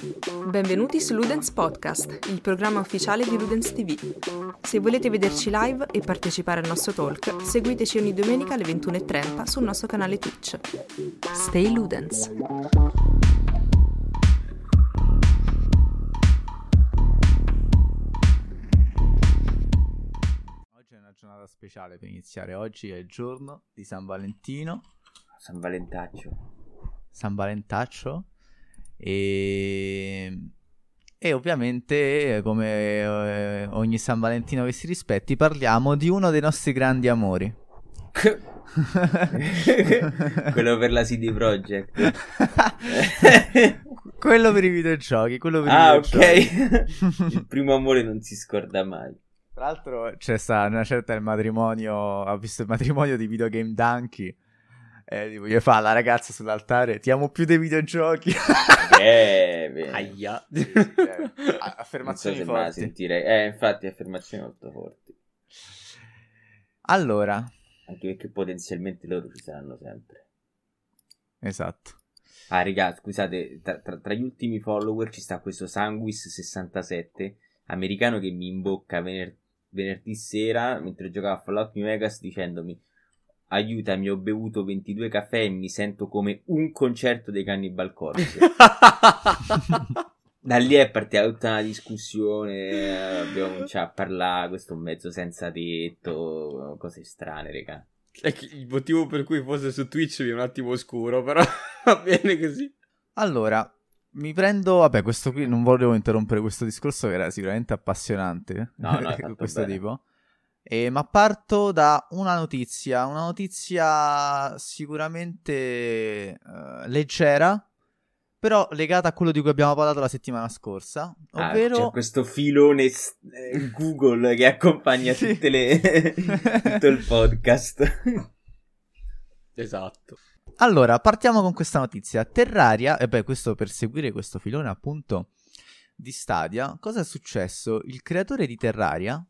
Benvenuti su Ludens Podcast, il programma ufficiale di Ludens TV. Se volete vederci live e partecipare al nostro talk, seguiteci ogni domenica alle 21.30 sul nostro canale Twitch. Stay Ludens! Oggi è una giornata speciale per iniziare. Oggi è il giorno di San Valentino. San Valentaccio. San Valentaccio. E, e ovviamente, come eh, ogni San Valentino che si rispetti, parliamo di uno dei nostri grandi amori. quello per la CD Projekt. quello per i videogiochi. Quello per ah, i ok. il primo amore non si scorda mai. Tra l'altro c'è stata una certa il matrimonio, ho visto il matrimonio di Videogame Donkey. E tipo, gli fa la ragazza sull'altare, ti amo più dei videogiochi. Eh, beh. Aia. Eh, affermazioni non so forti. Sentire. Eh, infatti, affermazioni molto forti. Allora. Anche perché potenzialmente loro ci saranno sempre. Esatto. Ah, raga, scusate, tra, tra, tra, gli ultimi follower ci sta questo Sanguis67, americano che mi imbocca vener- venerdì sera, mentre giocavo a Fallout New Vegas, dicendomi aiutami, ho bevuto 22 caffè e mi sento come un concerto dei Cannibal Corpse. da lì è partita tutta una discussione, abbiamo cominciato a parlare, questo è un mezzo senza tetto, cose strane, raga. È il motivo per cui fosse su Twitch mi è un attimo oscuro, però va bene così. Allora, mi prendo, vabbè, questo qui non volevo interrompere questo discorso che era sicuramente appassionante. No, no, questo bene. tipo. Eh, ma parto da una notizia, una notizia sicuramente uh, leggera, però legata a quello di cui abbiamo parlato la settimana scorsa, ovvero... Ah, c'è questo filone eh, Google che accompagna Sì. tutte le... tutto il podcast. Esatto. Allora, partiamo con questa notizia. Terraria, e beh, questo per seguire questo filone appunto di Stadia, cosa è successo? Il creatore di Terraria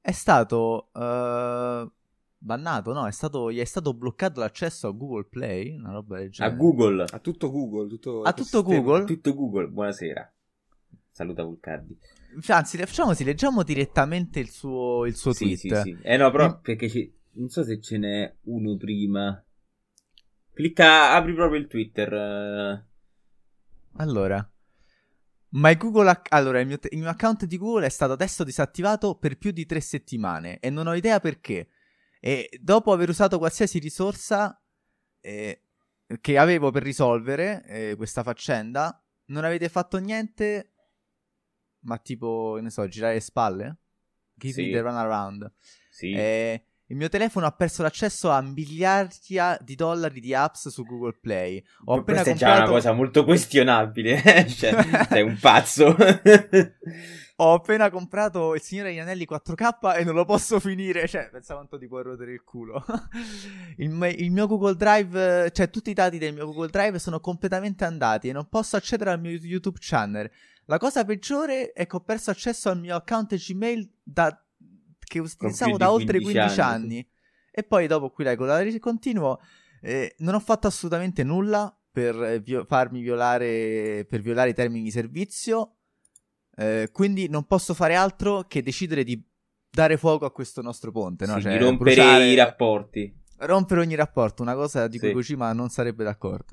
è stato uh, bannato, no? È stato, gli è stato bloccato l'accesso a Google Play, una roba del A genere. Google. A tutto Google. Tutto A tutto. Google? Tutto Google, buonasera. Saluta Vulcardi. Anzi, facciamo così, leggiamo direttamente il suo, il suo Sì, sì, tweet. sì. Eh no, però Mm. perché ci- non so se ce n'è uno prima. Clicca, apri proprio il Twitter. eh. Allora, my Google ac- allora il, mio te- il mio account di Google è stato adesso disattivato per più di tre settimane e non ho idea perché. E dopo aver usato qualsiasi risorsa eh, che avevo per risolvere eh, questa faccenda, non avete fatto niente, ma tipo, ne so, girare le spalle? Give Sì. me the run around. Sì. Eh, il mio telefono ha perso l'accesso a miliardia di dollari di apps su Google Play. Ho appena Questa è già comprato... una cosa molto questionabile. cioè, sei un pazzo. Ho appena comprato il Signore degli Anelli 4K e non lo posso finire. Cioè, pensa quanto ti può rodere il culo. il, me- il mio Google Drive, cioè tutti i dati del mio Google Drive sono completamente andati e non posso accedere al mio YouTube channel. La cosa peggiore è che ho perso accesso al mio account Gmail da- che utilizzavo da oltre 15 15 anni, anni. E poi dopo qui leggo la continuo. eh, non ho fatto assolutamente nulla per vio- farmi violare, per violare i termini di servizio. Eh, quindi non posso fare altro che decidere di dare fuoco a questo nostro ponte, no? Sì, Cioè, di rompere bruciare- i rapporti. rompere ogni rapporto, una cosa di cui Sì. Kojima non sarebbe d'accordo.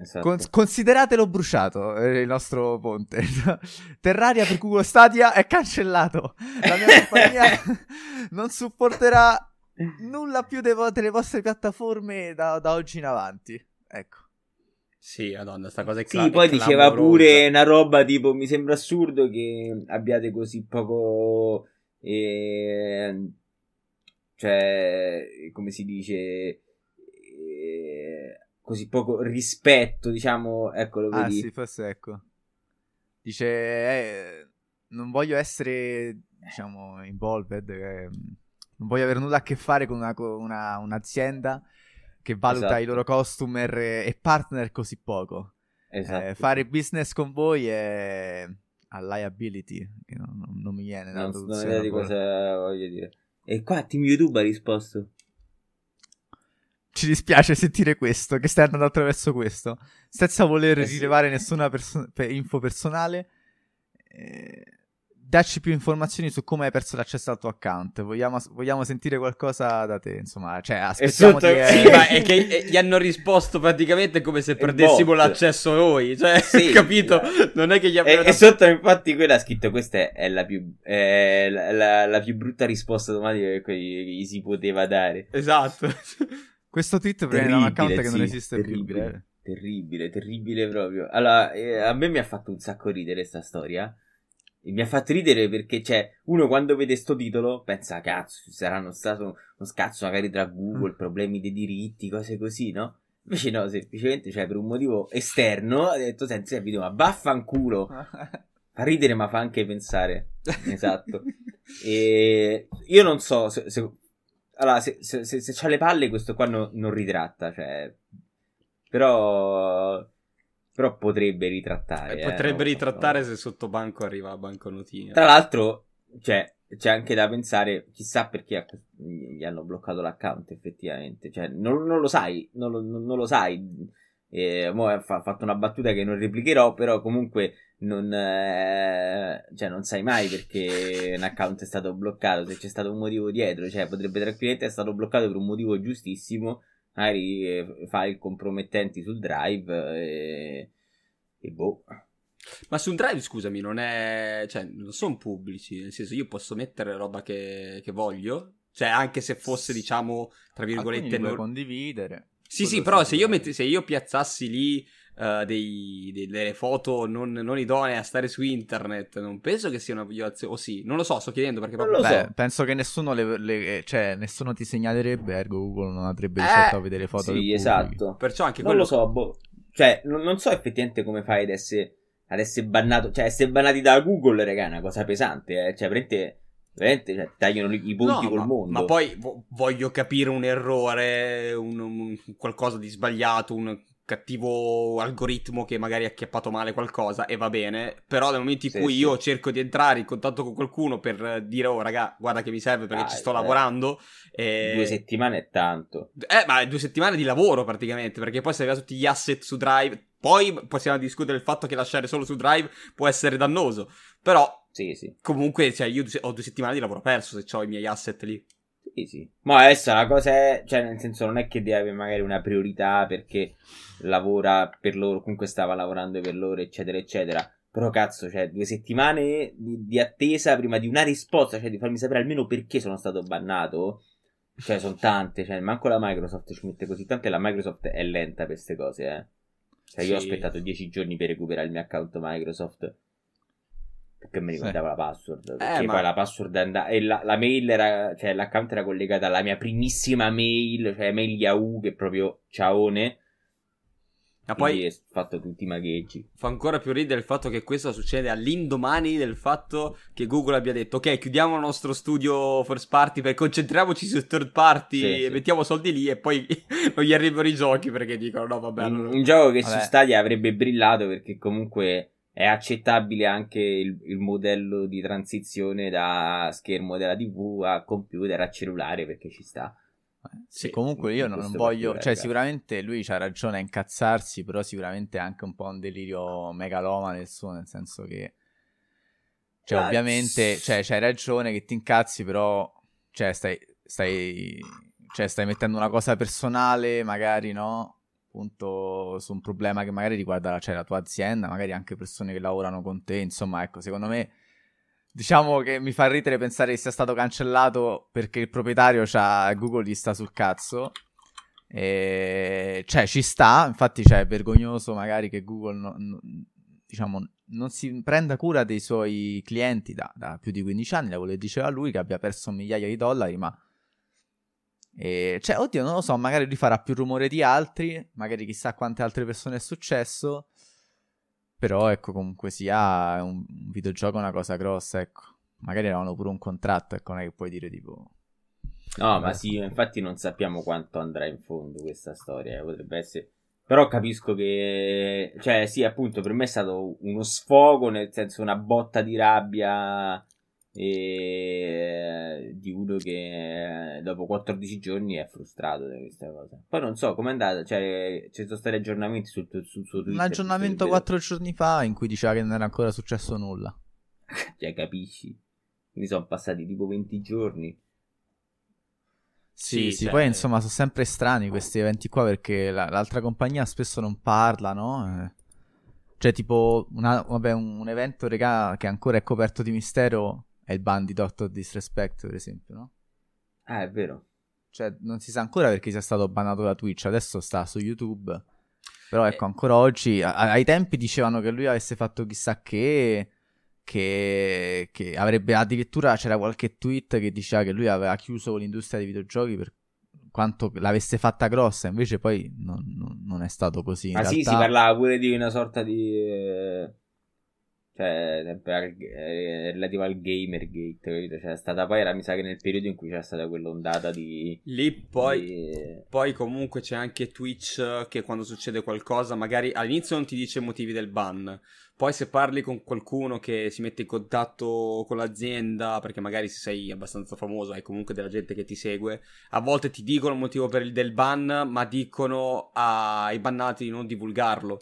Esatto. Cons- consideratelo bruciato eh, il nostro ponte. Terraria per Google Stadia è cancellato. La mia compagnia non supporterà nulla più vo- delle vostre piattaforme da, da oggi in avanti. Ecco. Sì, madonna, sta cosa è Sì, cla- poi è diceva pure una roba tipo: Mi sembra assurdo che abbiate così poco. eh, cioè, come si dice. eh, così poco rispetto, diciamo. Ecco, lo Ah vedi. sì, forse ecco. Dice, eh, non voglio essere, diciamo, involved, eh, non voglio avere nulla a che fare con una- una- un'azienda che valuta Esatto. i loro customer e partner così poco. Esatto. Eh, fare business con voi è a liability, che non, non- non mi viene la non, non di cosa voglio dire. E qua Team YouTube ha risposto. Ci dispiace sentire questo, che stai andando attraverso questo, senza voler Eh sì. rilevare nessuna perso- pe- info personale. Eh, dacci più informazioni su come hai perso l'accesso al tuo account. Vogliamo, vogliamo sentire qualcosa da te, insomma, cioè aspettiamo sotto- di... sì, ma è che eh, gli hanno risposto praticamente come se perdessimo l'accesso noi. Cioè, Sì, capito? esatto. Non è che gli E, abbiano e sotto infatti quella ha scritto questa è, la, più, è la, la- la più brutta risposta automatica che gli si poteva dare. Esatto. Questo tweet proviene da un account Terribile, che non sì, esiste più. terribile. eh. Terribile, terribile proprio. Allora, eh, a me mi ha fatto un sacco ridere sta storia. E mi ha fatto ridere perché, cioè, uno quando vede sto titolo pensa, cazzo, ci saranno stato uno scazzo magari tra Google, problemi dei diritti, cose così, no? Invece no, semplicemente, cioè, per un motivo esterno, ha detto, senti, il video, ma vaffanculo. Fa ridere, ma fa anche pensare. Esatto. E io non so se... se- allora, se, se, se, se c'ha le palle, questo qua no- non ritratta, cioè... Però... Però potrebbe ritrattare. Eh, eh, Potrebbe so, ritrattare no. se sotto banco arriva la banconotina. Tra l'altro, cioè, c'è anche da pensare, chissà perché a gli hanno bloccato l'account effettivamente. Cioè, non, non lo sai, non lo, non lo sai. Eh, mo ha fa- fatto una battuta che non replicherò, però comunque non, eh, cioè, non sai mai perché un account è stato bloccato, se c'è stato un motivo dietro, cioè potrebbe tranquillamente essere stato bloccato per un motivo giustissimo, magari eh, file compromettenti sul drive eh, e boh. Ma su un drive, scusami, non è. cioè, non sono pubblici. Nel senso, io posso mettere roba che, che voglio. Cioè, anche se fosse, diciamo, tra Alcuni virgolette. puoi non- condividere. Sì, sì, però se io, metti- se io piazzassi lì eh, dei- dei- delle foto non, non idonee a stare su internet, non penso che sia una violazione. O sì, non lo so, sto chiedendo perché Non proprio. Beh, so. penso che nessuno le, le- cioè, nessuno ti segnalerebbe, ergo Google non avrebbe Eh, di certo a vedere foto Sì, pubblichi. esatto. Perciò anche Non quello. lo so, boh. Cioè, non, non so effettivamente come fai ad essere, ad essere bannato. Cioè, essere bannati da Google, raga, è una cosa pesante, eh. Cioè, veramente, veramente cioè, tagliano i ponti No, col ma, mondo. ma poi vo- voglio capire un errore, un, un- qualcosa di sbagliato, un cattivo algoritmo che magari ha acchiappato male qualcosa e va bene, però nel momento in Sì, cui sì. io cerco di entrare in contatto con qualcuno per dire oh raga guarda che mi serve perché Dai, ci sto eh. lavorando eh, Due settimane è tanto. eh, ma due settimane di lavoro praticamente, perché poi se aveva tutti gli asset su Drive, poi possiamo discutere il fatto che lasciare solo su Drive può essere dannoso, però Sì, sì. comunque cioè, io ho due settimane di lavoro perso se ho i miei asset lì. Sì, sì. Ma adesso la cosa è, cioè, nel senso, non è che deve avere magari una priorità perché lavora per loro, comunque stava lavorando per loro, eccetera, eccetera. Però cazzo, cioè, due settimane di, di attesa prima di una risposta, cioè di farmi sapere almeno perché sono stato bannato. Cioè, sono tante, cioè, manco la Microsoft ci mette così tante, la Microsoft è lenta per queste cose, eh. Cioè, io ho Sì. aspettato dieci giorni per recuperare il mio account Microsoft. Perché mi Sì. ricordava la password. Perché ma- poi la password andava. E la, la mail era. Cioè, l'account era collegata alla mia primissima mail, cioè mail Yahoo, che è proprio ciaone. Ma poi ho fatto tutti i magheggi. fa ancora più ridere il fatto che questo succede all'indomani del fatto che Google abbia detto ok chiudiamo il nostro studio first party per concentriamoci su third party Sì, e sì. mettiamo soldi lì e poi non gli arrivano i giochi perché dicono no vabbè un, allora- un gioco che Vabbè. su Stadia avrebbe brillato perché comunque è accettabile anche il, il modello di transizione da schermo della TV a computer a cellulare perché ci sta. Sì, Comunque io non, voglio, cioè sicuramente lui c'ha ragione a incazzarsi, però sicuramente è anche un po' un delirio megalomane il suo, nel senso che, cioè Ah, ovviamente, s- cioè c'hai ragione che ti incazzi, però, cioè stai, stai, cioè stai mettendo una cosa personale, magari no, appunto su un problema che magari riguarda cioè, la tua azienda, magari anche persone che lavorano con te, insomma, ecco, secondo me... Diciamo che mi fa ridere pensare che sia stato cancellato perché il proprietario c'ha Google gli sta sul cazzo. E... Cioè, ci sta. Infatti, cioè, è vergognoso magari che Google no- no- diciamo, non si prenda cura dei suoi clienti da, da più di 15 anni. L'avevo diceva lui che abbia perso migliaia di dollari, ma. E, cioè, oddio, non lo so, magari lui farà più rumore di altri, magari chissà quante altre persone è successo. Però, ecco, comunque sia, un, un videogioco è una cosa grossa, ecco. Magari avevano pure un contratto, ecco, non è che puoi dire tipo... No, ma sì, infatti non sappiamo quanto andrà in fondo questa storia, eh, potrebbe essere... Però capisco che... Cioè, sì, appunto, per me è stato uno sfogo, nel senso una botta di rabbia e di uno che dopo 14 giorni è frustrato da questa cosa. Poi non so com'è andata, cioè ci sono stati aggiornamenti sul, sul suo Twitter. Un aggiornamento 4 giorni fa in cui diceva che non era ancora successo nulla. cioè, capisci? Quindi sono passati tipo 20 giorni. Sì, sì, sì cioè... poi insomma sono sempre strani questi eventi qua perché la, l'altra compagnia spesso non parla, no? Eh. Cioè tipo una, vabbè, un, un evento regà, che ancora è coperto di mistero è il ban di Doctor Disrespect, per esempio, no? Ah, è vero. Cioè, non si sa ancora perché sia stato bannato da Twitch, adesso sta su YouTube. Però ecco, ancora oggi, a- ai tempi dicevano che lui avesse fatto chissà che, che, che avrebbe addirittura, c'era qualche tweet che diceva che lui aveva chiuso l'industria dei videogiochi per quanto l'avesse fatta grossa, invece poi non, non, non è stato così. Ma ah, realtà... sì, si parlava pure di una sorta di... Eh cioè per, eh, relativo al Gamergate, capito? Cioè, è stata poi, era, mi sa che nel periodo in cui c'era stata quell'ondata di... Lì poi, di... poi comunque c'è anche Twitch che quando succede qualcosa, magari all'inizio non ti dice i motivi del ban, poi se parli con qualcuno che si mette in contatto con l'azienda, perché magari se sei abbastanza famoso hai comunque della gente che ti segue, a volte ti dicono il motivo il, del ban, ma dicono ai bannati di non divulgarlo.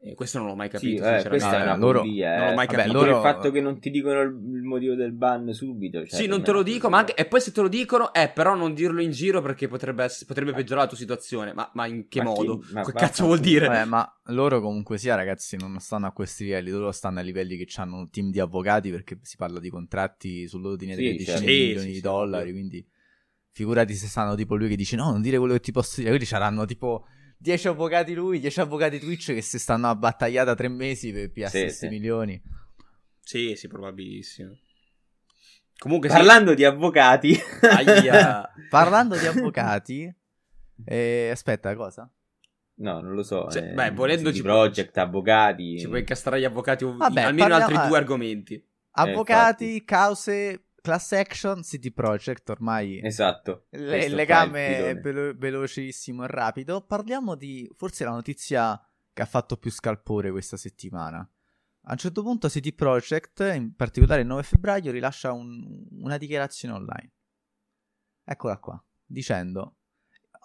E questo non l'ho mai capito. Sì, eh, questa è una loro... follia. Eh. Non l'ho mai capito. Vabbè, loro... Il fatto che non ti dicono il, motivo del ban subito. Cioè, sì, non te lo dico, ma anche... E poi se te lo dicono, eh, però non dirlo in giro perché potrebbe, essere... potrebbe peggiorare la tua situazione. Ma, ma in che ma modo? Chi... Ma che cazzo vuol dire? Vabbè, ma loro comunque sia, ragazzi, non stanno a questi livelli. Loro stanno a livelli che hanno un team di avvocati perché si parla di contratti sull'ordine sì, certo. di milioni sì, di dollari. Sì. Quindi figurati se stanno tipo lui che dice no, non dire quello che ti posso dire. Quindi saranno tipo 10 avvocati lui, 10 avvocati Twitch che si stanno a battagliata tre mesi per piazzare sì, sì. milioni. Sì, sì, probabilissimo. Comunque, parlando sì. di avvocati, parlando di avvocati, eh, aspetta, cosa? No, non lo so. Cioè, eh, beh, volendo ci project, puoi... avvocati. Ci puoi incastrare gli avvocati Vabbè, almeno parliamo... altri due argomenti. Avvocati, eh, cause Class Action, City Project, ormai esatto. Le, il legame è velo- velocissimo e rapido. Parliamo di forse la notizia che ha fatto più scalpore questa settimana. A un certo punto City Project, in particolare il 9 febbraio, rilascia un, una dichiarazione online. Eccola qua, dicendo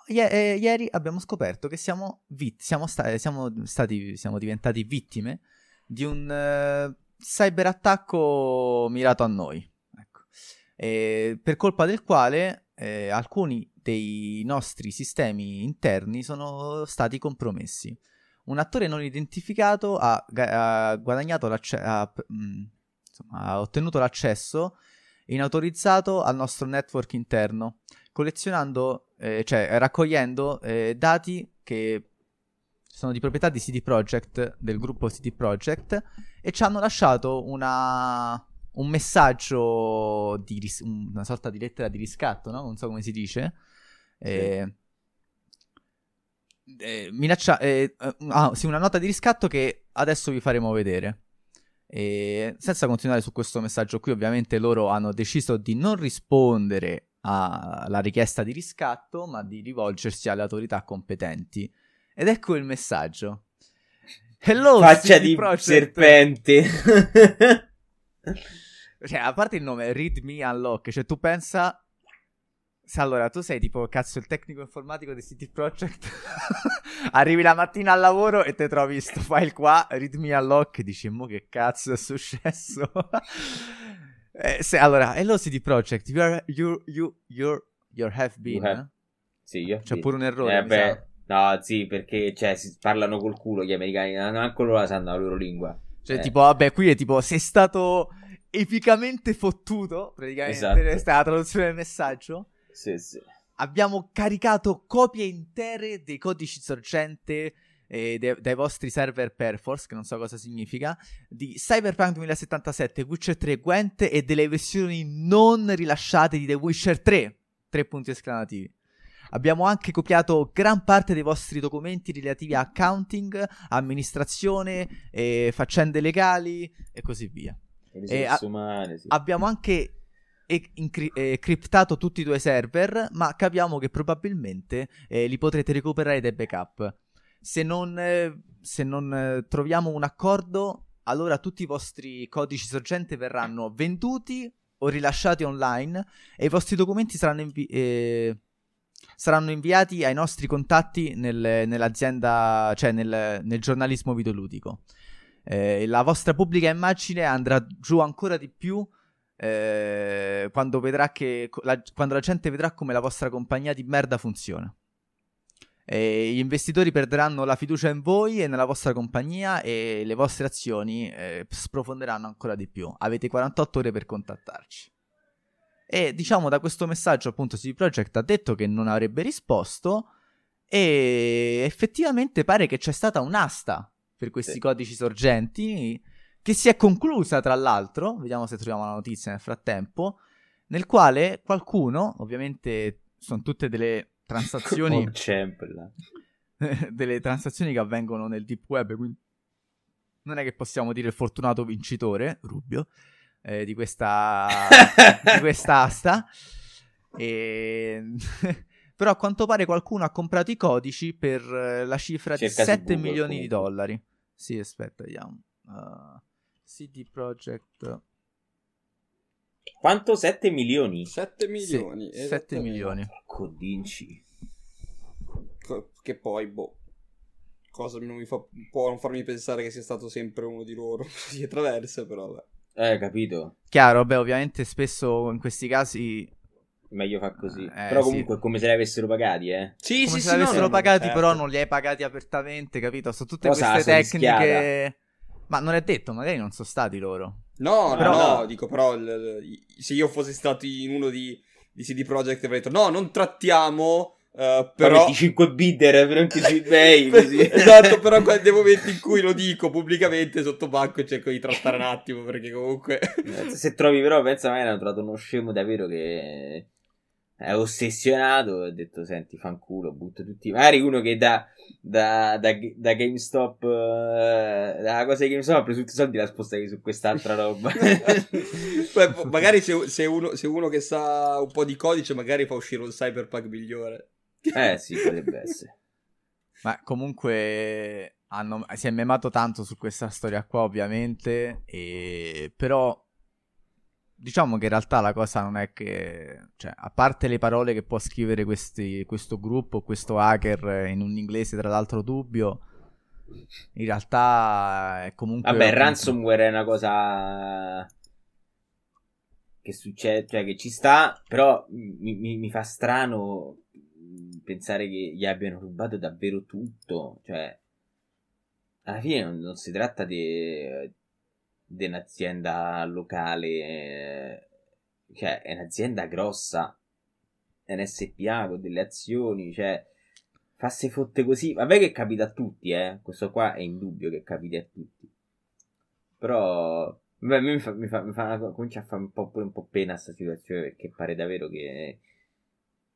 I- eh, ieri abbiamo scoperto che siamo, vit- siamo, sta- siamo, stati, siamo diventati vittime di un uh, cyberattacco mirato a noi eh, per colpa del quale eh, alcuni dei nostri sistemi interni sono stati compromessi. Un attore non identificato ha, ha ha, mm, insomma, ha ottenuto l'accesso inautorizzato al nostro network interno, collezionando, eh, cioè raccogliendo eh, dati che sono di proprietà di CD Projekt, del gruppo CD Projekt, e ci hanno lasciato una, un messaggio di ris- una sorta di lettera di riscatto, no? Non so come si dice. Eh, eh, minaccia- eh, eh, ah, sì, una nota di riscatto che adesso vi faremo vedere. E senza continuare su questo messaggio qui, ovviamente loro hanno deciso di non rispondere alla richiesta di riscatto, ma di rivolgersi alle autorità competenti. Ed ecco il messaggio. Hello, Faccia di Project. serpente. Cioè, a parte il nome, Read Me Unlock, cioè tu pensa... Se allora tu sei tipo, cazzo, il tecnico informatico di City Project, arrivi la mattina al lavoro e te trovi sto file qua, Read Me Unlock, e dici, mo che cazzo è successo? eh, se, allora, hello City Project, you are, you, you, you're, you have been, have... Eh? Sì, io C'è pure un errore, eh, beh, No, sì, perché, cioè, si parlano col culo gli americani, non manco loro la sanno la loro lingua. Cioè, eh. tipo, vabbè, qui è tipo, sei stato epicamente fottuto, praticamente, esatto. questa è la traduzione del messaggio. Sì, sì. Abbiamo caricato copie intere dei codici sorgente eh, de- dai vostri server Perforce, che non so cosa significa, di Cyberpunk 2077, Witcher 3, Gwent e delle versioni non rilasciate di The Witcher 3. Tre punti esclamativi. Abbiamo anche copiato gran parte dei vostri documenti relativi a accounting, amministrazione, eh, faccende legali e così via. E a- umane, sì. Abbiamo anche e- incri- eh, criptato tutti i due server, ma capiamo che probabilmente eh, li potrete recuperare dai backup. Se non, eh, se non eh, troviamo un accordo, allora tutti i vostri codici sorgente verranno venduti o rilasciati online e i vostri documenti saranno, invi- eh, saranno inviati ai nostri contatti nel, nell'azienda, cioè nel, nel giornalismo videoludico. Eh, la vostra pubblica immagine andrà giù ancora di più eh, quando, che, la, quando la gente vedrà come la vostra compagnia di merda funziona. E gli investitori perderanno la fiducia in voi e nella vostra compagnia e le vostre azioni eh, sprofonderanno ancora di più. Avete 48 ore per contattarci. E diciamo da questo messaggio appunto CD Projekt ha detto che non avrebbe risposto e effettivamente pare che c'è stata un'asta per questi sì. codici sorgenti che si è conclusa tra l'altro, vediamo se troviamo la notizia nel frattempo, nel quale qualcuno, ovviamente sono tutte delle transazioni delle transazioni che avvengono nel deep web, quindi non è che possiamo dire il fortunato vincitore, Rubio, eh, di questa di quest'asta. E... Però a quanto pare qualcuno ha comprato i codici per eh, la cifra Cerca di 7 milioni comunque. di dollari. Sì, aspetta, vediamo. Uh, CD Projekt. Quanto? 7 milioni? 7 milioni. Sì, 7 milioni. Codinci. Che poi, boh. Cosa non mi fa, può non farmi pensare che sia stato sempre uno di loro. si attraversa, però, beh. Eh, capito. Chiaro, beh, ovviamente spesso in questi casi meglio fa così. Eh, però comunque sì. è come se li avessero pagati, eh. Sì, come sì, se sì, li avessero no, pagati, certo. però non li hai pagati apertamente, capito? Sono tutte Cosa queste tecniche. Ma non è detto, magari non sono stati loro. No, però... no, no, dico però se io fossi stato in uno di, di CD Projekt avrei detto no, non trattiamo Uh, però 25 bidder per anche sui eBay esatto però nei momenti in cui lo dico pubblicamente sotto banco cerco di trattare un attimo perché comunque eh, se trovi però pensa magari hanno trovato uno scemo davvero che è ossessionato ho detto senti fanculo butto tutti. Magari uno che da, da, da, da GameStop uh, da cosa di GameStop ha preso tutti i soldi e l'ha spostati su quest'altra roba. Beh, magari se, se, uno, se uno che sa un po' di codice magari fa uscire un cyberpunk migliore eh sì, potrebbe essere. Ma comunque hanno, si è memato tanto su questa storia qua, ovviamente. E... Però diciamo che in realtà la cosa non è che, cioè, a parte le parole che può scrivere questi, questo gruppo, questo hacker in un inglese tra l'altro dubbio, in realtà è comunque. Vabbè, il ransomware è una cosa che succede, cioè che ci sta, però mi, mi, mi fa strano pensare che gli abbiano rubato davvero tutto, cioè, alla fine non, non si tratta di, un'azienda locale, cioè, è un'azienda grossa, è un SPA con delle azioni, cioè, fasse fotte così, vabbè che capita a tutti, eh, questo qua è indubbio che capiti a tutti, però... Beh, mi fa, mi fa, mi fa comincia a fare un po', un po' pena questa situazione perché pare davvero che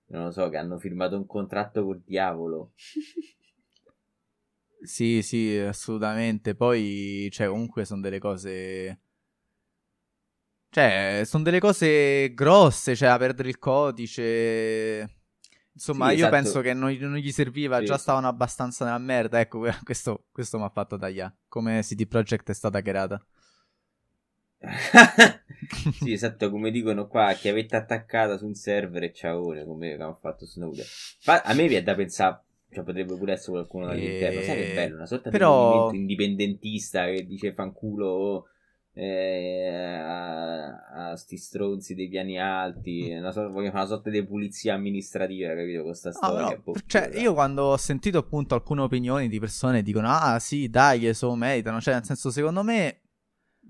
non lo so, che hanno firmato un contratto col diavolo. sì, sì, assolutamente. Poi, cioè, comunque sono delle cose... Cioè, sono delle cose grosse, cioè, a perdere il codice... Insomma, sì, io esatto. penso che non, non gli serviva, sì. già stavano abbastanza nella merda. Ecco, questo, questo mi ha fatto tagliare. Come CD Projekt è stata creata. sì, esatto, come dicono qua, chiavetta attaccata su un server e ciao, come hanno fatto Snowden. Ma a me viene da pensare, cioè potrebbe pure essere qualcuno dall'interno, e... sai che bello, una sorta Però... di movimento indipendentista che dice fanculo eh, a, a sti stronzi dei piani alti, una sorta, voglio fare una sorta di pulizia amministrativa, capito, con sta storia. Oh, no. Cioè, io quando ho sentito appunto alcune opinioni di persone dicono, ah sì, dai, so meritano, cioè nel senso secondo me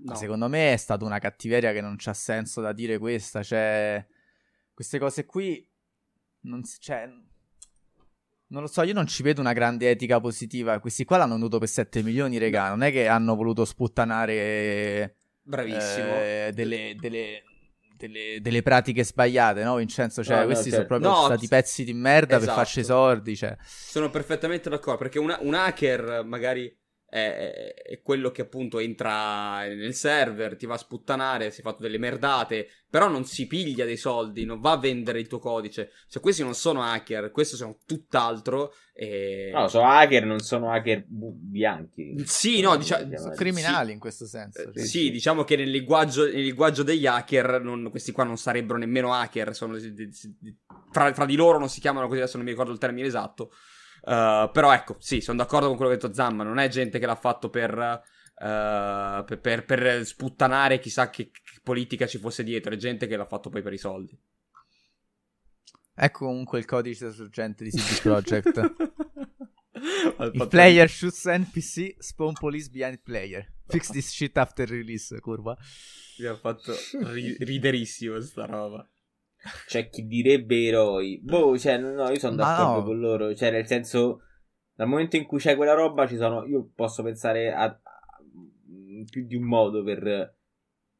No. Secondo me è stata una cattiveria che non c'ha senso da dire questa. Cioè, queste cose qui. Non, cioè, non lo so, io non ci vedo una grande etica positiva. Questi qua l'hanno venduto per 7 milioni, regà. Non è che hanno voluto sputtanare. Bravissimo. Eh, delle, delle, delle, delle, pratiche sbagliate, no, Vincenzo? Cioè, no, questi certo. sono proprio no, stati pezzi di merda esatto. per farci i sordi. Cioè. Sono perfettamente d'accordo. Perché una, un hacker magari è, è, quello che appunto entra nel server, ti va a sputtanare, si è fatto delle merdate, però non si piglia dei soldi, non va a vendere il tuo codice. Cioè, questi non sono hacker, questi sono tutt'altro. E... No, sono hacker, non sono hacker bianchi. Sì, no, diciamo... Sono criminali sì, in questo senso. Sì, sì, diciamo che nel linguaggio, nel linguaggio degli hacker, non, questi qua non sarebbero nemmeno hacker, sono, fra, fra di loro non si chiamano così, adesso non mi ricordo il termine esatto. Uh, però ecco, sì, sono d'accordo con quello che ha detto Zamma. Non è gente che l'ha fatto per, uh, per, per, per, sputtanare chissà che, che, politica ci fosse dietro. È gente che l'ha fatto poi per i soldi. Ecco comunque il codice sorgente di CD Projekt. Il player shoots NPC, spawn police behind player. Fix this shit after release, curva. Mi ha fatto ri- riderissimo sta roba. C'è chi direbbe eroi. Boh, cioè, no, io sono d'accordo no. con loro. Cioè, nel senso, dal momento in cui c'è quella roba, ci sono. Io posso pensare a, a più di un modo per,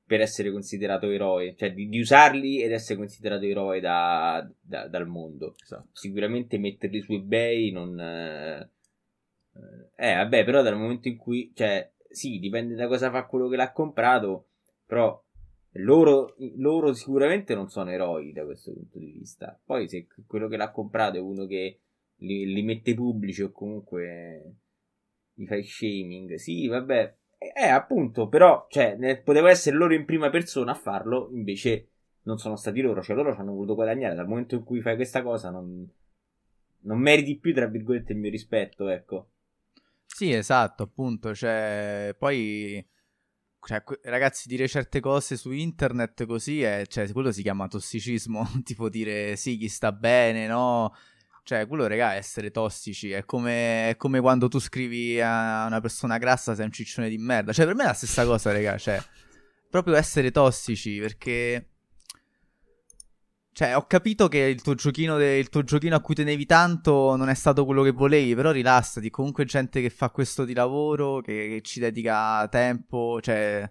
per essere considerato eroe. Cioè, di, di, usarli ed essere considerato eroe da, da, dal mondo. Esatto. Sicuramente metterli su eBay non. Eh, eh, vabbè, però dal momento in cui. Cioè, sì, dipende da cosa fa quello che l'ha comprato. Però loro, loro, sicuramente non sono eroi da questo punto di vista. Poi, se quello che l'ha comprato è uno che li, li mette pubblici o comunque gli fai shaming, sì, vabbè, è, appunto, però, cioè, poteva essere loro in prima persona a farlo, invece non sono stati loro, cioè loro ci hanno voluto guadagnare. Dal momento in cui fai questa cosa, non, non meriti più, tra virgolette, il mio rispetto, ecco. Sì, esatto, appunto, cioè, poi cioè, ragazzi, dire certe cose su internet così è, cioè, quello si chiama tossicismo. tipo dire sì, chi sta bene, no? Cioè, quello, raga, è essere tossici. È come, è come, quando tu scrivi a una persona grassa sei un ciccione di merda. Cioè, per me è la stessa cosa, raga. Cioè, proprio essere tossici, perché cioè, ho capito che il tuo, giochino de- il tuo giochino a cui tenevi tanto non è stato quello che volevi, però rilassati. Comunque gente che fa questo di lavoro, che, che ci dedica tempo, cioè...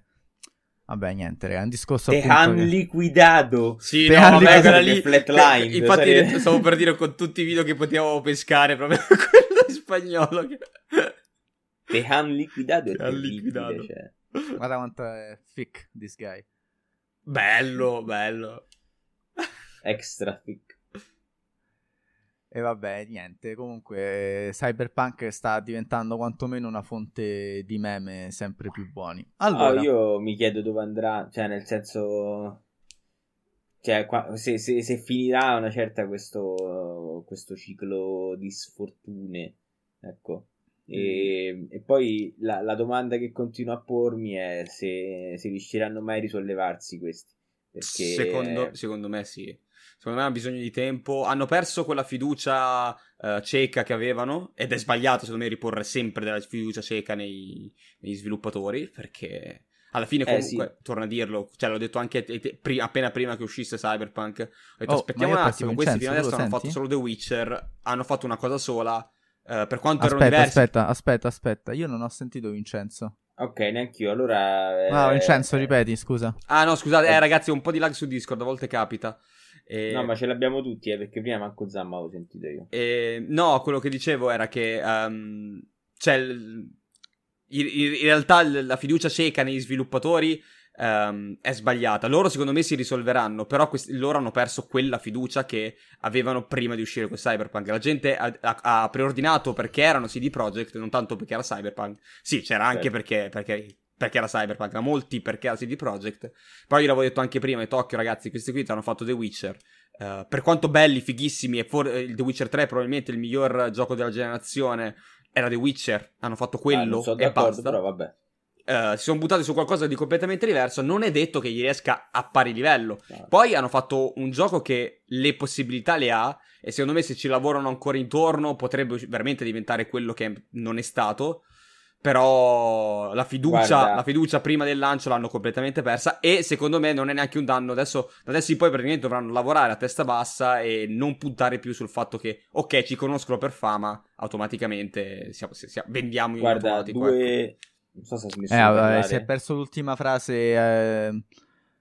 Vabbè, niente, raga, è un discorso Te han che... liquidato. Sì, Te no, vabbè, lì... Flatline. Infatti sarebbe... stavo per dire con tutti i video che potevamo pescare proprio quello in spagnolo. Che... Te han liquidato Te han liquidato. Cioè. Guarda quanto è thick this guy. Bello, bello extra thick. E vabbè, niente, comunque Cyberpunk sta diventando quantomeno una fonte di meme sempre più buoni. Allora, oh, io mi chiedo dove andrà, cioè nel senso... Cioè, qua, se, se, se, finirà una certa questo, questo ciclo di sfortune, ecco. E, mm. e poi la, la, domanda che continuo a pormi è se, se riusciranno mai a risollevarsi questi. Perché... Secondo, secondo me sì. Secondo me hanno bisogno di tempo. Hanno perso quella fiducia uh, cieca che avevano. Ed è sbagliato, secondo me, riporre sempre della fiducia cieca nei, negli sviluppatori. Perché alla fine, comunque, eh, sì. torno a dirlo. Cioè, l'ho detto anche te, te, appena prima che uscisse Cyberpunk. Ho detto, oh, aspettiamo un attimo. Questi fino adesso hanno fatto solo The Witcher. Hanno fatto una cosa sola. Uh, per quanto aspetta, erano diversi. Aspetta, aspetta, aspetta. Io non ho sentito Vincenzo. Ok, neanche io. Allora. Eh... No, Vincenzo, ripeti, scusa. Ah, no, scusate, eh, ragazzi, un po' di lag su Discord. A volte capita. E... No, ma ce l'abbiamo tutti, eh, perché prima manco Zamma avevo sentito io. E... No, quello che dicevo era che um, cioè, in, in, realtà la fiducia cieca negli sviluppatori um, è sbagliata. Loro secondo me si risolveranno, però questi, loro hanno perso quella fiducia che avevano prima di uscire con Cyberpunk. La gente ha, ha, ha preordinato perché erano CD Projekt, non tanto perché era Cyberpunk. Sì, c'era anche certo. perché, perché perché era Cyberpunk, ma molti perché era CD Projekt. Però io l'avevo detto anche prima, e Tokyo, ragazzi, questi qui ti hanno fatto The Witcher. Uh, per quanto belli, fighissimi, e for- il The Witcher 3 è probabilmente il miglior gioco della generazione, era The Witcher, hanno fatto quello ah, e basta. Però vabbè. Uh, si sono buttati su qualcosa di completamente diverso, non è detto che gli riesca a pari livello. No. Poi hanno fatto un gioco che le possibilità le ha, e secondo me se ci lavorano ancora intorno potrebbe veramente diventare quello che non è stato. Però la fiducia, la fiducia, prima del lancio l'hanno completamente persa. E secondo me non è neanche un danno. Adesso, adesso in poi praticamente dovranno lavorare a testa bassa e non puntare più sul fatto che, ok, ci conoscono per fama, automaticamente siamo, siamo, vendiamo Guarda, in due... Ecco. Non so se eh, vabbè, si è perso l'ultima frase. Eh,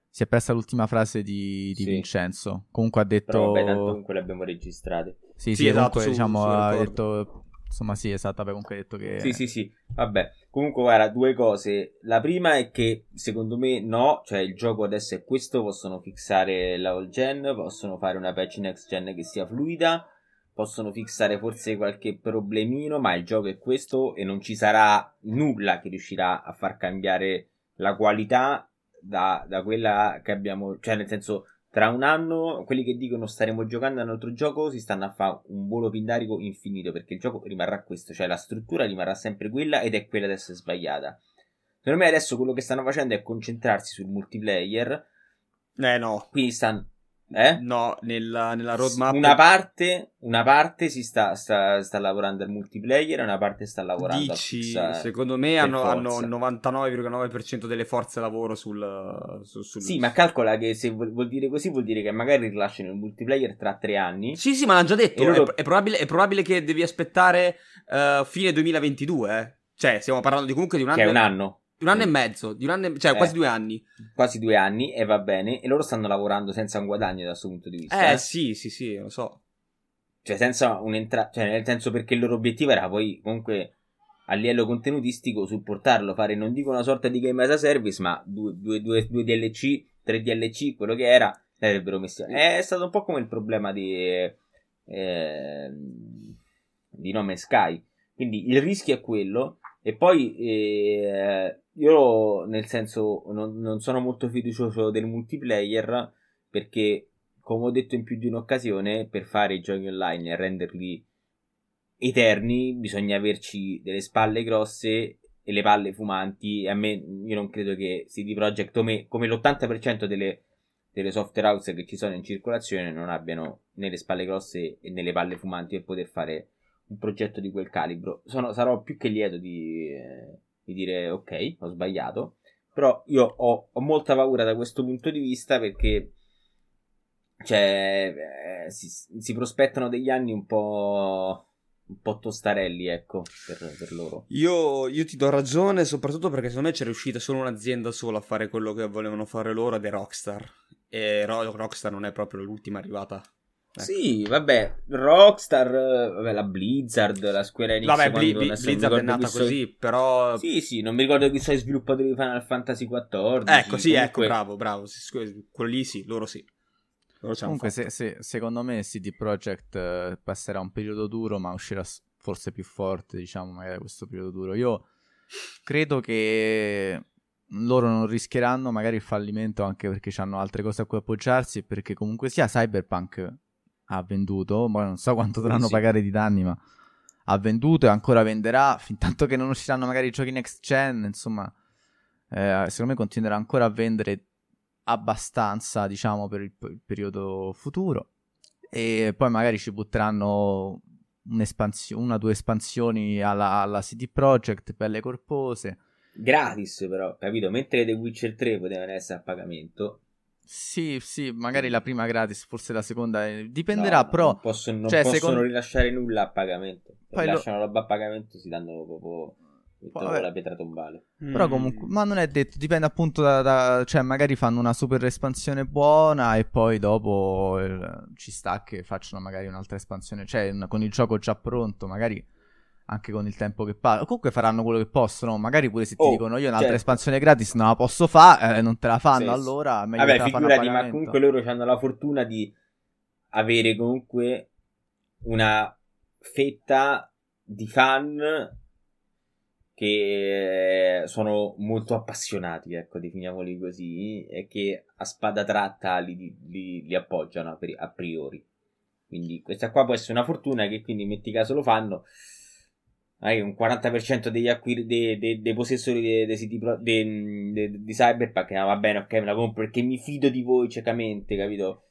si è persa l'ultima frase di, di sì. Vincenzo. Comunque ha detto. Però vabbè, tanto comunque le abbiamo registrate. Sì, sì, sì esatto, comunque, su, diciamo, ha detto Insomma, sì, esatto, avevo comunque detto che... Sì, sì, sì, vabbè. Comunque, guarda, due cose. La prima è che, secondo me, no, cioè il gioco adesso è questo, possono fissare la all gen, possono fare una patch next gen che sia fluida, possono fissare forse qualche problemino, ma il gioco è questo e non ci sarà nulla che riuscirà a far cambiare la qualità da, da quella che abbiamo, cioè nel senso tra un anno quelli che dicono staremo giocando a un altro gioco si stanno a fare un volo pindarico infinito perché il gioco rimarrà questo, cioè la struttura rimarrà sempre quella ed è quella ad essere sbagliata. Secondo me adesso quello che stanno facendo è concentrarsi sul multiplayer. Eh no. Quindi stanno eh? No, nella, nella roadmap. Una parte, una parte si sta, sta, sta lavorando al multiplayer e una parte sta lavorando Dici, al secondo me hanno, hanno, il 99,9% delle forze lavoro sul, sul, sul, Sì, ma calcola che se vuol, vuol, dire così vuol dire che magari rilasciano il multiplayer tra tre anni. Sì, sì, ma l'hanno già detto. Loro... È, è, probabile, è, probabile, che devi aspettare uh, fine 2022. Eh? Cioè, stiamo parlando di comunque di un anno. Che è un anno. Un anno e mezzo, di un anno e... cioè eh, quasi due anni. Quasi due anni e va bene. E loro stanno lavorando senza un guadagno da questo punto di vista. Eh, eh? sì, sì, sì, lo so. Cioè senza un'entrata, cioè nel senso perché il loro obiettivo era poi comunque a livello contenutistico supportarlo, fare non dico una sorta di game as a service, ma due, due, due, due DLC, tre DLC, quello che era, l'avrebbero messo. È stato un po' come il problema di, eh, di Nome Sky. Quindi il rischio è quello. E poi eh, io, nel senso, non, non, sono molto fiducioso del multiplayer perché, come ho detto in più di un'occasione, per fare i giochi online e renderli eterni bisogna averci delle spalle grosse e le palle fumanti. E a me, io non credo che CD Projekt, come, come l'80% delle, delle software house che ci sono in circolazione, non abbiano né le spalle grosse né le palle fumanti per poter fare un progetto di quel calibro. Sono, sarò più che lieto di. Eh, di dire ok, ho sbagliato. Però io ho, ho molta paura da questo punto di vista perché cioè, eh, si, si, prospettano degli anni un po'. Un po' tostarelli, ecco, per, per loro. Io, io, ti do ragione, soprattutto perché secondo me c'è riuscita solo un'azienda sola a fare quello che volevano fare loro ed è Rockstar. E Rockstar non è proprio l'ultima arrivata Ecco. Sì, vabbè, Rockstar, vabbè, la Blizzard, la Square Enix. Vabbè, Bli- Bli- Blizzard è nata così, so... però... Sì, sì, non mi ricordo chi sono i sviluppatori di Final Fantasy XIV. Ecco, sì, ecco, comunque... ecco, bravo, bravo. Quello lì sì, loro sì. Loro comunque, se, se, secondo me CD Projekt uh, passerà un periodo duro, ma uscirà forse più forte, diciamo, magari questo periodo duro. Io credo che loro non rischieranno magari il fallimento anche perché hanno altre cose a cui appoggiarsi perché comunque sia Cyberpunk ha venduto, ma non so quanto dovranno sì. pagare di danni, ma ha venduto e ancora venderà, fin tanto che non usciranno magari i giochi next gen, insomma, eh, secondo me continuerà ancora a vendere abbastanza, diciamo, per il, il periodo futuro e poi magari ci butteranno una o due espansioni alla, alla CD Projekt, belle corpose. Gratis però, capito? Mentre The Witcher 3 potevano essere a pagamento, sì, sì, magari la prima gratis, forse la seconda eh, dipenderà, no, però non possono, non cioè, possono secondo... rilasciare nulla a pagamento. Se Poi rilasciano lo... roba a pagamento si danno proprio Poi, la pietra tombale. Però comunque, ma non è detto, dipende appunto da, da, cioè magari fanno una super espansione buona e poi dopo eh, ci sta che facciano magari un'altra espansione, cioè una, con il gioco già pronto, magari anche con il tempo che passa. Comunque faranno quello che possono. Magari pure se ti oh, dicono io un'altra certo. espansione gratis non la posso fare, eh, non te la fanno. Sì, allora, meglio Vabbè, figurati, ma comunque loro hanno la fortuna di avere comunque una fetta di fan che sono molto appassionati, ecco, definiamoli così, e che a spada tratta li, li, li appoggiano a priori. Quindi questa qua può essere una fortuna che quindi metti caso lo fanno hai un 40% degli acquiri dei, dei, dei possessori dei, dei siti pro, di Cyberpunk ah, va bene ok me la compro perché mi fido di voi ciecamente capito?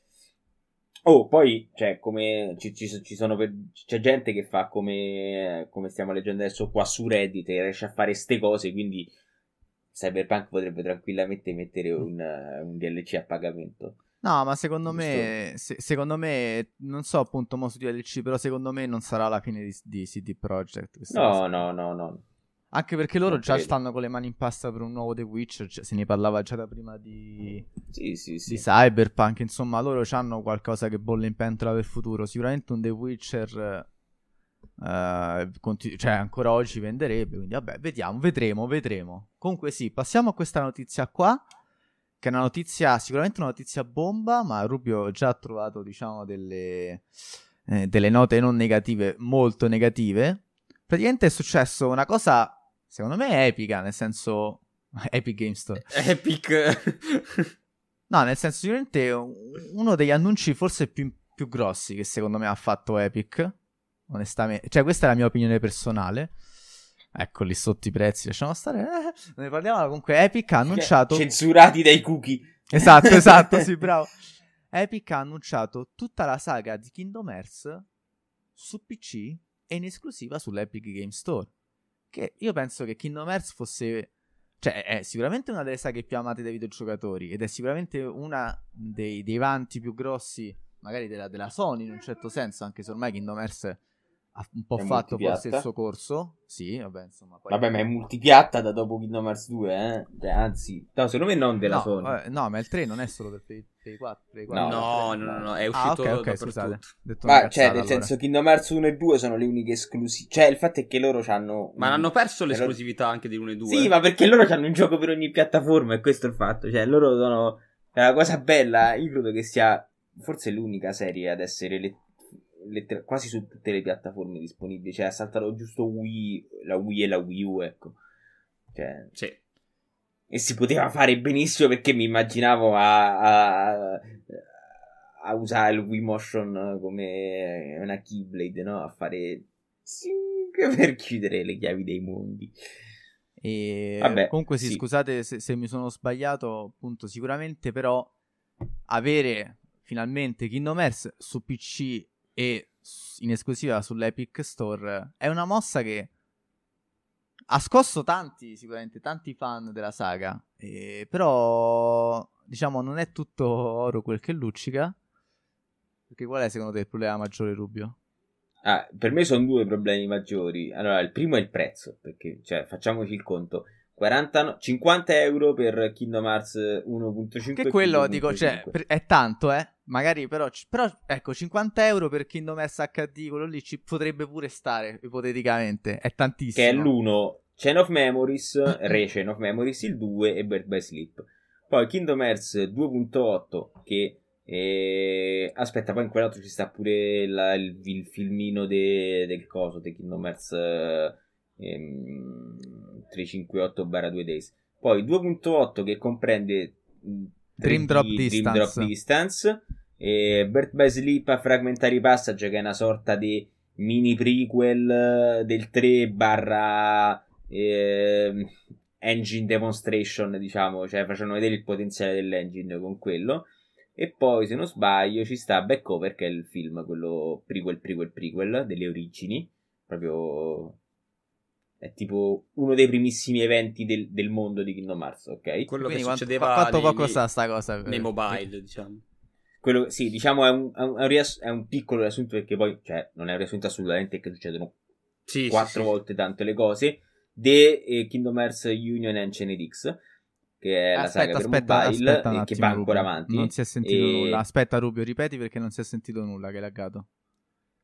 Oh poi cioè come ci, ci, ci sono c'è gente che fa come come stiamo leggendo adesso qua su Reddit e riesce a fare ste cose quindi Cyberpunk potrebbe tranquillamente mettere un, un DLC a pagamento No, ma secondo me, se, secondo me, non so appunto mo su DLC, però secondo me non sarà la fine di, di CD Projekt. No, no, no, no. Anche perché loro non già credo. stanno con le mani in pasta per un nuovo The Witcher, cioè, se ne parlava già da prima di, sì, sì, sì. di Cyberpunk, insomma loro hanno qualcosa che bolle in pentola per il futuro, sicuramente un The Witcher Uh, continu- cioè ancora oggi venderebbe quindi vabbè vediamo vedremo vedremo comunque sì passiamo a questa notizia qua che è una notizia sicuramente una notizia bomba ma Rubio già ha trovato diciamo delle, eh, delle note non negative molto negative praticamente è successo una cosa secondo me epica nel senso Epic Game Store Epic no nel senso sicuramente uno degli annunci forse più, più grossi che secondo me ha fatto Epic onestamente. Cioè, questa è la mia opinione personale. Eccoli sotto i prezzi, lasciamo stare. Eh, ne parliamo comunque. Epic ha annunciato. Censurati dai cookie. Esatto, esatto, sì, bravo. Epic ha annunciato tutta la saga di Kingdom Hearts su PC e in esclusiva sull'Epic Game Store. Che io penso che Kingdom Hearts fosse. Cioè, è sicuramente una delle saghe più amate dai videogiocatori ed è sicuramente una dei, dei vanti più grossi, magari della, della Sony in un certo senso, anche se ormai Kingdom Hearts ha un po' è fatto forse il suo corso. Sì, vabbè, insomma. Poi... Vabbè, ma è multipiatta da dopo Kingdom Hearts 2, eh? Anzi, no, secondo me non della no, Sony. Vabbè, no, ma il 3 non è solo per Play, Play 4. Play 4 no, no, no, no, è uscito ah, okay, okay, scusate. Ma cioè, nel allora. senso, Kingdom Hearts 1 e 2 sono le uniche esclusive. Cioè, il fatto è che loro hanno. Ma hanno perso l'esclusività anche di 1 e 2. Sì, ma perché loro hanno un gioco per ogni piattaforma, e questo è il fatto. Cioè, loro sono. È una cosa bella, io credo che sia forse l'unica serie ad essere let- letter- quasi su tutte le piattaforme disponibili. Cioè, ha saltato giusto Wii, la Wii e la Wii U, ecco. Cioè, sì. E si poteva fare benissimo perché mi immaginavo a, a, a usare il Wii Motion come una Keyblade, no? A fare per chiudere le chiavi dei mondi. E Vabbè, comunque sì, sì. scusate se, se, mi sono sbagliato, appunto, sicuramente però avere finalmente Kingdom Hearts su PC e in esclusiva sull'Epic Store è una mossa che ha scosso tanti, sicuramente tanti fan della saga, eh, però diciamo non è tutto oro quel che luccica. Perché qual è secondo te il problema maggiore, Rubio? Ah, per me sono due problemi maggiori. Allora, il primo è il prezzo, perché cioè, facciamoci il conto. 40, 50 euro per Kingdom Hearts 1.5 che quello dico cioè è tanto eh. Magari però, però ecco 50 euro per Kingdom Hearts HD quello lì ci potrebbe pure stare ipoteticamente. È tantissimo. Che è l'1 Chain of Memories Re Chain of Memories il 2 e Bird by Sleep. Poi Kingdom Hearts 2.8 che eh... aspetta poi in quell'altro ci sta pure la, il, il, filmino de, del coso di Kingdom Hearts ehm, 358-2 Days. Poi 2.8 che comprende Dream Drop Distance, Dream Drop Distance e Birth by Sleep a Fragmentary Passage che è una sorta di mini prequel del 3 barra eh, engine demonstration diciamo cioè facevano vedere il potenziale dell'engine con quello e poi se non sbaglio ci sta Backover che è il film quello prequel prequel prequel delle origini proprio è tipo uno dei primissimi eventi del, del mondo di Kingdom Hearts, ok? Quello Quindi che succedeva quanto nei, poco sa sta cosa nei mobile, diciamo. Quello, sì, diciamo è un, è, un, riass- è un, piccolo riassunto perché poi, cioè, non è un riassunto assolutamente che succedono sì, quattro sì, volte sì. tanto le cose. De eh, Kingdom Hearts Union Ancient X, che è aspetta, la saga aspetta, per mobile aspetta attimo, che va ancora Rubio. avanti. Non si è sentito e... nulla. Aspetta Rubio, ripeti perché non si è sentito nulla che è laggato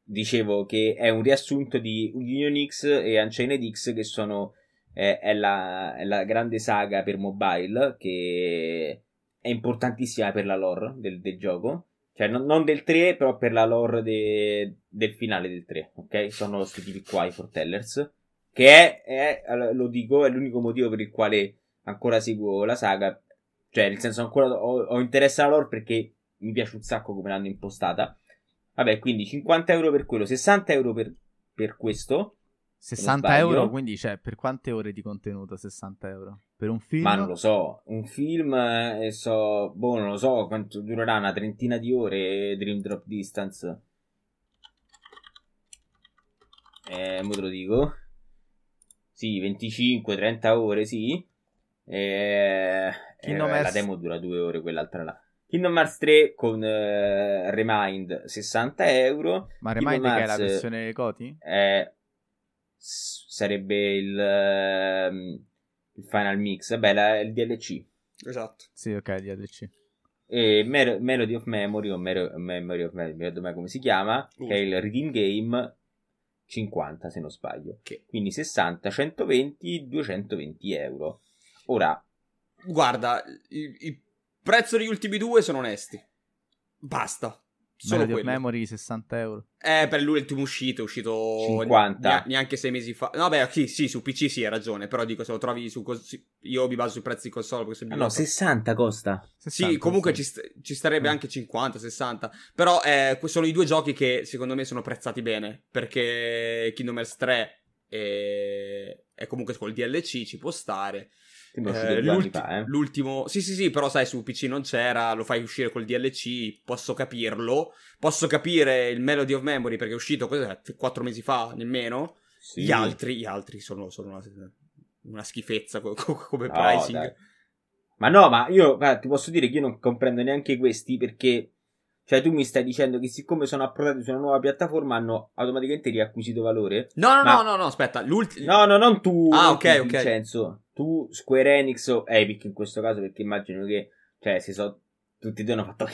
dicevo che è un riassunto di Union X e Unchained X che sono eh, è, la, è, la, grande saga per mobile che è importantissima per la lore del, del gioco. Cioè non, non, del 3 però per la lore de, del finale del 3 ok? Sono questi tipi qua i fortellers che è, è, lo dico è l'unico motivo per il quale ancora seguo la saga. Cioè nel senso ancora ho, ho interesse alla lore perché mi piace un sacco come l'hanno impostata Vabbè, quindi 50 euro per quello, 60 euro per, per questo. 60 euro, quindi cioè, per quante ore di contenuto 60 euro? Per un film? Ma non lo so, un film, eh, so, boh, non lo so quanto durerà, una trentina di ore Dream Drop Distance. Eh, mo te lo dico. Sì, 25-30 ore, sì. Eh, eh, la demo dura due ore, quell'altra là. Kingdom Hearts 3 con uh, Remind 60 euro. Ma Remind che è la versione Coti? È, sarebbe il, uh, il, Final Mix, beh, la, il DLC. Esatto. Sì, ok, il DLC. E Mer- Melody of Memory, o Mer- Memory of Memory, non mai come si chiama, uh. che è il Redeem Game, 50 se non sbaglio. Che- Quindi 60, 120, 220 euro. Ora, Guarda, il, il prezzo degli ultimi due sono onesti. Basta. Solo Melody. Memory 60 euro. Eh, per lui l'ultimo uscito è uscito 50. nea- neanche sei mesi fa. No, beh, sì, sì, su PC sì, hai ragione. Però dico, se lo trovi su. cos- Io mi baso sui prezzi di console. Perché se mi ah no, 60 costa. 60, Sì, comunque sì. ci, st- ci starebbe Mm. anche 50, 60. Però eh, sono i due giochi che secondo me sono prezzati bene. Perché Kingdom Hearts 3 è, è comunque col DLC, ci può stare. Eh, l'ulti- fa, eh. L'ultimo, sì, sì, sì, però sai, su PC non c'era, lo fai uscire col DLC, posso capirlo. Posso capire il Melody of Memory perché è uscito cos'è, 4 mesi fa, nemmeno. Sì. Gli altri, gli altri sono, sono una, una schifezza co- co- come No, pricing. dai. Ma no, ma io guarda, ti posso dire che io non comprendo neanche questi perché. Cioè, tu mi stai dicendo che siccome sono approdati su una nuova piattaforma hanno automaticamente riacquisito valore? No, no, Ma- no, no, no, aspetta, l'ultimo... No, no, non tu. Ah, non ok, tu, ok. Vincenzo. Tu, Square Enix o Epic in questo caso, perché immagino che. Cioè, si sono. Tutti e due hanno fatto.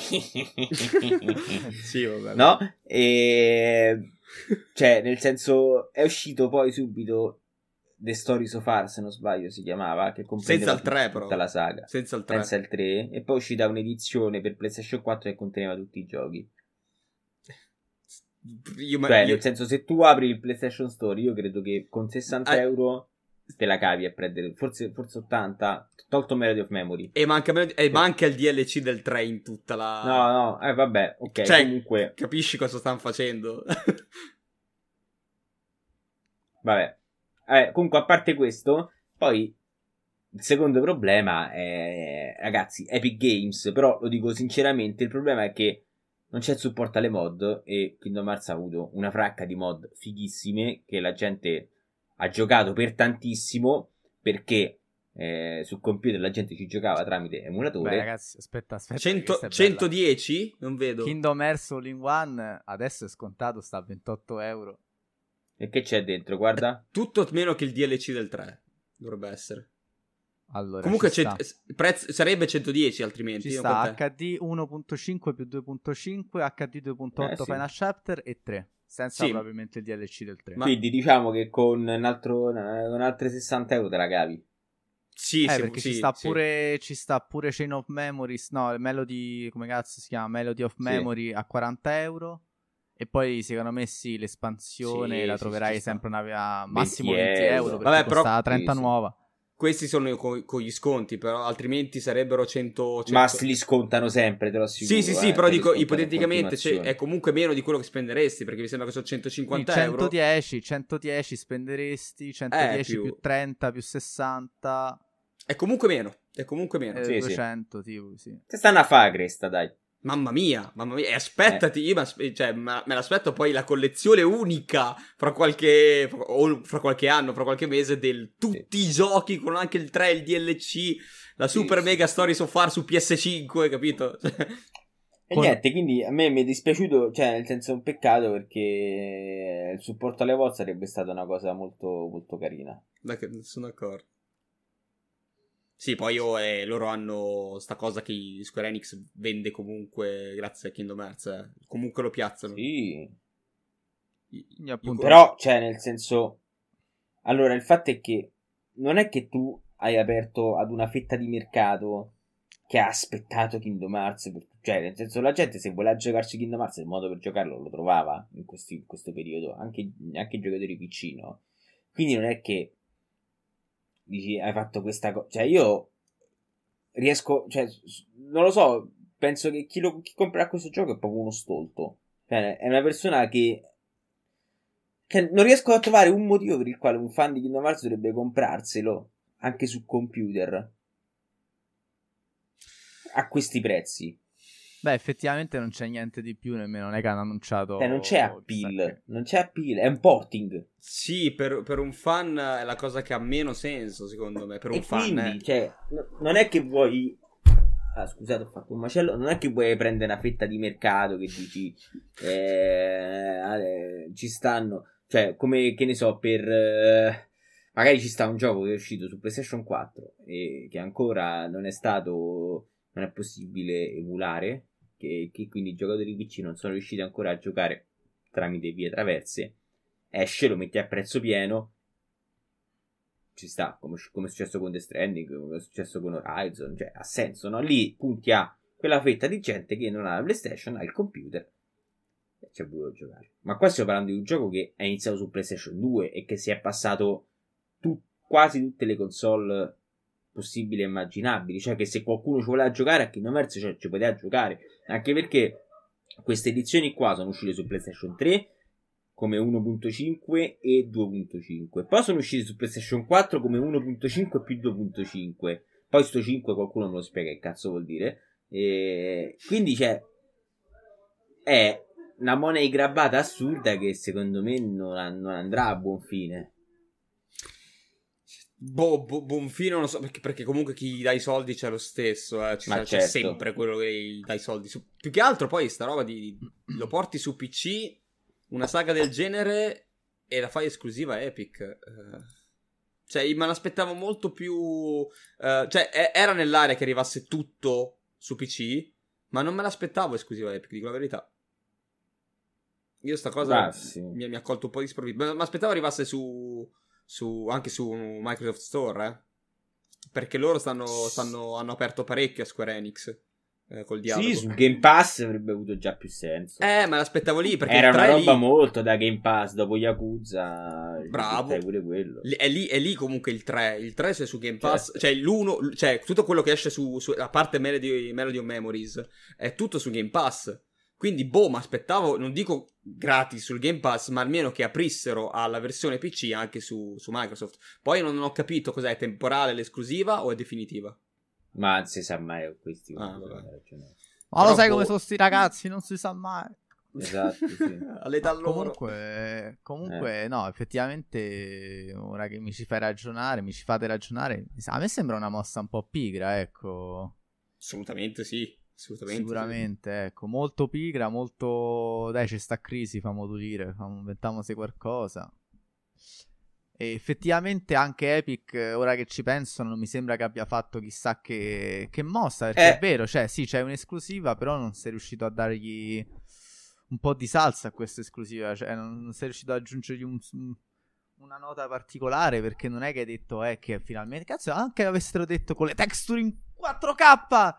sì, vabbè. no? E. Cioè, nel senso, è uscito poi subito The Story So Far, se non sbaglio, si chiamava. Che comprendeva Senza il 3 tutta però. la saga. Senza il 3. Senza il 3. E poi è uscita un'edizione per PlayStation 4 che conteneva tutti i giochi. Io, Cioè, io- nel senso, se tu apri il PlayStation Store, io credo che con 60 Ah. euro te la cavi a prendere. Forse, forse 80. Tolto Melody of Memory. E manca, e manca il DLC del 3 in tutta la... No, no, eh, vabbè, ok. Cioè, comunque, Capisci cosa stanno facendo? vabbè. Eh, comunque, a parte questo, poi il secondo problema è, ragazzi, Epic Games. Però lo dico sinceramente: il problema è che non c'è il supporto alle mod. E Kingdom Hearts ha avuto una fracca di mod fighissime che la gente ha giocato per tantissimo. Perché eh, sul computer la gente ci giocava tramite emulatore. Beh, ragazzi, aspetta, aspetta. 100 questa è bella. 110? Non vedo. Kingdom Hearts All in One adesso è scontato, sta a 28 euro. E che c'è dentro? Guarda. Tutto meno che il DLC del 3. Dovrebbe essere. Allora, Comunque prezzo- sarebbe 110 altrimenti. ci sta. HD 1.5 più 2.5, HD 2.8 Eh, sì. Final Chapter e 3, senza Sì. probabilmente il DLC del 3. Ma- Quindi diciamo che con, un altro, con altre 60 euro te la cavi. Sì, Eh, sì, perché sì, ci, sta sì. pure, ci sta pure Chain of Memories, no, Melody, come cazzo si chiama? Melody of Sì. Memory a 40 euro. E poi secondo me sì, l'espansione Sì, la troverai sempre una, a massimo 20 20 euro, euro. perché Vabbè, però- costa 30 sì, sì. nuova. Questi sono co- con gli sconti, però altrimenti sarebbero 100... 100... Ma li scontano sempre, te lo assicuro. Sì, sì, sì, eh, però dico ipoteticamente cioè, è comunque meno di quello che spenderesti, perché mi sembra che sono 150 Quindi euro. 110, 110 spenderesti, 110 più- più... 30 più 60, È comunque meno, è comunque meno. eh, Sì, sì. 200 tipo, sì. Se stanno a fare cresta, dai. Mamma mia, mamma mia, e aspettati, io m'aspe- cioè, ma- me l'aspetto poi la collezione unica fra qualche, fra, o fra qualche anno, fra qualche mese, del tutti i giochi con anche il 3, il DLC, la Sì, super sì. mega story so far su PS5, capito? Cioè, E Con- niente, quindi a me mi è dispiaciuto, cioè nel senso è un peccato perché il supporto alle volte sarebbe stata una cosa molto, molto carina. D'ac- sono d'accordo. Sì, poi io, eh, loro hanno sta cosa che Square Enix vende comunque grazie a Kingdom Hearts, eh. comunque lo piazzano. Sì. I- Quindi appunto- Però, cioè, nel senso... Allora, il fatto è che non è che tu hai aperto ad una fetta di mercato che ha aspettato Kingdom Hearts. per- Cioè, nel senso, la gente se voleva giocarci Kingdom Hearts, il modo per giocarlo lo trovava in, questi- in questo periodo, anche, anche i giocatori vicino. Quindi non è che dici hai fatto questa cosa. Cioè, io riesco, cioè, non lo so, penso che chi, lo, chi comprerà questo gioco è proprio uno stolto. Cioè, è una persona che che non riesco a trovare un motivo per il quale un fan di Kingdom Hearts dovrebbe comprarselo anche su computer a questi prezzi. Beh, effettivamente non c'è niente di più, nemmeno non è che hanno annunciato... Cioè, non c'è appeal, non c'è appeal, è un porting. Sì, per, per un fan è la cosa che ha meno senso, secondo me. Per un e fan, quindi, eh. cioè, no- non è che vuoi Ah, scusate, ho fatto un macello. Non è che vuoi prendere una fetta di mercato che dici eh, eh, ci stanno, cioè, come che ne so, per eh, magari ci sta un gioco che è uscito su PlayStation 4 e che ancora non è stato non è possibile emulare, che, che quindi i giocatori PC non sono riusciti ancora a giocare tramite vie traverse. esce, lo metti a prezzo pieno, ci sta, come, come è successo con The Stranding, come è successo con Horizon, cioè ha senso, no? Lì punti a quella fetta di gente che non ha la PlayStation, ha il computer e ci ha voluto giocare. Ma qua stiamo parlando di un gioco che è iniziato su PlayStation 2 e che si è passato tu, quasi tutte le console possibili e immaginabili, cioè che se qualcuno ci voleva giocare a Kingdom Hearts cioè, ci poteva giocare, anche perché queste edizioni qua sono uscite su PlayStation 3 come 1.5 e 2.5. Poi sono usciti su PlayStation 4 come 1.5 più 2.5. Poi sto 5 qualcuno me lo spiega che cazzo vuol dire. E quindi c'è è una money grabbata assurda che secondo me non, non andrà a buon fine. Boh, bo, buon fine non so, perché, perché, comunque chi dà i soldi c'è lo stesso, eh. c'è, certo. c'è, sempre quello che dà i soldi. Su, più che altro poi sta roba di... lo porti su PC, una saga del genere e la fai esclusiva Epic. Eh, cioè, me l'aspettavo molto più... Eh, cioè, era nell'area che arrivasse tutto su PC, ma non me l'aspettavo esclusiva Epic, dico la verità. Io sta cosa ah, sì. mi, mi, ha colto un po' di sprovvisto. Mi aspettavo arrivasse su, su, anche su Microsoft Store, eh? Perché loro stanno, stanno, hanno aperto parecchio a Square Enix. Eh, col dialogo. Sì, su Game Pass avrebbe avuto già più senso. Eh, ma l'aspettavo lì perché era una roba lì... molto da Game Pass dopo Yakuza. Bravo. Pure quello. È lì, è lì comunque il 3. Il 3 se su Game Pass, certo. cioè l'1, cioè tutto quello che esce su, su a parte Melody, Melody of Memories, è tutto su Game Pass. Quindi, boh, mi aspettavo, non dico gratis sul Game Pass, ma almeno che aprissero alla versione PC anche su, su Microsoft. Poi non ho capito cos'è, è temporale l'esclusiva o è definitiva? Ma non si sa mai questi. Ah, Ma lo sai boh... come sono sti ragazzi, non si sa mai. Esatto, sì. All'età loro. Comunque, comunque eh. no, effettivamente, ora che mi ci fai ragionare, mi ci fate ragionare, a me sembra una mossa un po' pigra, ecco. Assolutamente sì. Assolutamente. Sicuramente, ecco, molto pigra, molto... Dai, c'è sta crisi, famo dire, inventiamo se qualcosa. E effettivamente anche Epic, ora che ci penso, non mi sembra che abbia fatto chissà che, che mossa, perché eh. è vero, cioè sì, c'è un'esclusiva, però non sei riuscito a dargli un po' di salsa a questa esclusiva, cioè non, non sei riuscito ad aggiungergli un, una nota particolare, perché non è che hai detto, eh, che finalmente, cazzo, anche avessero detto con le texture in 4K!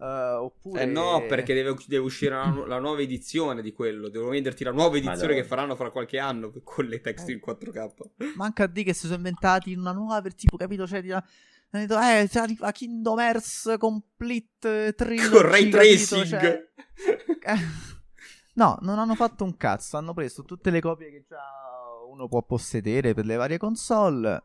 Uh, oppure... Eh no, perché deve, deve uscire la, la, nuova edizione di quello. Devono venderti la nuova edizione Madonna. che faranno fra qualche anno con le text in 4K. Manca a dire che si sono inventati una nuova per tipo, capito? Cioè, di, eh, arriva Kingdom Hearts Complete Trilogy. Con ray tracing. Cioè, no, non hanno fatto un cazzo. Hanno preso tutte le copie che già uno può possedere per le varie console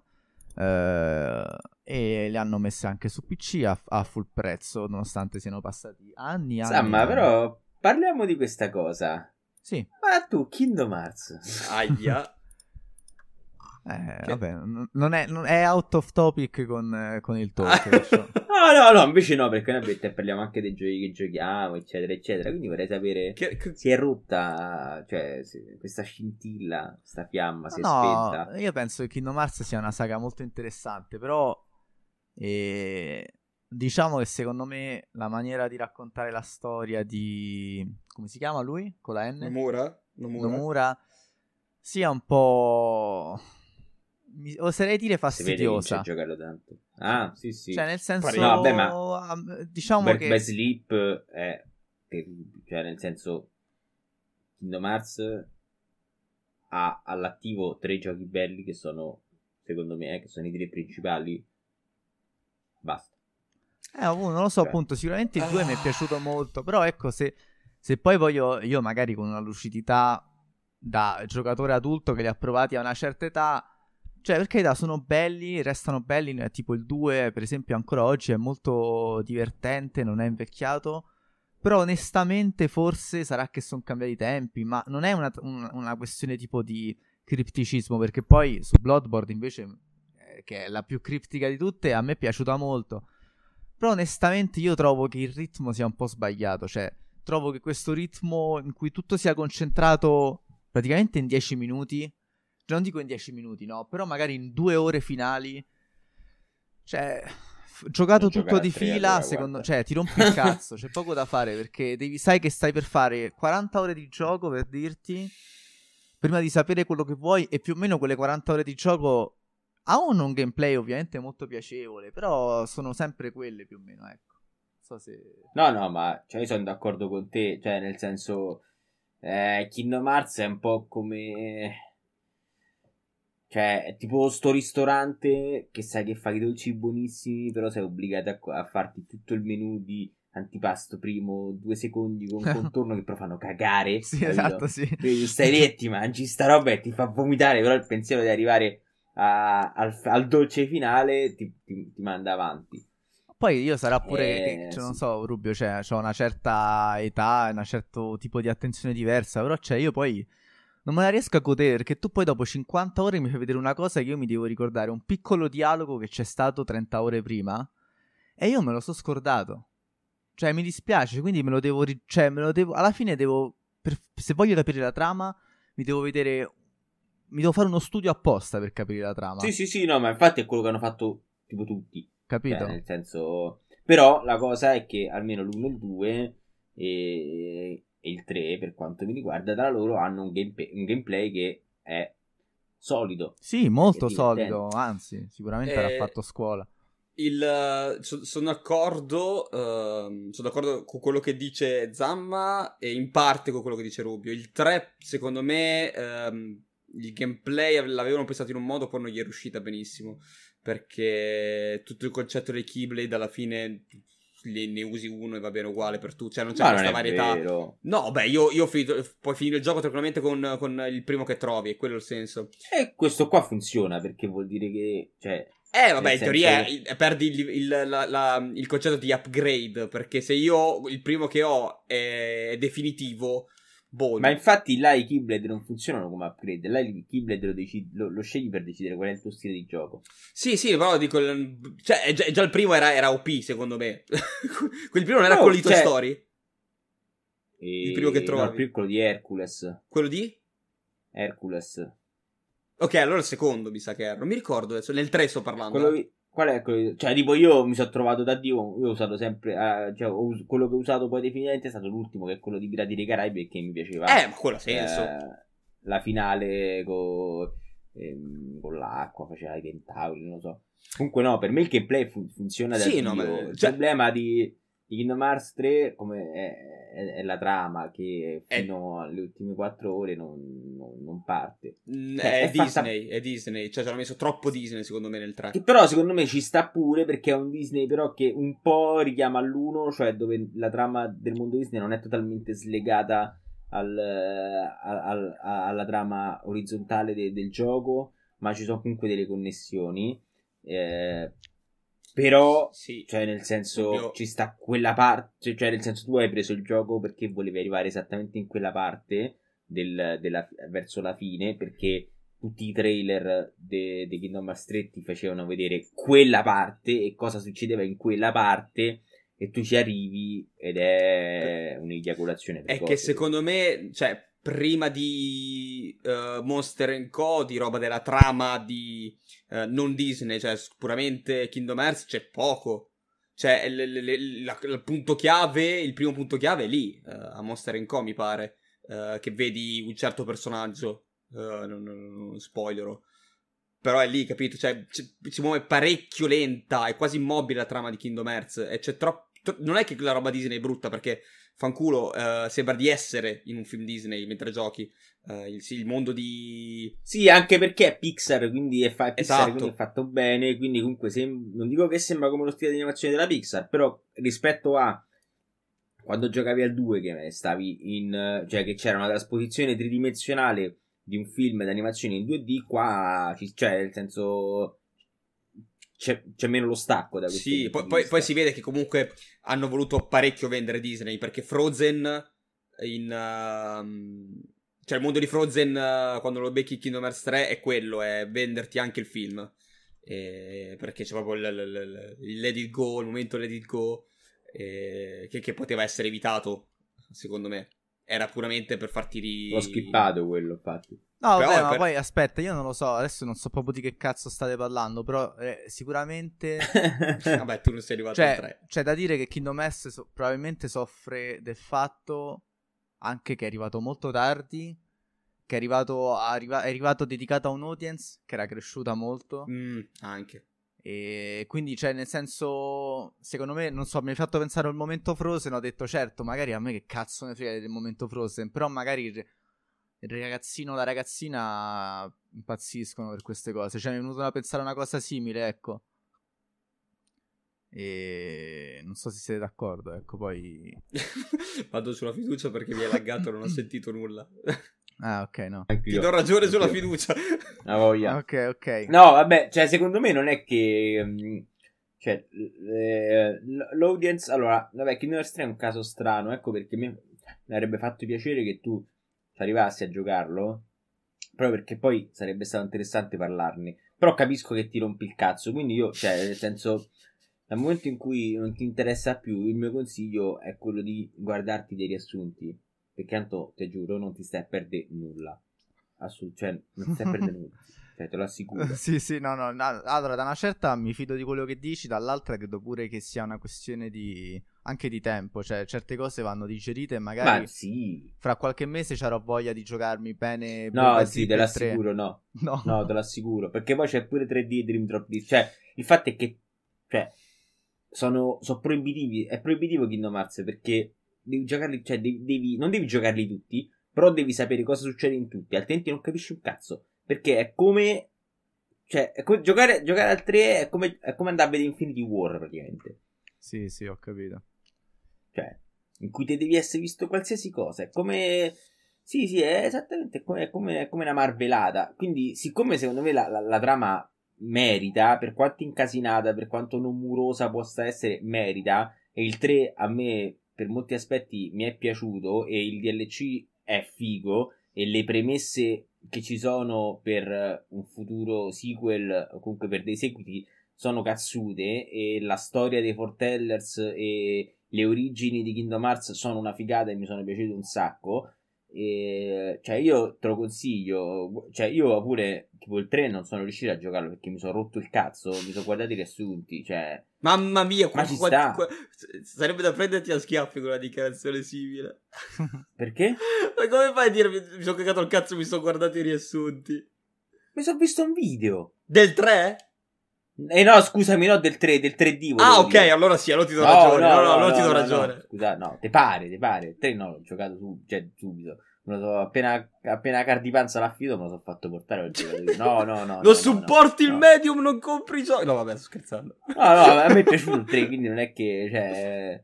Uh, e le hanno messe anche su PC a, a, full prezzo, nonostante siano passati anni. anni Samma, anni. però parliamo di questa cosa. Sì. Ma tu, Kingdom Hearts. Aia. Eh, che... vabbè, non è, non è, out of topic con, con il talk. no, no, no, invece no, perché noi parliamo anche dei giochi che giochiamo, eccetera, eccetera. Quindi vorrei sapere che, che... si è rotta, cioè, questa scintilla, questa fiamma, si è no, spenta. Io penso che Kingdom Hearts sia una saga molto interessante, però eh, diciamo che secondo me la maniera di raccontare la storia di... come si chiama lui? Con la N? Nomura? Nomura, Nomura sia un po' mi, oserei dire fastidiosa. Si vede tanto. Ah, sì, sì. Cioè, nel senso, no, vabbè, ma diciamo Work che by Sleep è terribile, cioè nel senso Kingdom Hearts ha all'attivo tre giochi belli che sono secondo me, eh, che sono i tre principali. Basta. Eh, oh, non lo so, cioè. appunto, sicuramente il 2 ah. mi è piaciuto molto, però ecco, se, se poi voglio io magari con una lucidità da giocatore adulto che li ha provati a una certa età cioè, per carità, sono belli, restano belli, tipo il 2, per esempio, ancora oggi è molto divertente, non è invecchiato. Però onestamente forse sarà che sono cambiati i tempi, ma non è una, una, una, questione tipo di cripticismo, perché poi su Bloodborne invece, eh, che è la più criptica di tutte, a me è piaciuta molto. Però onestamente io trovo che il ritmo sia un po' sbagliato, cioè trovo che questo ritmo in cui tutto sia concentrato praticamente in 10 minuti non dico in 10 minuti, no, però magari in due ore finali. Cioè, f- giocato tutto di fila, allora, secondo cioè, ti rompi il cazzo, c'è poco da fare perché devi, sai che stai per fare 40 ore di gioco per dirti. prima di sapere quello che vuoi e più o meno quelle 40 ore di gioco hanno un gameplay ovviamente molto piacevole, però sono sempre quelle più o meno, ecco. So se... No, no, ma cioè, io sono d'accordo con te, cioè nel senso eh, Kingdom Hearts è un po' come cioè, è tipo sto ristorante che sai che fa i dolci buonissimi, però sei obbligato a, a farti tutto il menù di antipasto primo, due secondi con contorno che però fanno cagare. sì, capito? esatto, sì. Quindi stai lì ti mangi sta roba e ti fa vomitare, però il pensiero di arrivare a, al, al, dolce finale ti, ti, ti, manda avanti. Poi io sarà pure, eh, cioè, sì. non so, Rubio, cioè, ho una certa età, un certo tipo di attenzione diversa, però cioè, io poi non me la riesco a godere perché tu poi dopo 50 ore mi fai vedere una cosa che io mi devo ricordare, un piccolo dialogo che c'è stato 30 ore prima e io me lo so scordato. Cioè, mi dispiace, quindi me lo devo. Ri- cioè, me lo devo. Alla fine devo. Per, se voglio capire la trama, mi devo vedere. Mi devo fare uno studio apposta per capire la trama. Sì, sì, sì, no, ma infatti è quello che hanno fatto tipo tutti. Capito? Cioè, nel senso. Però la cosa è che almeno l'1 e il 2 e, e il 3, per quanto mi riguarda, da loro hanno un, gameplay, un gameplay che è solido. Sì, molto solido, anzi, sicuramente eh... l'ha fatto scuola. Il, so, sono, d'accordo, uh, sono d'accordo con quello che dice Zamma e in parte con quello che dice Rubio. Il 3, secondo me, um, il gameplay l'avevano pensato in un modo, poi non gli è riuscita benissimo. Perché tutto il concetto dei Keyblade alla fine ne usi uno e va bene uguale per tutti. Cioè, non c'è Ma questa varietà. Vero. No, beh, io, io finito, puoi finire il gioco tranquillamente con, con, il primo che trovi, è quello il senso. E questo qua funziona perché vuol dire che. Cioè, eh, vabbè, in teoria che... perdi il, il, la, la, il, concetto di upgrade. Perché se io il primo che ho è definitivo. Boh, Ma infatti là i Keyblade non funzionano come upgrade. Là i Keyblade lo, decidi, lo, lo, scegli per decidere qual è il tuo stile di gioco. Sì, sì, però dico. Cioè, già, già il primo era, era, OP, secondo me. Quel primo non era no, quello di Toy cioè... Story? E... Il primo che trovi? No, quello di Hercules. Quello di? Hercules. Ok, allora il secondo mi sa che era. Non mi ricordo adesso. Nel 3 sto parlando. Quello. Qual è quello? Cioè, tipo, io mi sono trovato da Dio. Io ho usato sempre. Uh, cioè, us- quello che ho usato poi definitivamente è stato l'ultimo, che è quello di Pirati dei Caraibi, che mi piaceva. Eh, ma quello senso. Eh, la finale con, ehm, con l'acqua, faceva i tentacoli, non lo so. Comunque, no, per me il gameplay fu- funziona da sì, Dio. No, ma... Il cioè... problema di Kingdom Hearts 3 come è, è, è, la trama che fino è... alle ultime 4 ore non, non, non parte. Mm, cioè, è, Disney, fatta... è Disney, cioè ci hanno messo troppo Disney secondo me nel 3. Che però secondo me ci sta pure perché è un Disney però che un po' richiama all'uno, cioè dove la trama del mondo Disney non è totalmente slegata al, al, al, alla trama orizzontale de, del gioco, ma ci sono comunque delle connessioni. Eh, però, sì, cioè, nel senso, Ovvio. ci sta quella parte. Cioè, nel senso, tu hai preso il gioco perché volevi arrivare esattamente in quella parte del, della, verso la fine. Perché tutti i trailer di Kingdom Hearts 3 ti facevano vedere quella parte e cosa succedeva in quella parte. E tu ci arrivi ed è un'eiaculazione. È che secondo me, cioè, prima di uh, Monster Co, di roba della trama di uh, non Disney, cioè puramente Kingdom Hearts, c'è poco. Cioè, l- l- l- la, il punto chiave, il primo punto chiave è lì, uh, a Monster Co, mi pare, che vedi un certo personaggio. non, non, non spoilerò. Però è lì, capito? Cioè, si muove parecchio lenta, è quasi immobile la trama di Kingdom Hearts. E c'è troppo. Tro- non è che la roba Disney è brutta, perché fanculo, uh, sembra di essere in un film Disney mentre giochi. Uh, il, sì, il, mondo di. Sì, anche perché è Pixar, quindi è, fa- Pixar, esatto. quindi è fatto bene. Quindi, comunque, sem- non dico che sembra come lo stile di animazione della Pixar, però rispetto a quando giocavi al 2, che stavi in. cioè, che c'era una trasposizione tridimensionale di un film d'animazione in 2D, qua, cioè, nel senso c'è, c'è, meno lo stacco da questo Sì, poi, poi, poi, si vede che comunque hanno voluto parecchio vendere Disney perché Frozen in... Uh, cioè il mondo di Frozen uh, quando lo becchi Kingdom Hearts 3 è quello, è venderti anche il film. E, perché c'è proprio il, il, il, Let It Go, il momento Let It Go, e, che, che, poteva essere evitato, secondo me. Era puramente per farti ri... L'ho skippato quello, infatti. No, vabbè, ma per... poi aspetta, io non lo so, adesso non so proprio di che cazzo state parlando, però eh, sicuramente... vabbè, tu non sei arrivato cioè, al 3. C'è da dire che Kingdom Hearts so- probabilmente soffre del fatto anche che è arrivato molto tardi che è arrivato, arriva, è arrivato dedicato a un'audience che era cresciuta molto. Mm, anche. E quindi, cioè, nel senso, secondo me, non so, mi hai fatto pensare al momento Frozen. Ho detto, certo, magari a me che cazzo ne frega del momento Frozen. Però magari il, ragazzino la ragazzina impazziscono per queste cose. Cioè, mi è venuto da pensare a una cosa simile, ecco. E non so se siete d'accordo, ecco, poi... Vado sulla fiducia perché mi è laggato e non ho sentito nulla. Ah, ok, no. Ti do ragione sulla fiducia. La voglia. Ok, ok. No, vabbè, cioè, secondo me non è che. mm, Cioè, eh, l'audience. Allora, vabbè, Kingdom Hearts 3 è un caso strano. Ecco perché mi, mi avrebbe fatto piacere che tu ci arrivassi a giocarlo. Proprio perché poi sarebbe stato interessante parlarne. Però capisco che ti rompi il cazzo. Quindi io, cioè, nel senso. Dal momento in cui non ti interessa più, il mio consiglio è quello di guardarti dei riassunti. Perché tanto, ti giuro, non ti stai a perdere nulla. Assolut- cioè, non ti stai a perdere nulla. Cioè, te lo assicuro. sì, sì, no, no, no. Allora, da una certa mi fido di quello che dici, dall'altra credo pure che sia una questione di anche di tempo, cioè certe cose vanno digerite e magari Ma sì. fra qualche mese ci avrò voglia di giocarmi bene No, sì, te 3. l'assicuro, no. No. No, te l'assicuro. Perché poi c'è pure 3D e Dream Drop Disc. Cioè, il fatto è che, cioè, sono, sono proibitivi. È proibitivo Kingdom Hearts perché devi giocarli, cioè, devi, devi- non devi giocarli tutti, però devi sapere cosa succede in tutti, altrimenti non capisci un cazzo. Perché è come, cioè, è come- giocare, giocare al 3 è come, è come andare a vedere Infinity War praticamente. Sì, sì, ho capito. Cioè, in cui te devi essere visto qualsiasi cosa. È come. Sì, sì, è esattamente come, come, come una marvelata. Quindi, siccome secondo me la, la- la trama merita, per quanto incasinata, per quanto non murosa possa essere, merita. E il 3 a me, per molti aspetti, mi è piaciuto. E il DLC è figo. E le premesse che ci sono per un futuro sequel, o comunque per dei seguiti, sono cazzute. E la storia dei Fortellers e le origini di Kingdom Hearts sono una figata e mi sono piaciute un sacco. E, cioè, io te lo consiglio. Cioè, io pure tipo il 3 non sono riuscito a giocarlo perché mi sono rotto il cazzo. Mi sono guardato i riassunti. Cioè, Mamma mia, Ma ci sta. qua- sarebbe da prenderti a schiaffi con una dichiarazione simile. perché? Ma come fai a dirmi mi sono cagato il cazzo e mi sono guardato i riassunti? Mi sono visto un video. Del 3? Eh no, scusami, no, del 3, del 3D. volevo Ah, ok, dire. allora sì, allora ti do No, ragione. No, no, no, allora ti no, do no, ragione. no, Scusa, no, te pare, te pare. Il 3 no, l'ho giocato su, cioè, subito. So, appena, appena Cardipanza l'ha finito, me lo sono fatto portare. No, no, no. no, Non no, supporti il medium, non compri i giochi. No, vabbè, sto scherzando. No, no, a me è piaciuto il 3, quindi non è che, cioè...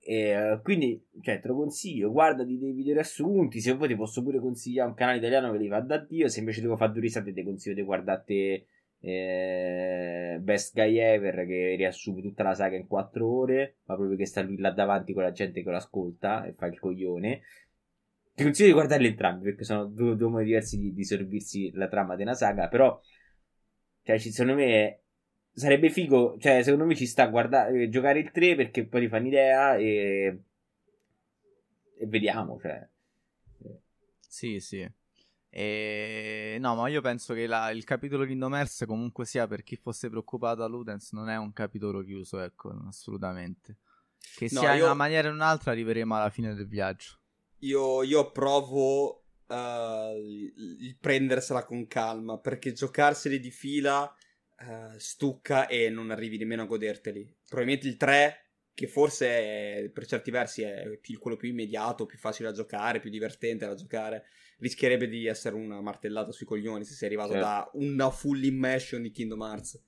eh, quindi, cioè, te lo consiglio, guardati dei video riassunti, se vuoi ti posso pure consigliare un canale italiano che li fa da Dio, se invece devo fare due risate ti consiglio di guardate eh, Best Guy Ever che riassume tutta la saga in 4 ore, ma proprio che sta lui là davanti con la gente che lo ascolta e fa il coglione. Ti consiglio di guardarli entrambi perché sono due, due modi diversi di, di servirsi la trama di una saga, però cioè, ci- secondo me sarebbe figo, cioè secondo me ci sta a guardare, giocare il 3 perché poi ti fanno idea e, e vediamo, cioè. Sì, sì. E... No, ma io penso che la- il capitolo Kingdom Hearts comunque sia per chi fosse preoccupato a Ludens non è un capitolo chiuso, ecco, assolutamente. Che No, sia in io- una maniera o in un'altra arriveremo alla fine del viaggio. Io, io approvo eh, il, prendersela con calma perché giocarseli di fila eh, stucca e non arrivi nemmeno a goderteli. Probabilmente il 3, che forse è, per certi versi è più- quello più immediato, più facile da giocare, più divertente da giocare, rischierebbe di essere una martellata sui coglioni se sei arrivato Certo. da una full immersion di Kingdom Hearts.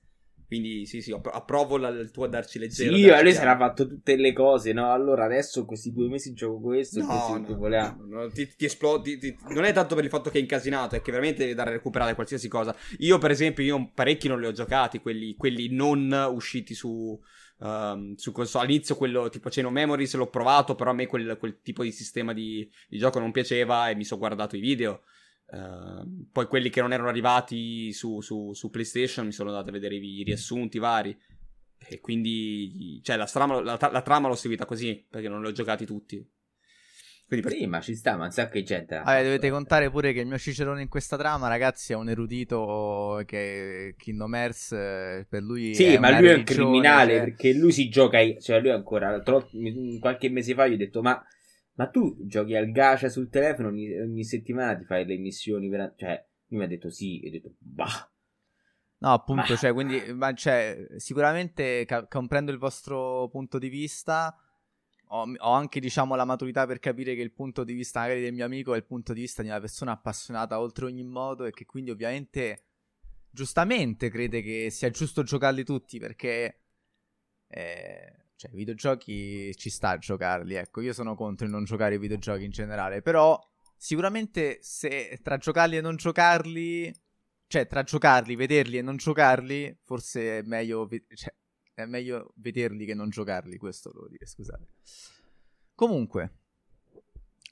Quindi sì, sì, appro- approvo la- il tuo darci leggero. Sì, darci lui piano. sarà fatto tutte le cose, no? Allora adesso questi due mesi gioco questo No, così no, tu voleva. no, no, ti, ti esplodi. ti- non è tanto per il fatto che è incasinato, è che veramente devi dare a recuperare qualsiasi cosa. Io, per esempio, io parecchi non li ho giocati, quelli, quelli non usciti su, ehm, su console. All'inizio, quello tipo of Memories l'ho provato, però a me quel, quel tipo di sistema di, di gioco non piaceva e mi sono guardato i video. Ehm, poi quelli che non erano arrivati su, su- su PlayStation mi sono andato a vedere i riassunti vari. E quindi, cioè, la, strama- la- la trama l'ho seguita così perché non li ho giocati tutti. Quindi per- Sì, ma ci sta, ma un sacco di gente. Vabbè, fatto, dovete contare pure che il mio cicerone in questa trama, ragazzi, è un erudito che Kingdom Hearts eh, per lui Sì, è ma lui è un criminale cioè- perché lui si gioca, cioè lui ancora, tro- qualche mese fa gli ho detto, ma Ma tu giochi al gacha sul telefono ogni, ogni settimana ti fai le missioni per... Cioè, lui mi ha detto sì, e ho detto bah. No, appunto, cioè, quindi, ma, cioè, sicuramente ca- comprendo il vostro punto di vista. Ho, ho, anche, diciamo, la maturità per capire che il punto di vista magari del mio amico è il punto di vista di una persona appassionata oltre ogni modo e che quindi ovviamente, giustamente, crede che sia giusto giocarli tutti perché... Eh, cioè, i videogiochi ci sta a giocarli, ecco, io sono contro il non giocare ai videogiochi in generale, però sicuramente se tra giocarli e non giocarli, cioè tra giocarli, vederli e non giocarli, forse è meglio, cioè, è meglio vederli che non giocarli, questo devo dire, scusate. Comunque,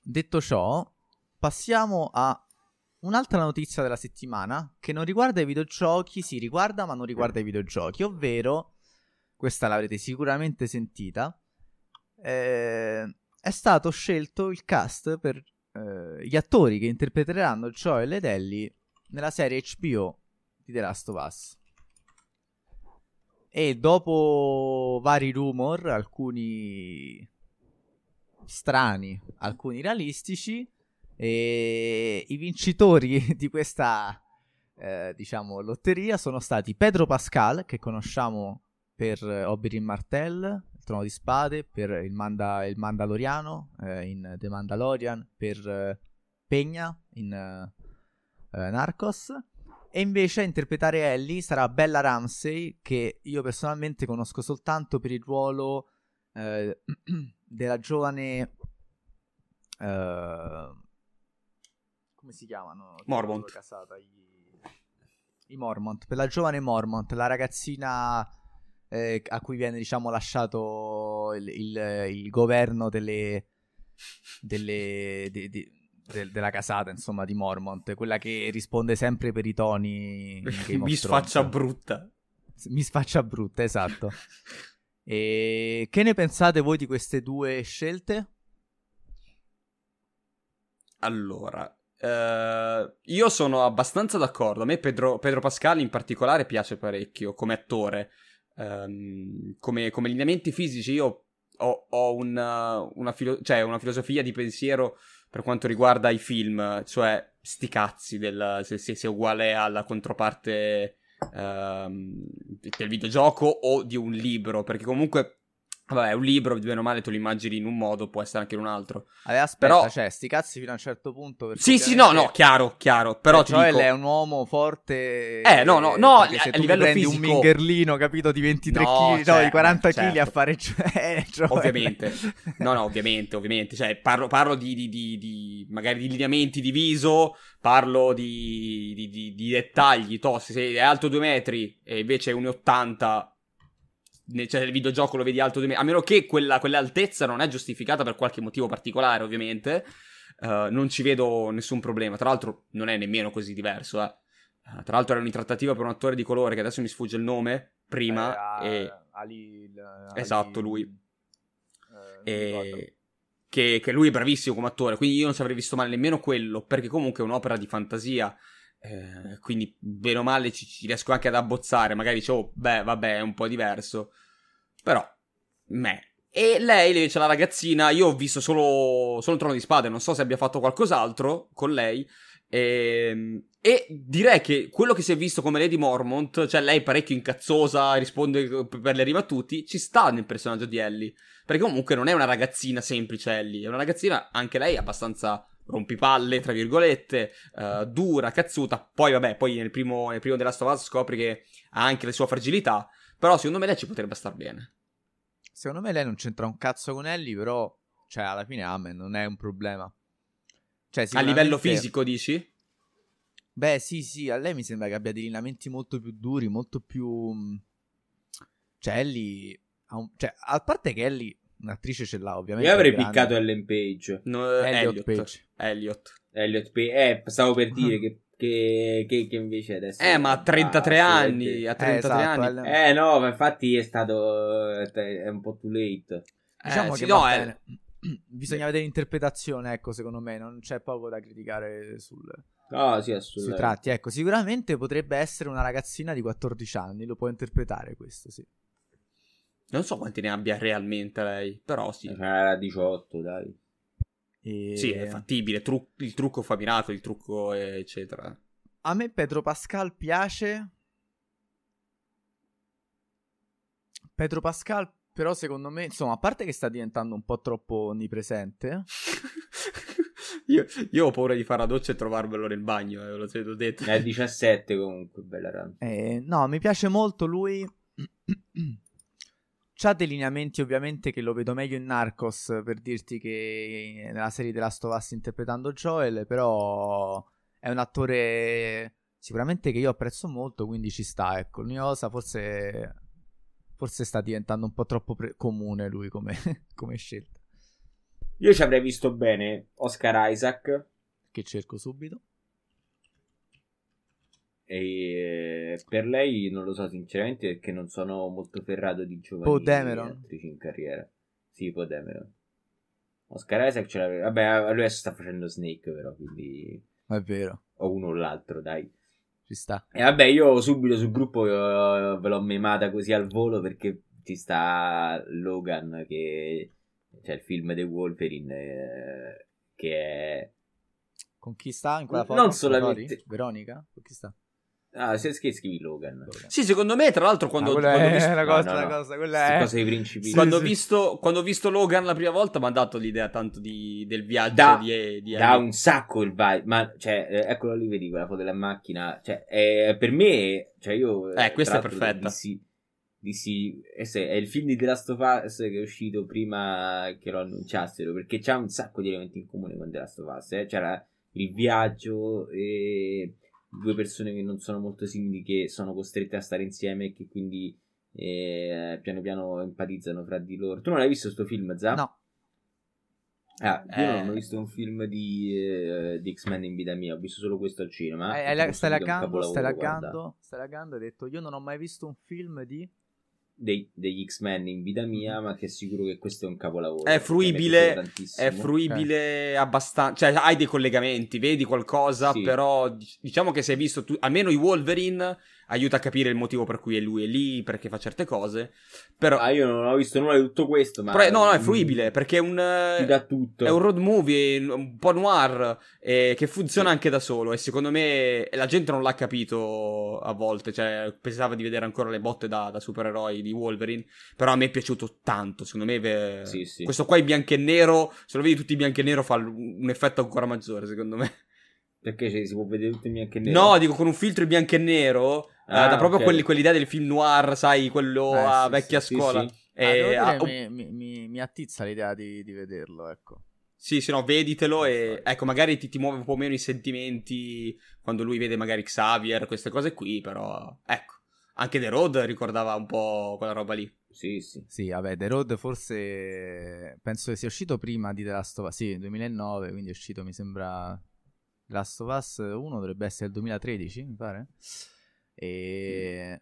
detto ciò, passiamo a un'altra notizia della settimana che non riguarda i videogiochi, si sì, riguarda ma non riguarda i videogiochi, ovvero questa l'avrete sicuramente sentita, eh, è stato scelto il cast per eh, gli attori che interpreteranno Joel ed Ellie nella serie HBO di The Last of Us. E dopo vari rumor, alcuni strani, alcuni realistici, i vincitori di questa eh, diciamo lotteria sono stati Pedro Pascal, che conosciamo per Oberyn Martell, il Trono di Spade, per il, Manda- il Mandaloriano eh, in The Mandalorian, per eh, Pegna in eh, eh, Narcos. E invece a interpretare Ellie sarà Bella Ramsey, che io personalmente conosco soltanto per il ruolo eh, della giovane... Uh, come si chiamano? Mormont. Casata, i, I Mormont. Per la giovane Mormont, la ragazzina eh, a cui viene diciamo lasciato il, il, il governo delle, delle de, de, de, della casata insomma di Mormont quella che risponde sempre per i toni mi sfaccia brutta mi sfaccia brutta esatto e che ne pensate voi di queste due scelte? Allora, Uh, io sono abbastanza d'accordo. A me Pedro, Pedro Pascal in particolare piace parecchio come attore um, come, come, lineamenti fisici io ho, ho una, una, filo- cioè una, filosofia di pensiero per quanto riguarda i film, cioè sti cazzi del, se, se, è uguale alla controparte um, del videogioco o di un libro, perché comunque Vabbè, un libro, bene o male, tu lo immagini in un modo, può essere anche in un altro. Allora, aspetta, Però... cioè, sti cazzi fino a un certo punto. Sì, sì, no, no, chiaro, chiaro. Però ti Joel dico... è un uomo forte. Eh, no, no, no, a, a livello fisico. un mingherlino, capito, di 23 no, kg, certo, no, di 40 certo. kg a fare. Eh, ovviamente. No, no, ovviamente, ovviamente. Cioè, parlo, parlo di, di, di, di, magari di lineamenti di viso, parlo di, di, di dettagli. To, se è alto 2 metri e invece è 1,80 cioè nel videogioco lo vedi alto di me, a meno che quella, quell'altezza non è giustificata per qualche motivo particolare, ovviamente, uh, non ci vedo nessun problema. Tra l'altro non è nemmeno così diverso, eh. Uh, tra l'altro era un'intrattativa per un attore di colore che adesso mi sfugge il nome, prima, eh, e... Ali, Ali, esatto, lui. Eh, e... Che, che, lui è bravissimo come attore, quindi io non ci avrei visto male nemmeno quello, perché comunque è un'opera di fantasia eh, quindi, bene o male, ci, ci, riesco anche ad abbozzare. Magari dicevo, beh, vabbè, è un po' diverso. Però, me. E lei, invece, la ragazzina, io ho visto solo, solo il trono di spade. Non so se abbia fatto qualcos'altro con lei. E, ehm, e, direi che quello che si è visto come Lady Mormont, cioè lei parecchio incazzosa, risponde per le ribattuti, ci sta nel personaggio di Ellie. Perché comunque non è una ragazzina semplice Ellie, è una ragazzina anche lei abbastanza rompipalle, tra virgolette, uh, dura, cazzuta. Poi, vabbè, poi nel primo, nel primo della Last of Us scopri che ha anche le sue fragilità. Però secondo me lei ci potrebbe star bene. Secondo me lei non c'entra un cazzo con Ellie, però, cioè, alla fine Amen non è un problema. Cioè, sicuramente... A livello fisico, dici? Beh, sì, sì, a lei mi sembra che abbia dei lineamenti molto più duri, molto più... Mm, cioè, Ellie... Un... Cioè, a parte che Ellie Un'attrice ce l'ha, ovviamente. Io avrei piccato Ellen Page. No, Elliot, Elliot Page. Elliot. Elliot Page. Eh, stavo per dire che, che, che, che invece adesso... Eh, ma a 33 anni. A 33 eh, esatto, anni. Eh, no, ma infatti è stato... È un po' too late. Diciamo eh, che no, è... Bisogna vedere l'interpretazione, ecco, secondo me. Non c'è poco da criticare sul... Oh, sì, sui tratti. Ecco, sicuramente potrebbe essere una ragazzina di 14 anni, lo può interpretare questo, sì. Non so quanti ne abbia realmente lei, però sì. Era 18, dai. E... Sì, è fattibile, tru- il trucco fa miracoli, il trucco eccetera. A me Pedro Pascal piace. Pedro Pascal, però, secondo me, insomma, a parte che sta diventando un po' troppo onnipresente. io, io, ho paura di fare la doccia e trovarvelo nel bagno, eh, lo l'ho detto. È 17 comunque, bella run. Eh, no, mi piace molto lui. C'ha dei lineamenti ovviamente che lo vedo meglio in Narcos per dirti che nella serie della Last of Us interpretando Joel, però è un attore sicuramente che io apprezzo molto, quindi ci sta, ecco. L'unica cosa forse, forse sta diventando un po' troppo pre- comune lui come, come scelta. Io ci avrei visto bene Oscar Isaac. Che cerco subito. E per lei non lo so sinceramente perché non sono molto ferrato di giovani Poe Dameron. attrici in carriera. Sì, Poe Dameron. Oscar Isaac ce l'aveva. Vabbè, lui adesso sta facendo Snake però, quindi... È vero. O uno o l'altro, dai. Ci sta. E vabbè, io subito sul gruppo io, ve l'ho memata così al volo perché ci sta Logan che... C'è il film The Wolverine eh, che è... Con chi sta in quella foto? Non solamente... Veronica? Con chi sta? Ah, se scrivi Logan. Logan. Sì, secondo me, tra l'altro, quando, Ah, quando ho è visto, una cosa, no, una no. cosa, quella è... cose dei principi. Sì, quando, ho sì. visto, quando ho visto Logan la prima volta mi ha dato l'idea tanto di, del viaggio Da- di, di dà un sacco il vibe ma cioè eh, eccolo lì vedi quella foto della macchina cioè eh, per me cioè io Eh, questa tra è perfetta. dissi, dissi eh, è il film di The Last of Us che è uscito prima che lo annunciassero perché c'ha un sacco di elementi in comune con The Last of Us eh. c'era il viaggio e due persone che non sono molto simili che sono costrette a stare insieme e che quindi eh, piano piano empatizzano fra di loro tu non hai visto questo film Zà? No, Ah, io non ho Eh. visto un film di, eh, di X-Men in vita mia, ho visto solo questo al cinema. Eh, eh, stai laggando, stai laggando, stai laggando, hai detto io non ho mai visto un film di... Dei- degli X-Men in vita mia, ma che è sicuro che questo è un capolavoro. È fruibile. È fruibile abbastanza, cioè hai dei collegamenti, vedi qualcosa, Sì. però dic- diciamo che se hai visto tu- almeno i Wolverine aiuta a capire il motivo per cui è lui è lì, perché fa certe cose. Però, Ah, io non ho visto nulla di tutto questo, ma... però- no, no, è mm, fruibile perché è un, Ti dà tutto. è un road movie un po' noir eh, che funziona anche da solo e secondo me la gente non l'ha capito a volte, cioè pensava di vedere ancora le botte da, da supereroi di Wolverine, però a me è piaciuto tanto, secondo me ve- Sì, sì. questo qua in bianco e nero, se lo vedi tutti in bianco e nero fa un effetto ancora maggiore secondo me. Perché cioè, si può vedere tutto in bianco e nero? No, dico con un filtro in bianco e nero, eh, Ah, da proprio ok. quelli- quell'idea del film noir, sai, quello Eh, a sì, vecchia sì, scuola. sì, sì. Ah, E- devo ah, dire, oh, mi, mi- mi- attizza l'idea di, di vederlo, ecco. Sì, sì, no, veditelo e ecco, magari ti, ti muove un po' meno i sentimenti quando lui vede magari Xavier, queste cose qui, però ecco, anche The Road ricordava un po' quella roba lì. Sì, sì. Sì, vabbè, The Road forse penso che sia uscito prima di The Last of Us, sì, 2009, quindi è uscito, mi sembra, Last of Us 1 dovrebbe essere il 2013, mi pare. E...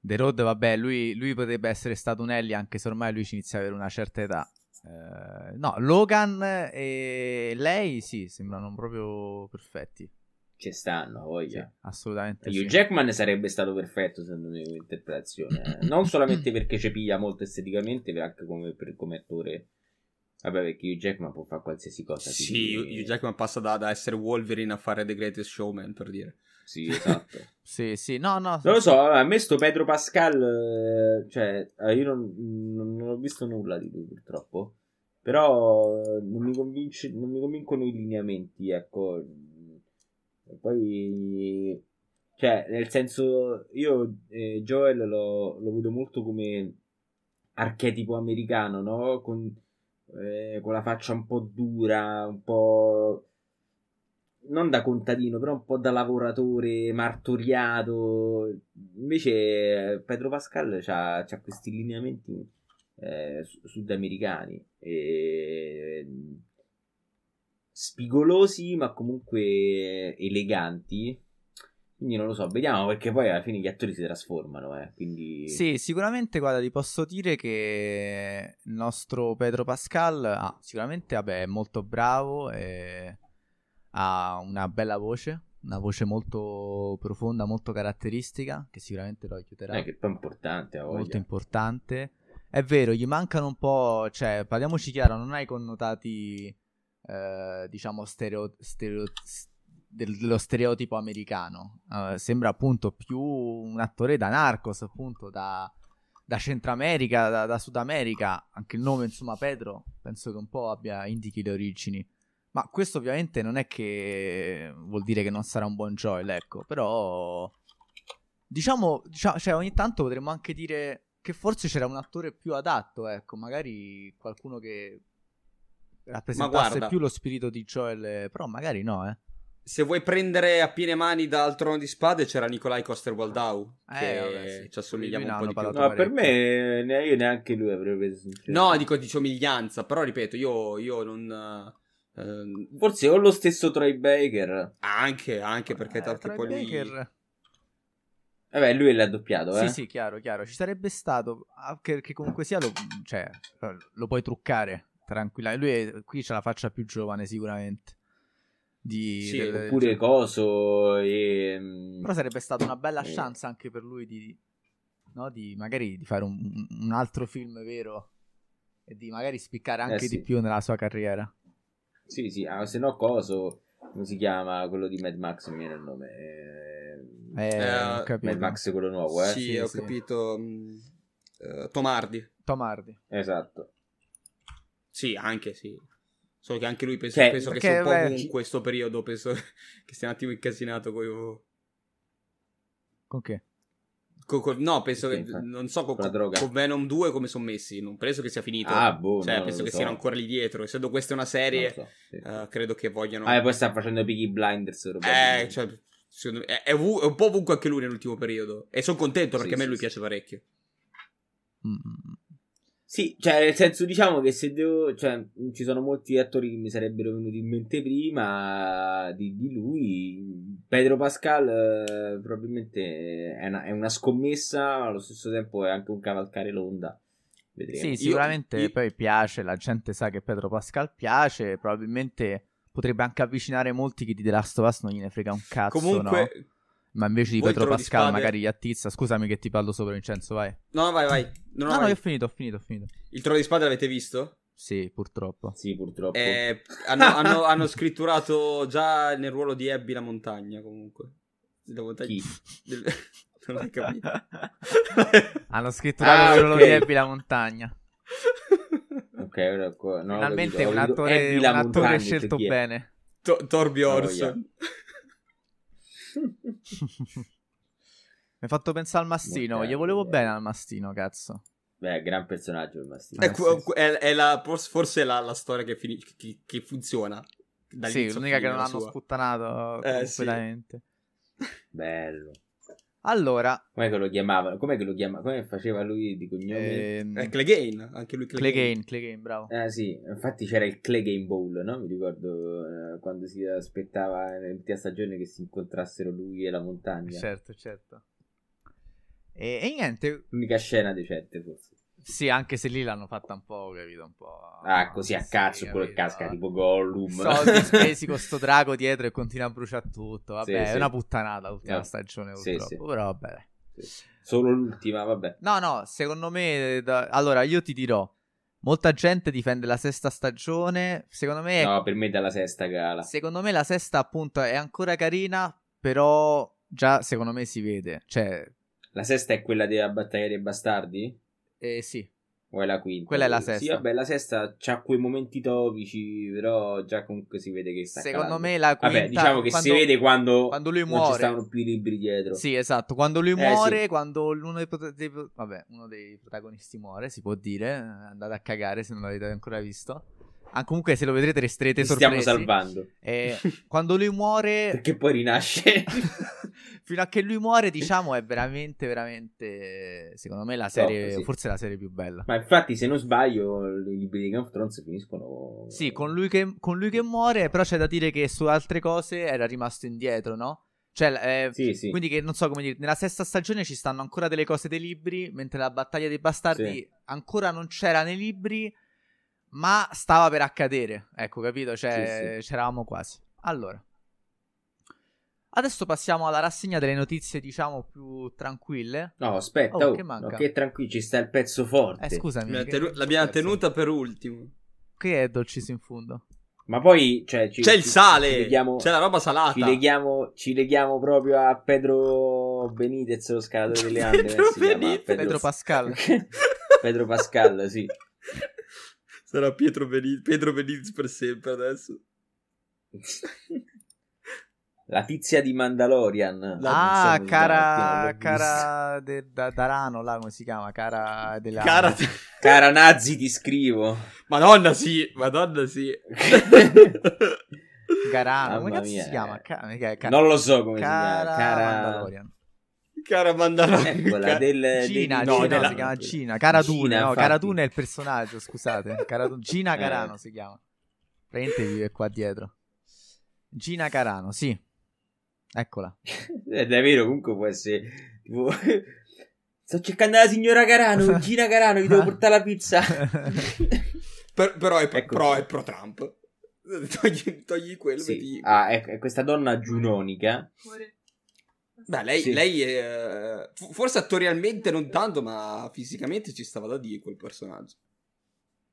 The Road, vabbè, lui, lui potrebbe essere stato un Ellie anche se ormai lui ci inizia ad avere una certa età. Eh, no, Logan e lei sì, sembrano proprio perfetti. Ci stanno, Sì, voglia. assolutamente Hugh sì. Jackman sarebbe stato perfetto secondo me come interpretazione. eh. Non solamente perché ci piglia molto esteticamente, ma anche come, per- come attore. Vabbè, perché Hugh Jackman può fare qualsiasi cosa. Sì, quindi- Hugh Jackman passa da, da essere Wolverine a fare The Greatest Showman, per dire. Sì, esatto. Sì, sì, no, no. Non lo so, a me sto Pedro Pascal, eh, cioè, eh, io non, non- non ho visto nulla di lui purtroppo, però eh, non mi, convince, non mi convincono i lineamenti, ecco. E Poi, cioè, nel senso, io eh, Joel lo, lo vedo molto come archetipo americano, no? Con, eh, con la faccia un po' dura, un po' non da contadino, però un po' da lavoratore martoriato. Invece eh, Pedro Pascal ha questi lineamenti eh, su- sudamericani e spigolosi, ma comunque eleganti. Quindi non lo so, vediamo perché poi alla fine gli attori si trasformano, eh, quindi Sì, sicuramente, guarda, ti posso dire che il nostro Pedro Pascal, ah, sicuramente, vabbè, è molto bravo e ha una bella voce, una voce molto profonda, molto caratteristica, che sicuramente lo aiuterà, è che poi è importante, molto importante. è vero, gli mancano un po', cioè, parliamoci chiaro, non hai connotati, eh, diciamo, stereo, stereo, dello stereotipo americano. Uh, sembra appunto più un attore da Narcos, appunto, da, da Centro America, da, da, Sud America. Anche il nome, insomma, Pedro, penso che un po' abbia indichi le origini. Ma questo ovviamente non è che vuol dire che non sarà un buon Joel, ecco, però... Diciamo, diciamo cioè ogni tanto potremmo anche dire che forse c'era un attore più adatto, ecco, magari qualcuno che rappresentasse più lo spirito di Joel, però magari no, eh se vuoi prendere a piene mani dal trono di spade c'era Nikolai Coster-Waldau eh, che vabbè, sì. ci assomigliamo un po' di più no per me ne, io neanche lui avrei preso no dico di somiglianza però ripeto io, io non eh, forse o lo stesso Troy Baker anche anche perché eh, tanto poi lui Baker... Vabbè, lui l'ha doppiato, eh? Sì, sì, chiaro, chiaro. Ci sarebbe stato, che, che comunque sia, lo, cioè, lo puoi truccare tranquillamente. Lui è, qui c'ha la faccia più giovane sicuramente. Di, sì, del, oppure cioè... Coso e... Mm, Però sarebbe stata una bella eh. chance anche per lui di, no, di magari di fare un, un, altro film vero e di magari spiccare eh, anche eh, sì. di più nella sua carriera. Sì, sì, ah, se no Coso, come si chiama quello di Mad Max, mi viene il nome. Eh, eh, Mad Max quello nuovo, eh? Sì, sì ho sì. capito. Uh, Tomardi. Tomardi. Esatto. Sì, anche sì. Solo che anche lui penso, cioè, penso che sia un po' beh, ovunque questo periodo. Penso che sia un attimo incasinato con. Con che? Con, con, no, penso che. Non so con, con, Venom 2 come sono messi. Non penso che sia finito. Ah, boh. Cioè, penso che so. siano ancora lì dietro. Essendo questa una serie, so, sì. uh, credo che vogliano. Ah, e poi sta facendo Piggy Blinders. Eh, cioè. È, è, è, un po' ovunque anche lui nell'ultimo periodo. E sono contento perché sì, a me lui piace parecchio. Mm. Sì, cioè, nel senso, diciamo che se devo. Cioè, ci sono molti attori che mi sarebbero venuti in mente prima di, di lui. Pedro Pascal, eh, probabilmente è una, è una, scommessa, ma allo stesso tempo è anche un cavalcare l'onda. Vedremo. Sì, sicuramente io, poi piace, la gente sa che Pedro Pascal piace, probabilmente potrebbe anche avvicinare molti che di The Last of Us non gliene frega un cazzo. Comunque, no? Ma invece di Pedro Pascal, magari gli attizza. Scusami che ti parlo sopra, Vincenzo, vai. No, vai, vai. No, no, no, io ho finito, ho finito, ho finito. Il trono di spade l'avete visto? Sì, purtroppo. Sì, purtroppo. Eh, hanno, hanno, hanno, scritturato già nel ruolo di Abby la montagna, comunque. La montagna... Chi? non hai capito. hanno scritturato ah, nel ruolo okay. di Abby la montagna. Ok, ora no, Finalmente un attore, un attore scelto bene. To- Torby Orson. Oh, yeah. Mi hai fatto pensare al mastino. Gli volevo bene al mastino, cazzo. Beh, gran personaggio il mastino. Eh, è, è la, forse è la, la storia che, fini, che, che funziona. Sì, l'unica che non hanno sua. sputtanato eh, completamente. Sì. Bello. Allora, com'è che lo chiamavano? Com'è che lo chiamava? Come faceva lui di cognome? Ehm... Eh, Clegane, anche lui Clegane. Clegane, bravo. Ah, sì, infatti c'era il Clegane Bowl, no? Mi ricordo eh, quando si aspettava nell'ultima stagione che si incontrassero lui e la montagna. Certo, certo. E, e niente. L'unica scena decente, forse. Sì, anche se lì l'hanno fatta un po', capito? Un po'. Ah, così a cazzo, quello che casca tipo Gollum. Soldi spesi con sto drago dietro e continua a bruciare tutto. Vabbè, sì, è sì. una puttanata l'ultima no. stagione, purtroppo. Però vabbè. Solo l'ultima, vabbè. No, no, secondo me. Da... Allora, io ti dirò. Molta gente difende la sesta stagione. Secondo me. È... No, per me è dalla sesta gala. Secondo me la sesta, appunto, è ancora carina. Però già, secondo me, si vede. Cioè. La sesta è quella della battaglia dei bastardi? Eh, sì. O è la quinta? Quella è la sesta. Sì, vabbè, la sesta c'ha quei momenti topici, però già comunque si vede che sta Secondo calando. me la quinta... Vabbè, diciamo che quando, si vede quando, quando lui muore. Non ci stavano più i libri dietro. Sì, esatto. Quando lui eh, muore, sì. quando uno dei, dei, vabbè, uno dei protagonisti muore, si può dire. Andate a cagare se non l'avete ancora visto. Ah, comunque, se lo vedrete, resterete Ci sorpresi. Stiamo salvando. E quando lui muore. Perché poi rinasce. fino a che lui muore, diciamo, è veramente, veramente. Secondo me, la serie. Top, sì. Forse la serie più bella. Ma infatti, se non sbaglio, i libri di Game of Thrones finiscono. Sì, con lui che, con lui che muore, però c'è da dire che su altre cose era rimasto indietro, no? Cioè, eh, sì, sì. quindi che non so come dire, nella sesta stagione ci stanno ancora delle cose dei libri, mentre la battaglia dei bastardi sì. ancora non c'era nei libri, ma stava per accadere. Ecco, capito? Cioè, c'eravamo quasi. Allora. Adesso passiamo alla rassegna delle notizie, diciamo, più tranquille. No, aspetta, Oh, oh, che manca? no, che tranquillo, ci sta il pezzo forte. Eh, scusami. L'abbiamo tenu- l'abbiamo tenuta per ultimo. Che è dolcis in fondo? Ma poi, cioè, ci- C'è il sale, ci leghiamo, c'è la roba salata. ci leghiamo, ci leghiamo proprio a Pedro Benitez, lo scalatore delle Ande. Pedro? Benitez. Pedro Pascal. Pedro Pascal, sì. Sarà Pietro Benitez, Pedro Benitez per sempre adesso. La tizia di Mandalorian. ah, come si chiama, cara, cara de- da- Darano, là come si chiama? Cara della... Cara... Cara Nazi, ti scrivo. Madonna sì, madonna sì. Garano, come Mamma cazzo mia, si chiama? Ca- non lo so come cara si chiama. Cara... Mandalorian. Cara Mandalorian. Eccola, del... Gina, del- no, Gina, della- si chiama Gina. Cara Dune, Gina, no, infatti. È il personaggio, scusate. Cara Dune- Gina Eh. Carano si chiama. Praticamente vive qua dietro. Gina Carano, sì. Eccola. È vero, comunque può essere... tipo, Sto cercando la signora Carano, Gina Carano, gli devo portare la pizza. Per- però, è, Ecco. però è pro Trump. Togli, togli quello. Sì. metti- Ah, è, è questa donna giunonica. Beh, lei, Sì. lei è, f- forse attorialmente non tanto, ma fisicamente ci stava da dire quel personaggio.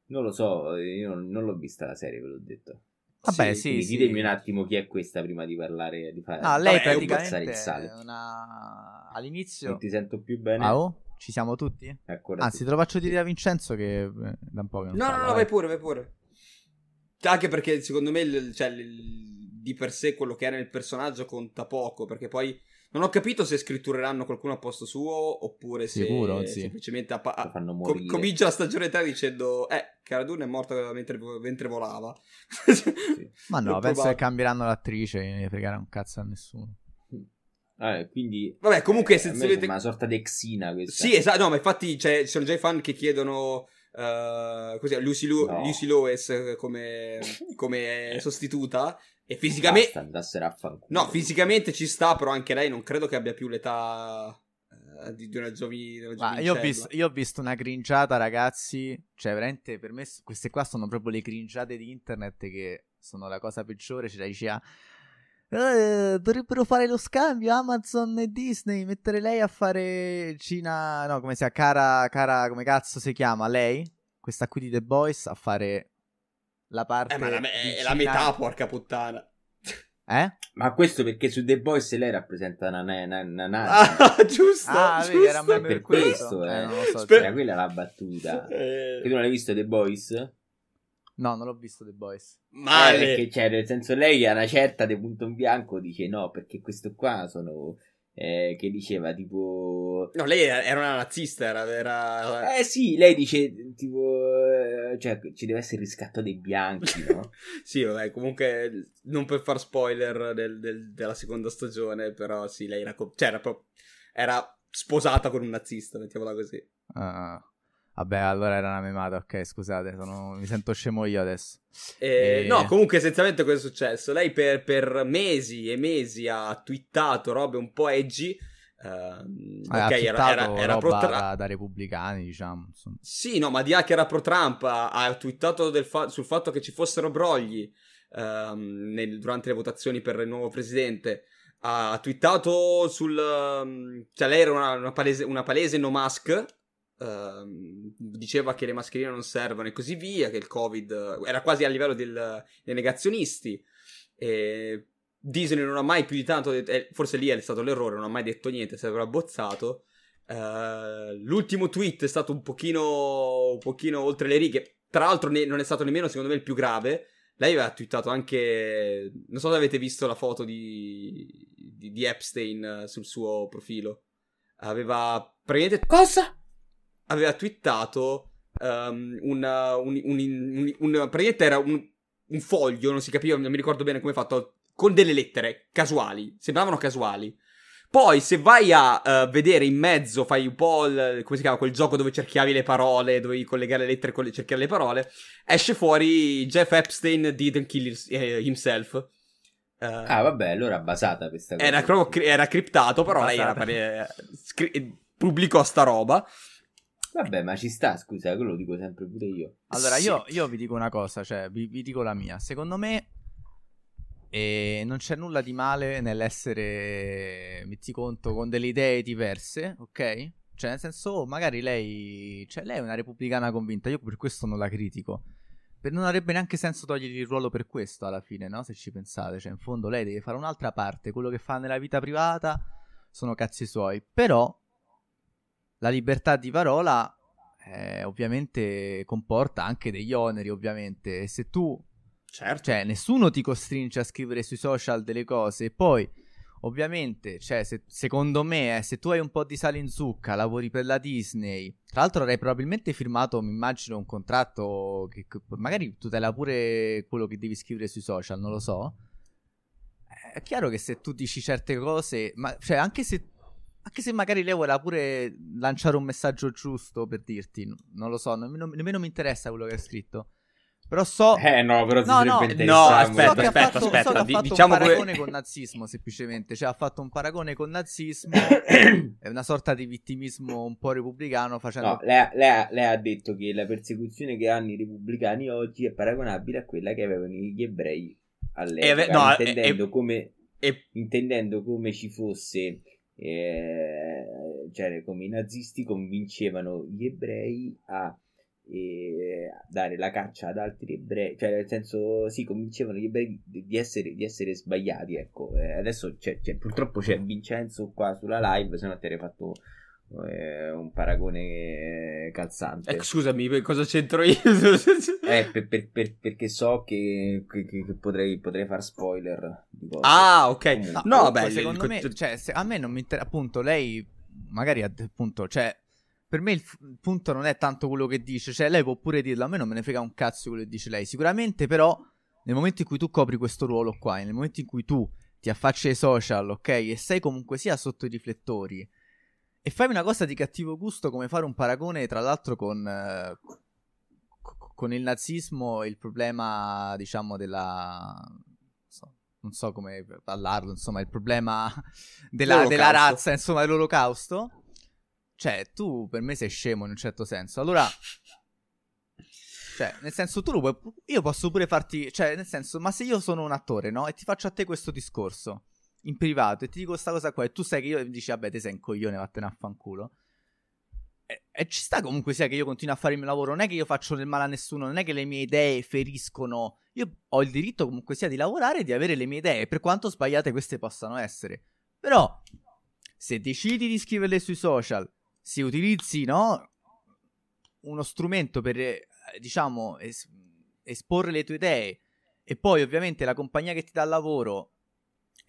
Non lo so, io non, non l'ho vista la serie, ve l'ho detto. Vabbè, Sì, sì, sì. ditemi un attimo chi è questa prima di parlare, di fare... No, lei Vabbè, praticamente il sale. una... all'inizio... Non ti sento più bene. Ah, oh? Ci siamo tutti? Ancora Anzi, sì. te lo faccio dire a Vincenzo che eh, da un po' che non No, no, parla, no, vai. vai pure, vai pure. Anche perché secondo me il- cioè, il- di per sé quello che è nel personaggio conta poco, perché poi non ho capito se scrittureranno qualcuno a posto suo oppure se Sicuro, sì. semplicemente Lo fanno com- comincia la stagione 3 dicendo eh, Cara Dune è morta mentre, mentre volava. Ma no, È penso che probabile. cambieranno l'attrice, non ne fregare un cazzo a nessuno. Vabbè, quindi... Vabbè, comunque eh, a sembra una sorta di Xina questa. Sì, esatto, no, ma infatti c'è- ci sono già i fan che chiedono eh, così, Lucy, Lu- No. Lucy Lois eh, come, come sostituta e fisicamente... Basta, andassero a fanculo. No, fisicamente ci sta, però anche lei non credo che abbia più l'età eh, di, di una giovine. Ma io ho, visto, io ho visto una cringiata, ragazzi. Cioè, veramente per me queste qua sono proprio le cringiate di internet che sono la cosa peggiore. C'era diceva. "Eh, dovrebbero fare lo scambio Amazon e Disney. Mettere lei a fare Cina. No, come si chiama? Cara, cara, come cazzo si chiama? Lei? Questa qui di The Boys a fare la parte. Eh, ma la me- di è la metà, porca puttana. Eh? Ma questo perché su The Boys lei rappresenta una, una, una nazi. Ah, giusto. Ah, giusto. vedi, era per per questo, questo. eh. non lo so. Sper- Era quella la battuta. Eh, Che tu non hai visto The Boys? No, non l'ho visto The Boys. Eh, male. perché, cioè, nel senso, lei a una certa di punto in bianco dice no, perché questo qua sono. Eh, che diceva tipo. No, lei era una nazista, era... era... Eh sì, lei dice tipo. eh, cioè, ci deve essere il riscatto dei bianchi, no? Sì, vabbè, comunque non per far spoiler del- del- della seconda stagione, però sì, lei era, co- cioè, era, proprio- era sposata con un nazista, mettiamola così. Ah, vabbè, allora era una memata. Ok, scusate, sono- mi sento scemo io adesso. Eh, E- No, comunque essenzialmente cosa è successo? Lei per, per mesi e mesi ha twittato robe un po' edgy. ehm, Ha ok, era, era, era pro Tra- da, da repubblicani, diciamo. insomma. Sì, no, ma di là che era pro Trump, ha, ha twittato fa- sul fatto che ci fossero brogli ehm, nel- durante le votazioni per il nuovo presidente. Ha twittato sul... ehm, cioè lei era una, una palese, una palese no mask. Ehm, diceva che le mascherine non servono e così via, che il covid eh, era quasi a livello del- dei negazionisti. E Disney non ha mai più di tanto eh, forse lì è stato l'errore, non ha mai detto niente, si era abbozzato. Eh, l'ultimo tweet è stato un pochino, un pochino oltre le righe. Tra l'altro, ne- non è stato nemmeno, secondo me, il più grave. Lei aveva twittato anche. Non so se avete visto la foto di, di, di Epstein eh, sul suo profilo. Aveva praticamente. Cosa? Aveva twittato um, una- un, un, un- un- praticamente era un, un foglio, non si capiva, non mi ricordo bene come è fatto, con delle lettere casuali, sembravano casuali. Poi, se vai a eh, vedere in mezzo, fai un po' il, come si chiama quel gioco dove cerchiavi le parole, dovevi collegare le lettere e cercare le parole, esce fuori Jeff Epstein didn't kill eh, himself. Eh, Ah, vabbè, allora basata questa cosa. era proprio cri- era criptato, però lei era Basata. pare- scri- pubblicò sta roba. Vabbè, ma ci sta, scusa, quello lo dico sempre pure io. Allora, Sì. io, io vi dico una cosa, cioè, vi, vi dico la mia. Secondo me, E non c'è nulla di male nell'essere, metti conto, con delle idee diverse, ok? Cioè, nel senso, oh, magari lei, cioè, lei è una repubblicana convinta, io per questo non la critico. Per non avrebbe neanche senso togliergli il ruolo per questo alla fine, no? Se ci pensate, cioè, in fondo lei deve fare un'altra parte, quello che fa nella vita privata sono cazzi suoi. Però la libertà di parola eh, ovviamente comporta anche degli oneri, ovviamente. E se tu Certo. cioè, nessuno ti costringe a scrivere sui social delle cose. E poi, ovviamente, cioè, se- secondo me, eh, se tu hai un po' di sale in zucca, lavori per la Disney. Tra l'altro, avrei probabilmente firmato, mi immagino, un contratto che, che magari tutela pure quello che devi scrivere sui social, non lo so. Eh, È chiaro che se tu dici certe cose, ma cioè, anche se. Anche se magari lei vuole pure lanciare un messaggio giusto per dirti, non lo so, nemmeno, nemmeno mi interessa quello che hai scritto. Però so. Eh no, però No, no, no, aspetta, so che ha aspetta, fatto, aspetta, so che ha fatto diciamo un paragone con nazismo semplicemente, cioè ha fatto un paragone con nazismo, è una sorta di vittimismo un po' repubblicano facendo... No, lei, ha- lei ha- lei ha detto che la persecuzione che hanno i repubblicani oggi è paragonabile a quella che avevano gli ebrei all'epoca, E ave- no, intendendo, e- come, E intendendo come ci fosse, eh, cioè come i nazisti convincevano gli ebrei a eh, dare la caccia ad altri ebrei, cioè nel senso, sì, convincevano gli ebrei di, di essere, di essere sbagliati, ecco. Eh, adesso c'è, c'è- purtroppo c'è Vincenzo qua sulla live, se no ti avrei fatto eh, un paragone calzante. eh, scusami, cosa c'entro io? Eh, per- per- per- perché so che, che- che- potrei, potrei far spoiler di cose. ah, ok. Comunque. No, No, secondo il- me, cioè, se- a me non mi interessa, appunto, lei magari ha- appunto, cioè, per me il, f- il punto non è tanto quello che dice, cioè, lei può pure dirlo, a me non me ne frega un cazzo quello che dice lei, sicuramente però, nel momento in cui tu copri questo ruolo qua, e nel momento in cui tu ti affacci ai social, ok, e sei comunque sia sotto i riflettori, e fai una cosa di cattivo gusto come fare un paragone, tra l'altro, con... eh, co- con il nazismo e il problema, diciamo, della... non so- non so come parlarlo, insomma, il problema della, della razza, insomma, dell'olocausto. Cioè, tu per me sei scemo in un certo senso. Allora, cioè, nel senso, tu lo puoi. Io posso pure farti. Cioè, nel senso, ma se io sono un attore, no? E ti faccio a te questo discorso in privato e ti dico questa cosa qua, e tu sai che io dici, vabbè, te sei un coglione, vattene a fanculo. E, e ci sta comunque sia che io continuo a fare il mio lavoro. Non è che io faccio del male a nessuno, non è che le mie idee feriscono. Io ho il diritto comunque sia di lavorare e di avere le mie idee, per quanto sbagliate queste possano essere. Però, se decidi di scriverle sui social, se utilizzi, no? Uno strumento per, eh, diciamo, es- esporre le tue idee e poi ovviamente la compagnia che ti dà il lavoro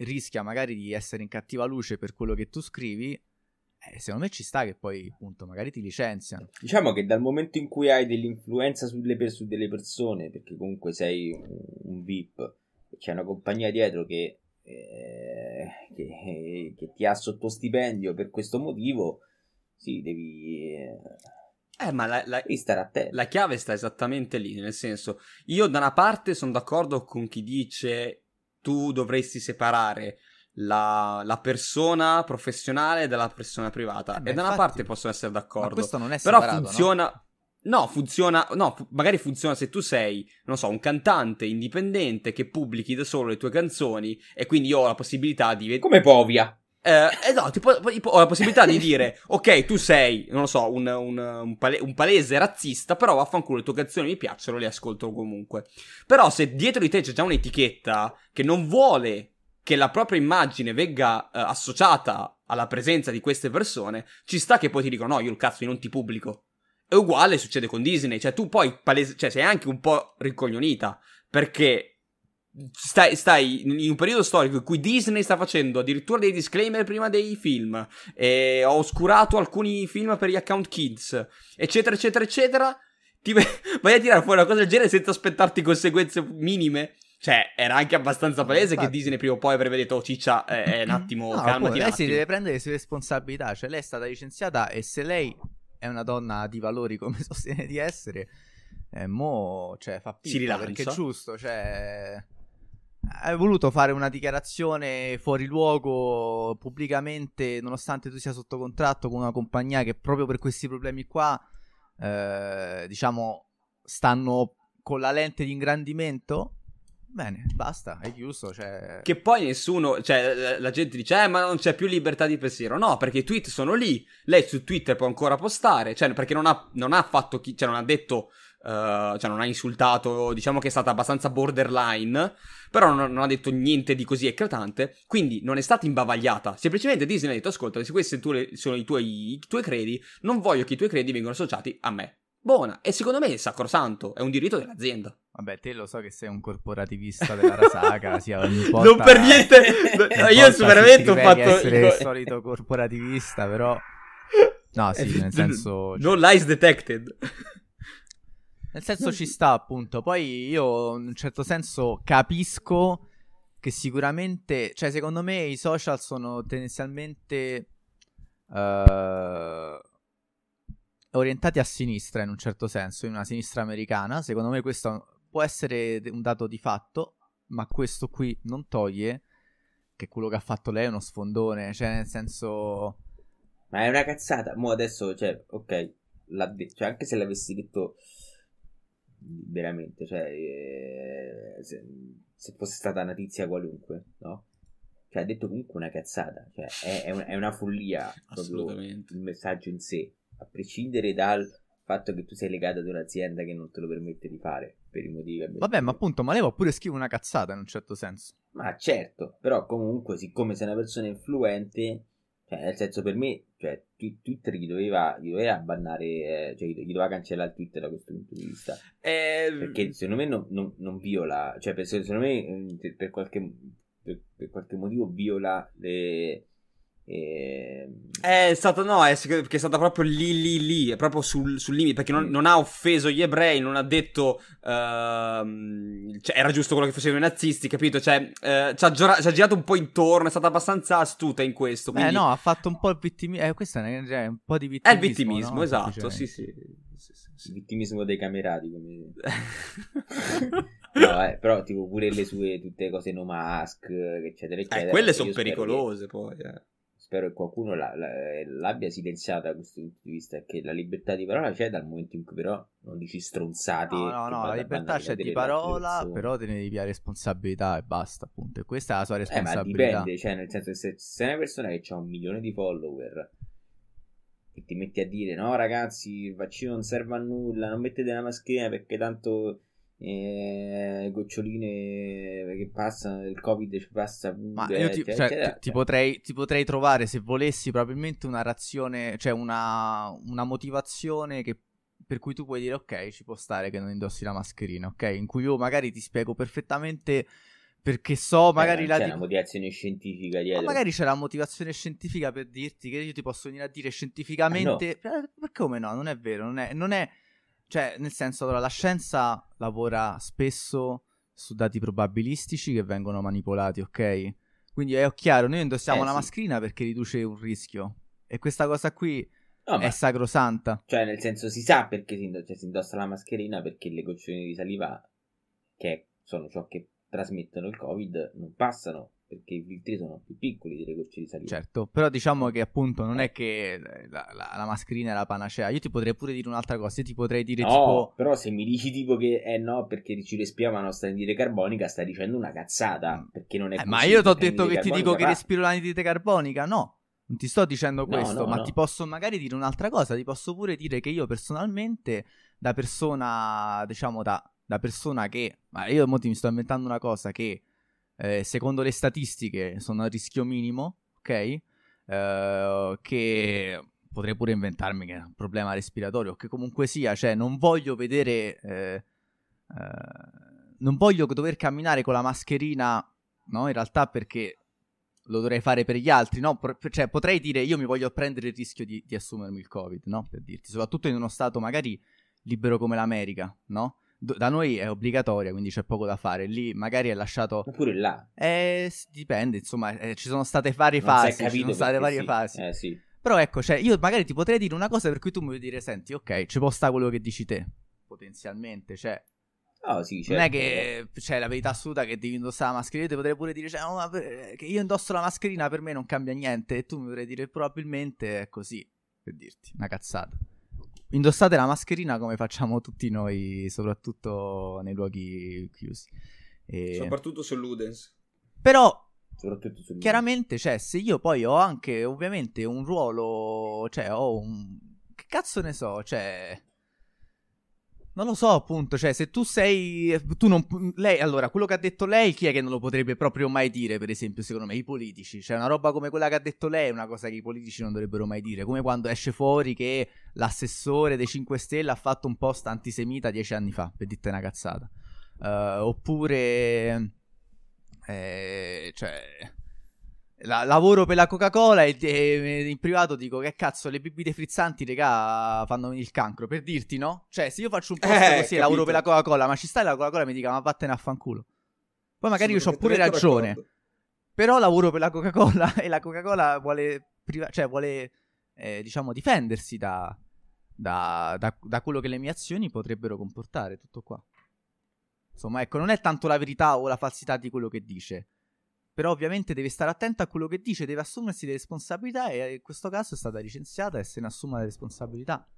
rischia magari di essere in cattiva luce per quello che tu scrivi, eh, secondo me ci sta che poi appunto magari ti licenziano. Diciamo che dal momento in cui hai dell'influenza sulle per- su delle persone, perché comunque sei un, un VIP, e c'è una compagnia dietro che, eh, che, che ti ha sotto stipendio per questo motivo, sì, devi, eh, Eh, ma la, la- la chiave sta esattamente lì, nel senso, io da una parte sono d'accordo con chi dice tu dovresti separare la, la persona professionale dalla persona privata. Eh, ma e da una infatti- parte posso essere Ma d'accordo. questo non è Però separato, no? funziona. No? funziona. No, magari funziona se tu sei, non so, un cantante indipendente che pubblichi da solo le tue canzoni e quindi io ho la possibilità di. Come Povia. Eh, eh no, tipo, tipo, ho la possibilità di dire, ok, tu sei, non lo so, un, un, un pale- un palese razzista, però vaffanculo, le tue canzoni mi piacciono, le ascolto comunque. Però se dietro di te c'è già un'etichetta che non vuole che la propria immagine venga eh, associata alla presenza di queste persone, ci sta che poi ti dicono, no, io il cazzo, io non ti pubblico. È uguale succede con Disney, cioè tu poi palese- cioè sei anche un po' ricoglionita, perché stai, stai in un periodo storico in cui Disney sta facendo addirittura dei disclaimer prima dei film, e ha oscurato alcuni film per gli account kids, eccetera, eccetera, eccetera. Ti vai a tirare fuori una cosa del genere senza aspettarti conseguenze minime. Cioè, era anche abbastanza palese che Infatti. Disney prima o poi avrebbe detto, oh ciccia, eh, eh, un attimo, No, calmati un lei si deve prendere le sue responsabilità. Cioè, lei è stata licenziata e se lei è una donna di valori come sostiene di essere, eh, mo cioè, fa Si pippa rilancia. perché è giusto. Cioè, hai voluto fare una dichiarazione fuori luogo pubblicamente, nonostante tu sia sotto contratto con una compagnia che proprio per questi problemi qua, eh, diciamo, stanno con la lente di ingrandimento. Bene, basta, è chiuso. Cioè... Che poi nessuno, cioè la gente dice, eh, ma non c'è più libertà di pensiero. No, perché i tweet sono lì. Lei su Twitter può ancora postare, cioè perché non ha, non ha fatto, chi, cioè non ha detto, uh, cioè non ha insultato, diciamo che è stata abbastanza borderline, però non, non, ha detto niente di così eclatante. Quindi non è stata imbavagliata. Semplicemente Disney ha detto, ascolta, se questi sono i tuoi, i tuoi credi, non voglio che i tuoi credi vengano associati a me. Buona, e secondo me è sacrosanto, è un diritto dell'azienda. Vabbè, te lo so che sei un corporativista della Rasaga, sia ogni volta... Non per niente, io veramente ho fatto... essere il solito corporativista, però... No, sì, nel senso... No lies detected. Nel senso ci sta, appunto. Poi io, in un certo senso, capisco che sicuramente... Cioè, secondo me i social sono tendenzialmente... Uh orientati a sinistra in un certo senso, in una sinistra americana. Secondo me questo può essere un dato di fatto, ma questo qui non toglie che quello che ha fatto lei è uno sfondone, cioè nel senso... Ma è una cazzata, mo adesso, cioè, ok, cioè, anche se l'avessi detto veramente, cioè, eh, se, se, fosse stata una tizia qualunque, no? Cioè, ha detto comunque una cazzata, cioè, è, è, un, è una follia Assolutamente. il messaggio in sé a prescindere dal fatto che tu sei legato ad un'azienda che non te lo permette di fare per i motivi che Vabbè, ma appunto, ma lei può pure scrivere una cazzata in un certo senso. Ma certo, però comunque, siccome sei una persona influente, cioè, nel senso per me, cioè, Twitter gli doveva, gli doveva bannare, eh, cioè, gli doveva cancellare il Twitter da questo punto di vista. Eh... Perché secondo me non, non, non viola, cioè, per, secondo me per qualche, per, per qualche motivo viola le e... È stato no, è, perché è stata proprio lì lì lì, è proprio sul, sul limite, perché non, non, ha offeso gli ebrei, non ha detto uh, cioè, era giusto quello che facevano i nazisti, capito? Cioè, uh, ci, ha giora- ci, ha girato un po' intorno, è stata abbastanza astuta in questo. Quindi... Eh no, ha fatto un po' il vittimismo, eh, questo è, cioè, un po' di vittimismo. È il vittimismo, no? esatto, sì sì. sì, sì, sì. Il vittimismo dei camerati, come... no, eh, però tipo pure le sue tutte cose no mask, eccetera, eh, eccetera. Eh, quelle sono pericolose che... poi, eh spero che qualcuno la, la, l'abbia silenziata da questo punto di vista, che la libertà di parola c'è dal momento in cui però non dici stronzate. No, no, no, la libertà c'è di parola, però te ne devi via responsabilità e basta, appunto. E questa è la sua responsabilità. Eh, ma dipende, cioè nel senso che se sei una persona che ha un milione di follower e ti metti a dire no ragazzi il vaccino non serve a nulla, non mettete la mascherina perché tanto eh, goccioline che passano, il covid ci passa Ma io ti, cioè, ti, ti, potrei, ti, potrei, trovare se volessi probabilmente una razione, cioè una, una motivazione che, per cui tu puoi dire ok ci può stare che non indossi la mascherina, ok? In cui io magari ti spiego perfettamente perché so eh, magari eh, la c'è una motivazione scientifica dietro. Ma magari c'è la motivazione scientifica per dirti che io ti posso venire a dire scientificamente ah, no. Eh, perché come no, non è vero, non è, non è cioè, nel senso, allora, la scienza lavora spesso su dati probabilistici che vengono manipolati, ok? Quindi è chiaro, noi indossiamo eh, la sì. mascherina perché riduce un rischio. E questa cosa qui no, è sacrosanta. Cioè, nel senso, si sa perché si, indossa, cioè, si indossa la mascherina perché le goccioline di saliva, che sono ciò che trasmettono il Covid, non passano perché i filtri sono più piccoli delle gocce di saliva. Certo, però diciamo che appunto non è che la, la, la, mascherina è la panacea. Io ti potrei pure dire un'altra cosa, io ti potrei dire no, tipo... però se mi dici tipo che eh no, perché ci respiriamo la nostra anidride carbonica, stai dicendo una cazzata, mm. perché non è eh, Ma io ti ho detto che ti dico che respiro l'anidride carbonica, no. Non ti sto dicendo questo, no, no, ma no. ti posso magari dire un'altra cosa, ti posso pure dire che io personalmente, da persona, diciamo da, da persona che... Ma io mo ti mi sto inventando una cosa che eh, secondo le statistiche sono a rischio minimo, ok? Eh, che potrei pure inventarmi che è un problema respiratorio, che comunque sia, cioè non voglio vedere, eh, eh non voglio dover camminare con la mascherina, no? In realtà perché lo dovrei fare per gli altri, no? cioè potrei dire io mi voglio prendere il rischio di, di assumermi il Covid, no? Per dirti, soprattutto in uno stato magari libero come l'America, no? Da noi è obbligatoria, quindi c'è poco da fare. Lì magari è lasciato. Oppure là. Eh, dipende, insomma, eh, ci sono state varie non fasi. Ci sono state varie sì. fasi. Eh, sì. Però ecco, cioè, io magari ti potrei dire una cosa per cui tu mi vuoi dire, senti, ok, ci può stare quello che dici te, potenzialmente, cioè... Oh, sì, certo. Non è che c'è cioè, la verità assoluta che devi indossare la mascherina. Io ti potrei pure dire cioè, oh, per... che io indosso la mascherina per me non cambia niente. E tu mi potrei dire probabilmente è così. Per dirti, una cazzata. Indossate la mascherina come facciamo tutti noi, soprattutto nei luoghi chiusi. E... Soprattutto su Ludens. Però chiaramente, cioè, se io poi ho anche ovviamente un ruolo, cioè, ho un... Che cazzo ne so, cioè... Non lo so, appunto, cioè, se tu sei... Tu non... Lei, allora, quello che ha detto lei, chi è che non lo potrebbe proprio mai dire, per esempio, secondo me? I politici. Cioè, una roba come quella che ha detto lei è una cosa che i politici non dovrebbero mai dire. Come quando esce fuori che l'assessore dei 5 Stelle ha fatto un post antisemita dieci anni fa, per dirti una cazzata. Uh, oppure... Eh, cioè... La, lavoro per la Coca-Cola e, e, in privato dico che cazzo le bibite frizzanti regà fanno il cancro per dirti no? Cioè se io faccio un post eh, così lavoro per la Coca-Cola ma ci stai la Coca-Cola mi dica ma vattene a fanculo Poi magari sì, io ho pure ragione d'accordo. Però lavoro per la Coca-Cola e la Coca-Cola vuole, priva- cioè, vuole eh, diciamo difendersi da, da, da, da quello che le mie azioni potrebbero comportare tutto qua Insomma ecco non è tanto la verità o la falsità di quello che dice però ovviamente deve stare attento a quello che dice, deve assumersi le responsabilità e in questo caso è stata licenziata e se ne assume le responsabilità.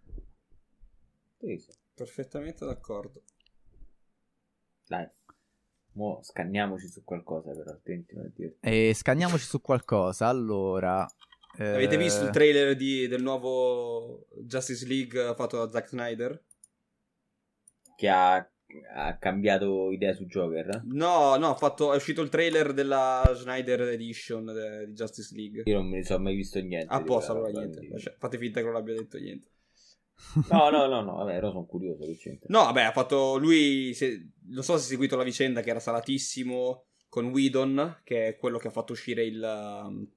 Sì. Perfettamente d'accordo. Dai, mo scanniamoci su qualcosa però, altrimenti non è E scanniamoci su qualcosa, allora... Eh... Avete visto il trailer di, del nuovo Justice League fatto da Zack Snyder? Che ha ha cambiato idea su Joker? No, no, fatto, è uscito il trailer della Snyder Edition de, di Justice League. Io non me ne sono mai visto niente. Apposta, allora niente. Di... Fate finta che non abbia detto niente. No, no, no, no, vabbè, però sono curioso. No, vabbè, ha fatto lui. Se, non so se hai seguito la vicenda che era salatissimo con Whedon, che è quello che ha fatto uscire il. Um,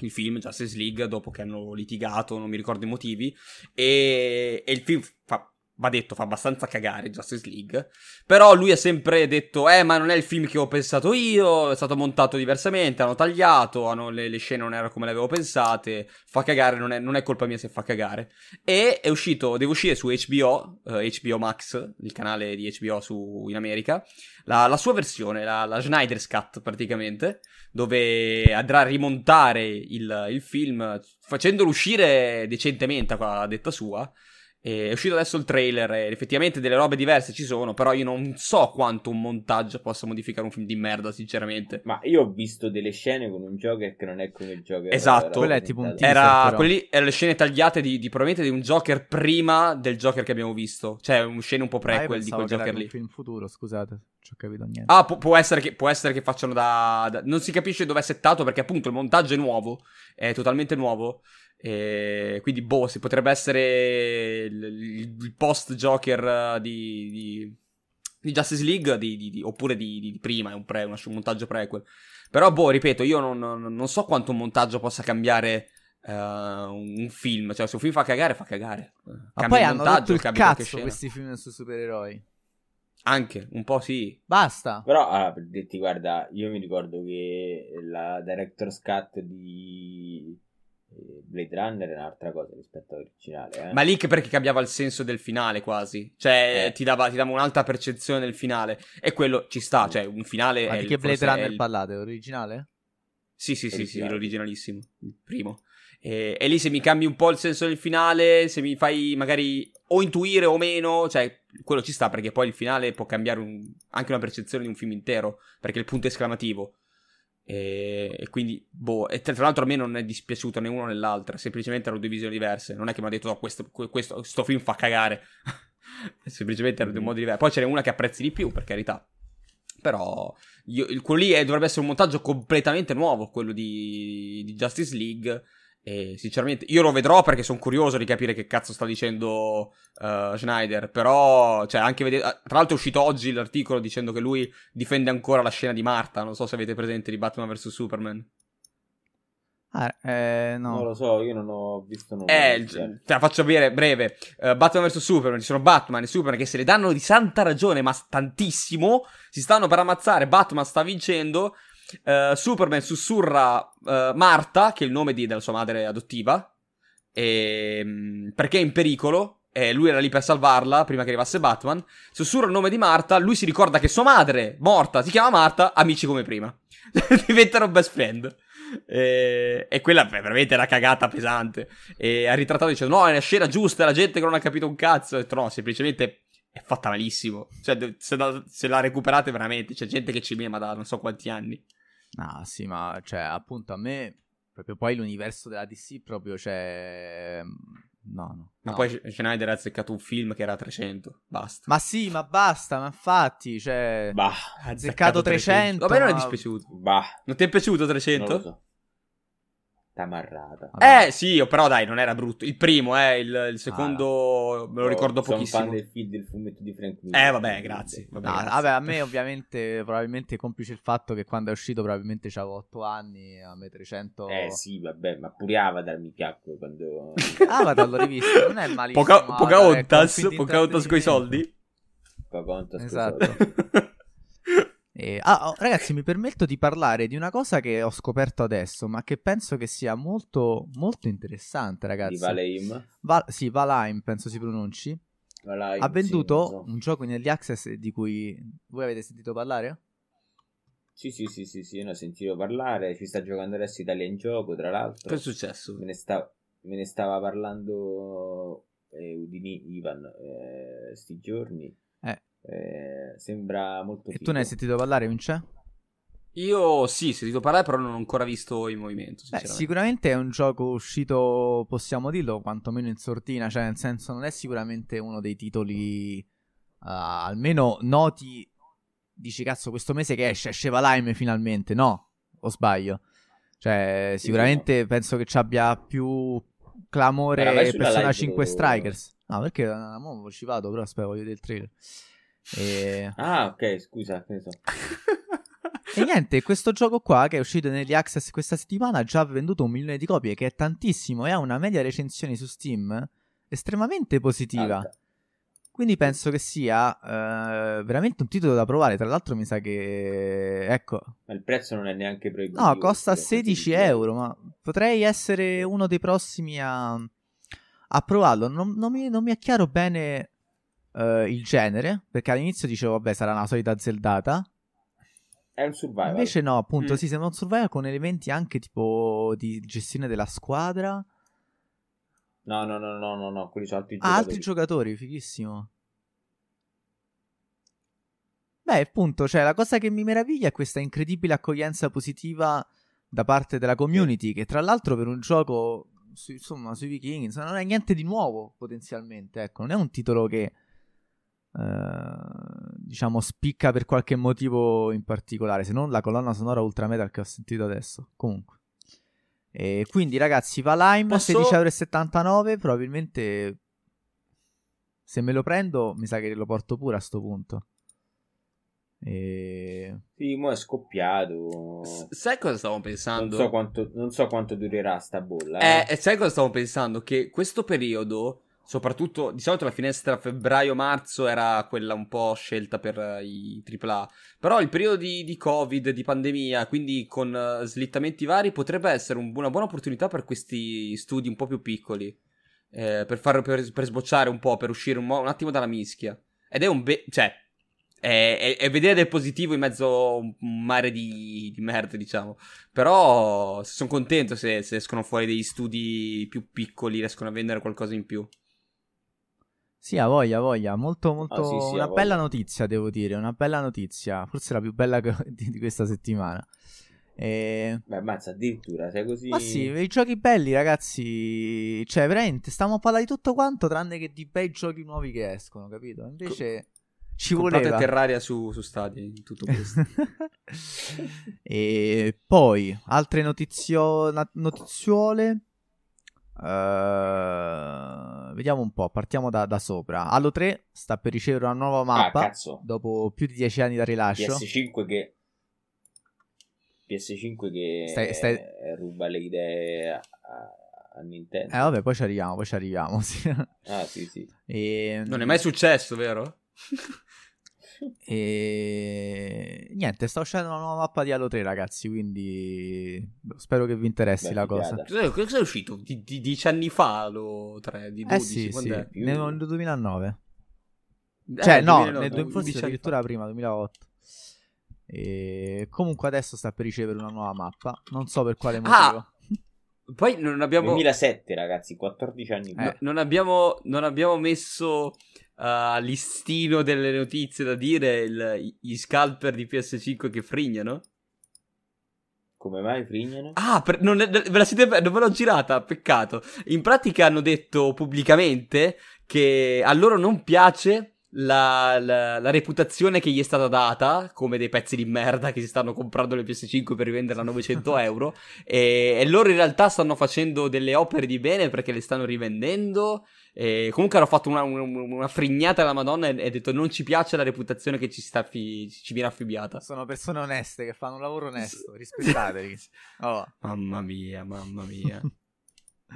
il film Justice League dopo che hanno litigato, non mi ricordo i motivi. E, e il film fa va detto, fa abbastanza cagare Justice League. Però lui ha sempre detto: Eh, ma non è il film che ho pensato io. È stato montato diversamente. Hanno tagliato. Hanno, le, le, scene non erano come le avevo pensate. Fa cagare, non è, non è, colpa mia se fa cagare. E è uscito, deve uscire su HBO, eh, HBO Max, il canale di HBO su, in America. La, la sua versione, la, la, Snyder's Cut praticamente. Dove andrà a rimontare il, il film facendolo uscire decentemente, a detta sua. È uscito adesso il trailer e effettivamente delle robe diverse ci sono, però io non so quanto un montaggio possa modificare un film di merda, sinceramente. Ma io ho visto delle scene con un Joker che non è come il Joker. Esatto, quello è tipo un teaser, era, quelli erano le scene tagliate di, di, probabilmente di un Joker prima del Joker che abbiamo visto. Cioè, un scene un po' prequel ah, di quel Joker lì. un film futuro, scusate, ci ho capito niente. Ah, pu- può, essere che, può essere che facciano da, da... Non si capisce dove è settato perché appunto il montaggio è nuovo, è totalmente nuovo. E quindi, boh, si potrebbe essere il, il, il post Joker di, di, di Justice League di, di, oppure di, prima, è un, pre, un, montaggio prequel. Però, boh, ripeto, io non, non, so quanto un montaggio possa cambiare uh, un film. Cioè, se un film fa cagare, fa cagare. Ma poi hanno rotto il cazzo questi film su supereroi. Anche, un po' sì. Basta. Però, allora, per dirti, guarda, io mi ricordo che la Director's Cut di Blade Runner è un'altra cosa rispetto all'originale. Eh? Ma lì che perché cambiava il senso del finale quasi. Cioè, eh. ti, dava, ti, dava, un'altra percezione del finale. E quello ci sta. Cioè, un finale. Ma di che Blade Runner il... parlate? Originale? Sì, sì, sì, sì, l'originalissimo. Il primo. E, e, lì se mi cambi un po' il senso del finale, se mi fai magari o intuire o meno, cioè, quello ci sta perché poi il finale può cambiare un, anche una percezione di un film intero. Perché il punto esclamativo. E, e, quindi, boh, e tra, l'altro a me non è dispiaciuto né uno né l'altra, semplicemente erano due visioni diverse. Non è che mi ha detto, no, questo, questo, questo film fa cagare. semplicemente erano due modi diversi. Poi ce n'è una che apprezzi di più, per carità. Però, io, quello lì è, dovrebbe essere un montaggio completamente nuovo, quello di, di Justice League. E sinceramente, io lo vedrò perché sono curioso di capire che cazzo sta dicendo uh, Schneider. Però, cioè, anche vedere. Ah, tra l'altro, è uscito oggi l'articolo dicendo che lui difende ancora la scena di Marta. Non so se avete presente di Batman vs Superman. Ah, eh, no. Non lo so, io non ho visto nulla. Eh, te la faccio vedere breve. Uh, Batman vs Superman, ci sono Batman e Superman che se le danno di santa ragione, ma tantissimo. Si stanno per ammazzare. Batman sta vincendo. Uh, Superman sussurra uh, Marta, che è il nome di, della sua madre adottiva, e, um, perché è in pericolo. E lui era lì per salvarla prima che arrivasse Batman. Sussurra il nome di Marta. Lui si ricorda che sua madre, morta, si chiama Marta. Amici come prima. Diventano best friend. E, e quella beh, veramente era cagata pesante. E ha ritrattato dicendo: No, è la scena giusta. La gente che non ha capito un cazzo. Ho detto: No, semplicemente è fatta malissimo. Cioè, se la, se la recuperate veramente, c'è gente che ci mema da non so quanti anni. Ah, sì, ma cioè, appunto, a me proprio poi l'universo della DC proprio c'è No, no. Ma no. poi Schneider ha azzeccato un film che era 300. Basta. Ma sì, ma basta, ma infatti, cioè... Bah. Ha azzeccato 300. 300 Vabbè, non è dispiaciuto. Bah. Non ti è piaciuto 300? Tamarrata. Eh sì, però dai, non era brutto. Il primo, eh, il, il secondo ah, me lo ricordo sono pochissimo. Sono fan del film del fumetto di Frank Miller. Eh vabbè, grazie. Vabbè, no, grazie. vabbè, a me ovviamente, probabilmente complice il fatto che quando è uscito probabilmente avevo 8 anni, a me 300... Eh sì, vabbè, ma pure Avatar mi piacque quando... Avatar l'ho rivisto, non è malissimo. Poca, Pocahontas, Pocahontas coi soldi? Pocahontas esatto. E, ah, oh, ragazzi, mi permetto di parlare di una cosa che ho scoperto adesso, ma che penso che sia molto, molto interessante, ragazzi. Di Valheim? Val- sì, Valheim, penso si pronunci. Valheim, ha venduto sì, so. un gioco in early access di cui voi avete sentito parlare? Sì, sì, sì, sì, sì, ne ho sentito parlare. Ci sta giocando adesso Italia in gioco, tra l'altro. Che è successo? Me ne, sta- me ne stava parlando eh, Udini Ivan eh, sti giorni. Eh. Sembra molto E figo. tu ne hai sentito parlare, Vince? Io sì, ho sentito parlare, però non ho ancora visto in movimento. Beh, sicuramente è un gioco uscito, possiamo dirlo, quantomeno in sordina, cioè nel senso non è sicuramente uno dei titoli uh, almeno noti. Dici cazzo, questo mese che esce, esce Valheim finalmente, no? O sbaglio? Cioè, Sì, sicuramente no. penso che ci abbia più clamore Persona live 5 lo- Strikers. No, perché uh, mo ho scivato, però aspetta, voglio vedere il trailer. E... Ah, ok, scusa, che ne so. E niente, questo gioco qua che è uscito negli Access questa settimana ha già venduto un milione di copie, che è tantissimo e ha una media recensioni su Steam estremamente positiva. Alta. Quindi penso che sia eh, veramente un titolo da provare. Tra l'altro mi sa che... Ecco. Ma il prezzo non è neanche proibitivo. No, costa perché 16 costa euro, ma potrei essere uno dei prossimi a, a provarlo. Non, non mi, non mi è chiaro bene eh, il genere, perché all'inizio dicevo, vabbè, sarà una solita zeldata. È un survival. Invece no, appunto, Mm. sì, sembra un survival con elementi anche tipo di gestione della squadra. No, no, no, no, no, no, quelli sono altri Ah, giocatori. altri giocatori, fighissimo. Beh, appunto, cioè, la cosa che mi meraviglia è questa incredibile accoglienza positiva da parte della community, che tra l'altro per un gioco, su- insomma, sui vichinghi, insomma, non è niente di nuovo, potenzialmente, ecco, non è un titolo che, eh, diciamo, spicca per qualche motivo in particolare, se non la colonna sonora ultra metal che ho sentito adesso. Comunque. E quindi, ragazzi, Valheim, Posso- 16,79€, probabilmente... Se me lo prendo, mi sa che lo porto pure a sto punto. E... Sì, mo è scoppiato. S- sai cosa stavo Non pensando? so, quanto, non so quanto durerà sta bolla. Eh, Eh, sai cosa stavo pensando? Che questo periodo, soprattutto di solito la finestra febbraio-marzo era quella un po' scelta per eh, i AAA. Però il periodo di, di Covid, di pandemia, quindi con eh, slittamenti vari, potrebbe essere un- una buona opportunità per questi studi un po' più piccoli. eh, per, far, per, per sbocciare un po', per uscire un, un attimo dalla mischia. Ed è un be- cioè, è, è- è vedere del positivo in mezzo a un mare di, di merda, diciamo. Però sono contento se, se escono fuori degli studi più piccoli, riescono a vendere qualcosa in più. Sì, ha voglia, voglia. Molto, molto... Ah, sì, sì, una bella notizia, devo dire. Una bella notizia. Forse la più bella che- di, questa settimana. E... Beh, mazza, addirittura, sei così... Ma sì, i giochi belli, ragazzi. Cioè, veramente, stiamo a parlare di tutto quanto, tranne che di bei giochi nuovi che escono, capito? Invece ci Comprate voleva. Terraria su, su Stadia in tutto questo. e poi, altre notizio... notiziole. Eh, vediamo un po', partiamo da, da sopra. Halo 3 sta per ricevere una nuova Ah, mappa cazzo. dopo più di 10 anni da rilascio. PS5 che... PS5 che Stai- stai- ruba le idee a, a- a Nintendo. Eh vabbè, poi ci arriviamo, poi ci arriviamo. sì. Ah, sì, sì. e, non è mai successo, vero? E niente, sta uscendo una nuova mappa di Halo 3, ragazzi. Quindi spero che vi interessi Beh, la cosa. Cosa è uscito? Di, di 10 anni fa, lo 3, di 12? Eh sì, sì, è? Nel, nel 2009. Eh, Cioè, no, 2009, nel, du- 11 forse addirittura fa. prima, 2008. E comunque adesso sta per ricevere una nuova mappa. Non so per quale motivo. Ah! Poi non abbiamo... 2007, ragazzi, 14 anni fa. Eh. No- non, abbiamo, non abbiamo messo uh, listino delle notizie da dire il, gli scalper di PS5 che frignano. Come mai frignano? Ah, per, non, ve la siete, non ve l'ho girata, peccato. In pratica hanno detto pubblicamente che a loro non piace la, la, la, reputazione che gli è stata data come dei pezzi di merda che si stanno comprando le PS5 per rivenderla a 900 euro e, e, loro in realtà stanno facendo delle opere di bene perché le stanno rivendendo e comunque hanno fatto una, una, una frignata alla madonna e, e detto non ci piace la reputazione che ci, sta fi, ci viene affibbiata. Sono persone oneste che fanno un lavoro onesto rispettateli oh. mamma mia mamma mia.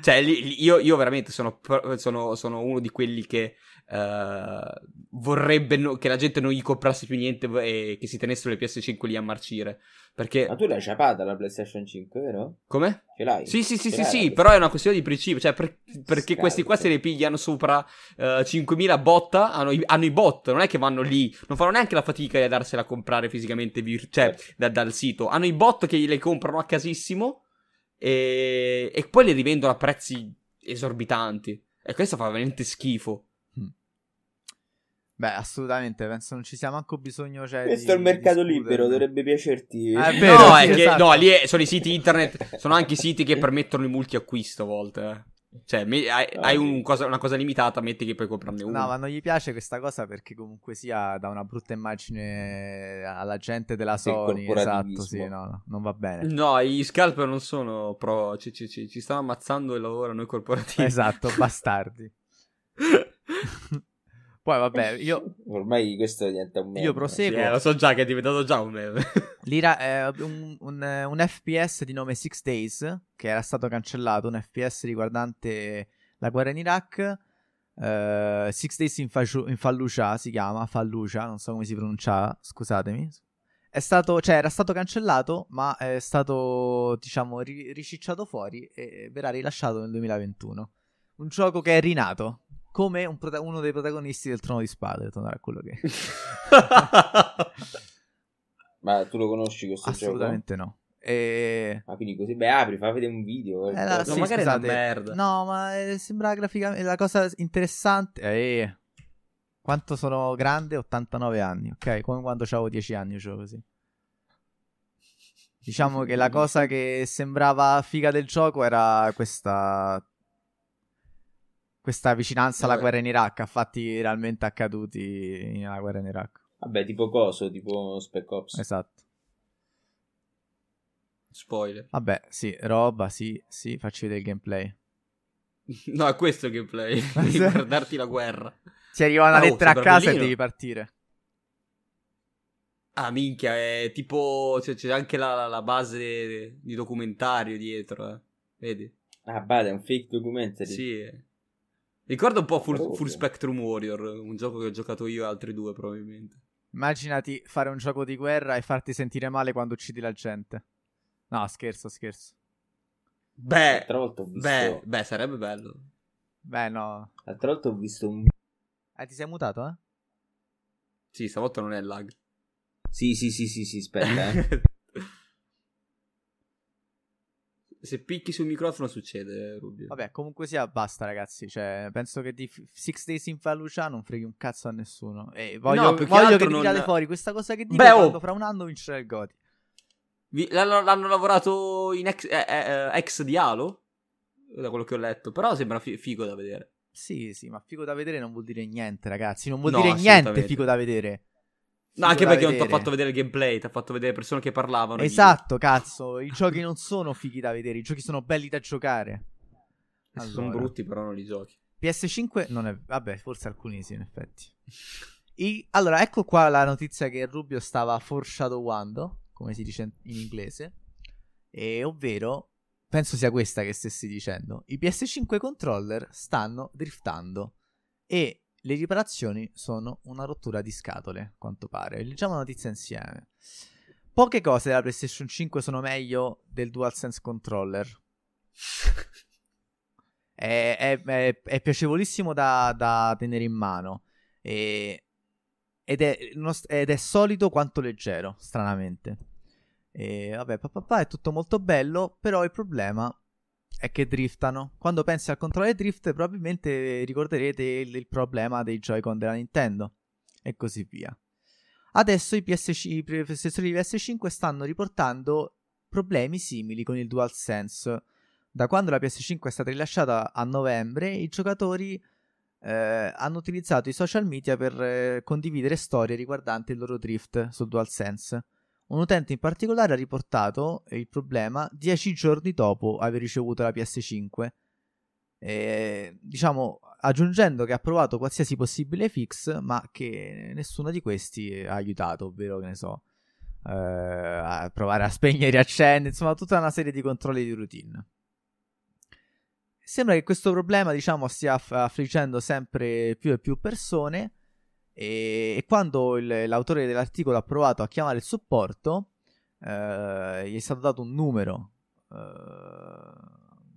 Cioè, li, io, io, veramente sono, sono, sono, uno di quelli che uh, vorrebbe no, che la gente non gli comprasse più niente e che si tenessero le PS5 lì a marcire. Perché... Ma tu l'hai ciapata la PlayStation 5, vero? Come? Ce l'hai? Sì, sì, sì, sì, sì, però è una questione di principio. Cioè, per, perché Scalzo. questi qua se ne pigliano sopra uh, eh, 5.000 botta, hanno i, hanno i, bot, non è che vanno lì, non fanno neanche la fatica di andarsela a comprare fisicamente, vir- cioè, da, dal sito. Hanno i bot che le comprano a casissimo e, e poi le rivendono a prezzi esorbitanti. E questo fa veramente schifo. Beh, assolutamente, penso non ci sia manco bisogno. Cioè, Questo di, è il mercato libero, dovrebbe piacerti. Ah, è vero, no, sì, è che, esatto. no, lì è, sono i siti internet, sono anche i siti che permettono il multi-acquisto a volte. Eh. Cioè, me, hai, no, hai un cosa, una cosa limitata, metti che puoi comprarne uno. No, ma non gli piace questa cosa perché comunque sia da una brutta immagine alla gente della Sony. Esatto, sì, no, no, non va bene. No, gli scalper non sono pro, ci, ci, ci, ci stanno ammazzando il lavoro noi corporativi. Esatto, bastardi. Poi vabbè, io... Ormai questo diventa un meme. Io proseguo. Sì, eh, lo so già che è diventato già un meme. L'ira è un, un, un, FPS di nome Six Days, che era stato cancellato, un FPS riguardante la guerra in Iraq. Uh, Six Days in, Fashu- in Fallujah si chiama, Fallujah, non so come si pronuncia, scusatemi. È stato, cioè, era stato cancellato, ma è stato, diciamo, ri- ricicciato fuori e verrà rilasciato nel 2021. Un gioco che è rinato, come un prota- uno dei protagonisti del Trono di Spade, tornare a quello che... Ma tu lo conosci questo Assolutamente gioco? no. E... Ah, quindi così, beh, apri, fa vedere un video. Eh, la, no, sì, magari scusate. è una merda. No, ma eh, sembra graficamente la cosa interessante. Eh, quanto sono grande? 89 anni, ok? Come quando avevo 10 anni, io così. Diciamo che la cosa che sembrava figa del gioco era questa questa vicinanza alla guerra in Iraq a fatti realmente accaduti nella guerra in Iraq. Vabbè, tipo coso, tipo Spec Ops. Esatto. Spoiler. Vabbè, sì, roba, sì, sì, facci vedere il gameplay. No, è questo il gameplay. Guardarti la guerra. Ti arriva una Ah, oh, lettera a casa e bellino. devi partire. Ah, minchia, è tipo... C'è, c'è anche la, la base di documentario dietro, eh. Vedi? Ah, bada, è un fake documentary. Sì. Ricorda un po' full, Oh, full. Spectrum Warrior, un gioco che ho giocato io e altri due probabilmente. Immaginati fare un gioco di guerra e farti sentire male quando uccidi la gente. No, scherzo, scherzo. Beh, L'altra volta ho visto... beh, beh, sarebbe bello. Beh, no. L'altra volta ho visto un... Eh, ti sei mutato, eh? Sì, stavolta non è lag. Sì, sì, sì, sì, sì, aspetta, eh. Se picchi sul microfono succede, Rubio. Vabbè, comunque sia, basta, ragazzi. Cioè, penso che di Six Days in Fallujah non freghi un cazzo a nessuno. E voglio, No, voglio che non- fuori questa cosa che dico Beh, oh. fra un anno vincerà il Goti. Vi- l'hanno, l'hanno lavorato in ex, eh, eh, ex di Halo, da quello che ho letto, però sembra fi- figo da vedere. Sì, sì, ma figo da vedere non vuol dire niente, ragazzi. Non vuol No, dire niente figo da vedere. No, anche perché non ti ha vedere. fatto vedere il gameplay, ti ha fatto vedere persone che parlavano. Esatto, cazzo. I giochi non sono fighi da vedere, i giochi sono belli da giocare. Sono Allora. brutti, però non li giochi. PS5 non è... Vabbè, forse alcuni sì, in effetti. I- Allora, ecco qua la notizia che Rubio stava foreshadowando, come si dice in inglese. E ovvero, penso sia questa che stessi dicendo. I PS5 controller stanno driftando. E le riparazioni sono una rottura di scatole, a quanto pare. Leggiamo la notizia insieme. Poche cose della PlayStation 5 sono meglio del DualSense controller. È, è- è- è piacevolissimo da, da tenere in mano. E- ed, è, uno ed è solido quanto leggero, stranamente. E vabbè, papà, è tutto molto bello. Però il problema è che driftano. Quando pensi al controller drift, probabilmente ricorderete il, il problema dei Joy-Con della Nintendo e così via. Adesso i, PS5, i processori di PS5 stanno riportando problemi simili con il DualSense. Da quando la PS5 è stata rilasciata a novembre, i giocatori eh, hanno utilizzato i social media per eh, condividere storie riguardanti il loro drift sul DualSense. Un utente in particolare ha riportato il problema 10 giorni dopo aver ricevuto la PS5. E, diciamo, aggiungendo che ha provato qualsiasi possibile fix, ma che nessuno di questi ha aiutato, ovvero che ne so, eh, a provare a spegnere e riaccendere, insomma, tutta una serie di controlli di routine. Sembra che questo problema, diciamo, stia aff- affliggendo sempre più e più persone. E, quando il, l'autore dell'articolo ha provato a chiamare il supporto, eh, gli è stato dato un numero eh,